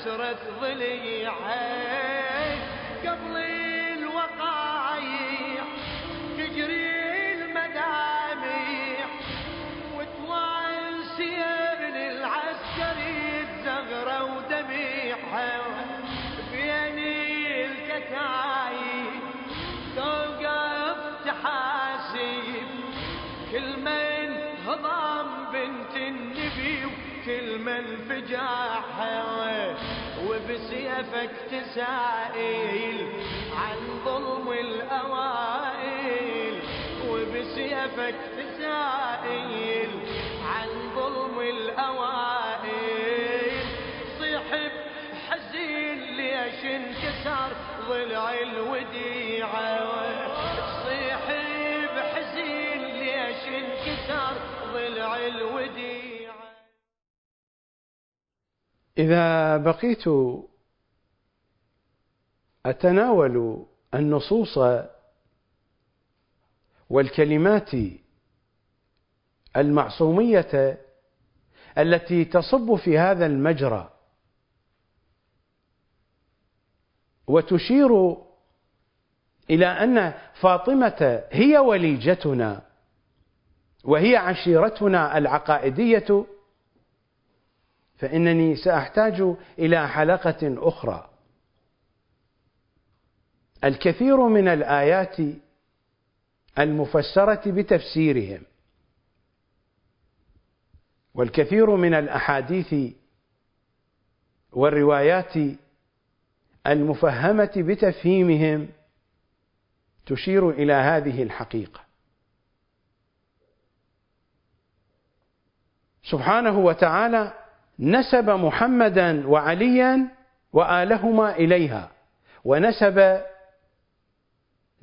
كسرت ضليعي قبل الوقايع تجري وبسيفك تسائل عن ظلم الأوائل وبسيفك تسائل عن ظلم الأوائل. صيحب حزين ليش انكسر ضلع الوديعة. إذا بقيت أتناول النصوص والكلمات المعصومية التي تصب في هذا المجرى وتشير إلى أن فاطمة هي وليجتنا وهي عشيرتنا العقائدية فإنني سأحتاج إلى حلقة أخرى. الكثير من الآيات المفسرة بتفسيرهم والكثير من الأحاديث والروايات المفهمة بتفهيمهم تشير إلى هذه الحقيقة. سبحانه وتعالى نسب محمدا وعليا وآلهما إليها ونسب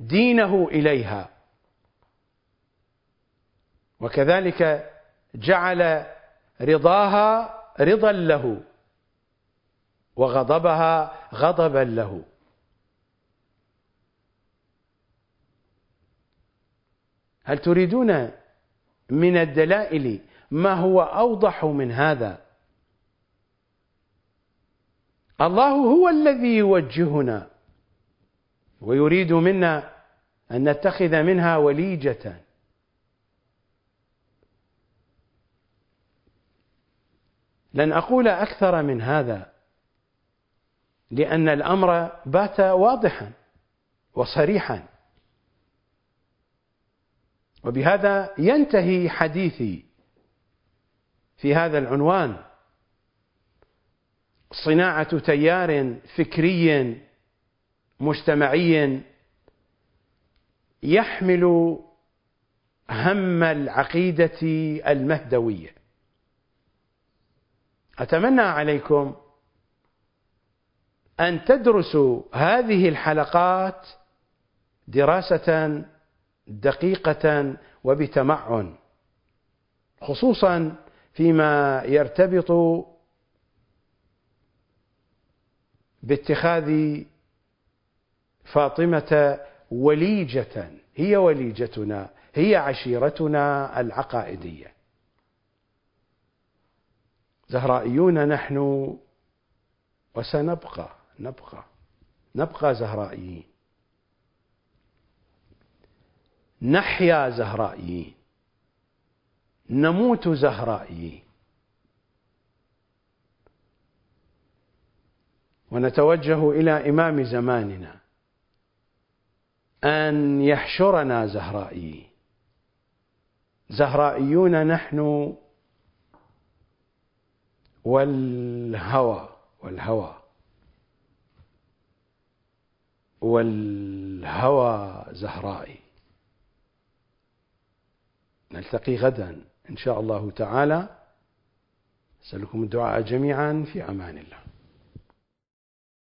دينه إليها. وكذلك جعل رضاها رضا له وغضبها غضبا له. هل تريدون من الدلائل ما هو أوضح من هذا؟ الله هو الذي يوجهنا ويريد منا أن نتخذ منها وليجة. لن أقول أكثر من هذا لأن الأمر بات واضحا وصريحا. وبهذا ينتهي حديثي في هذا العنوان. صناعة تيار فكري مجتمعي يحمل هم العقيدة المهدوية. أتمنى عليكم أن تدرسوا هذه الحلقات دراسة دقيقة وبتمعن خصوصا فيما يرتبط باتخاذ فاطمة وليجة. هي وليجتنا هي عشيرتنا العقائدية. زهرائيون نحن وسنبقى نبقى نبقى زهرائيين. نحيا زهرائيين نموت زهرائيين. ونتوجه إلى إمام زماننا أن يحشرنا زهرائيين زهرائيون نحن والهوى والهوى والهوى زهرائي. نلتقي غدا إن شاء الله تعالى. أسألكم الدعاء جميعا في أمان الله.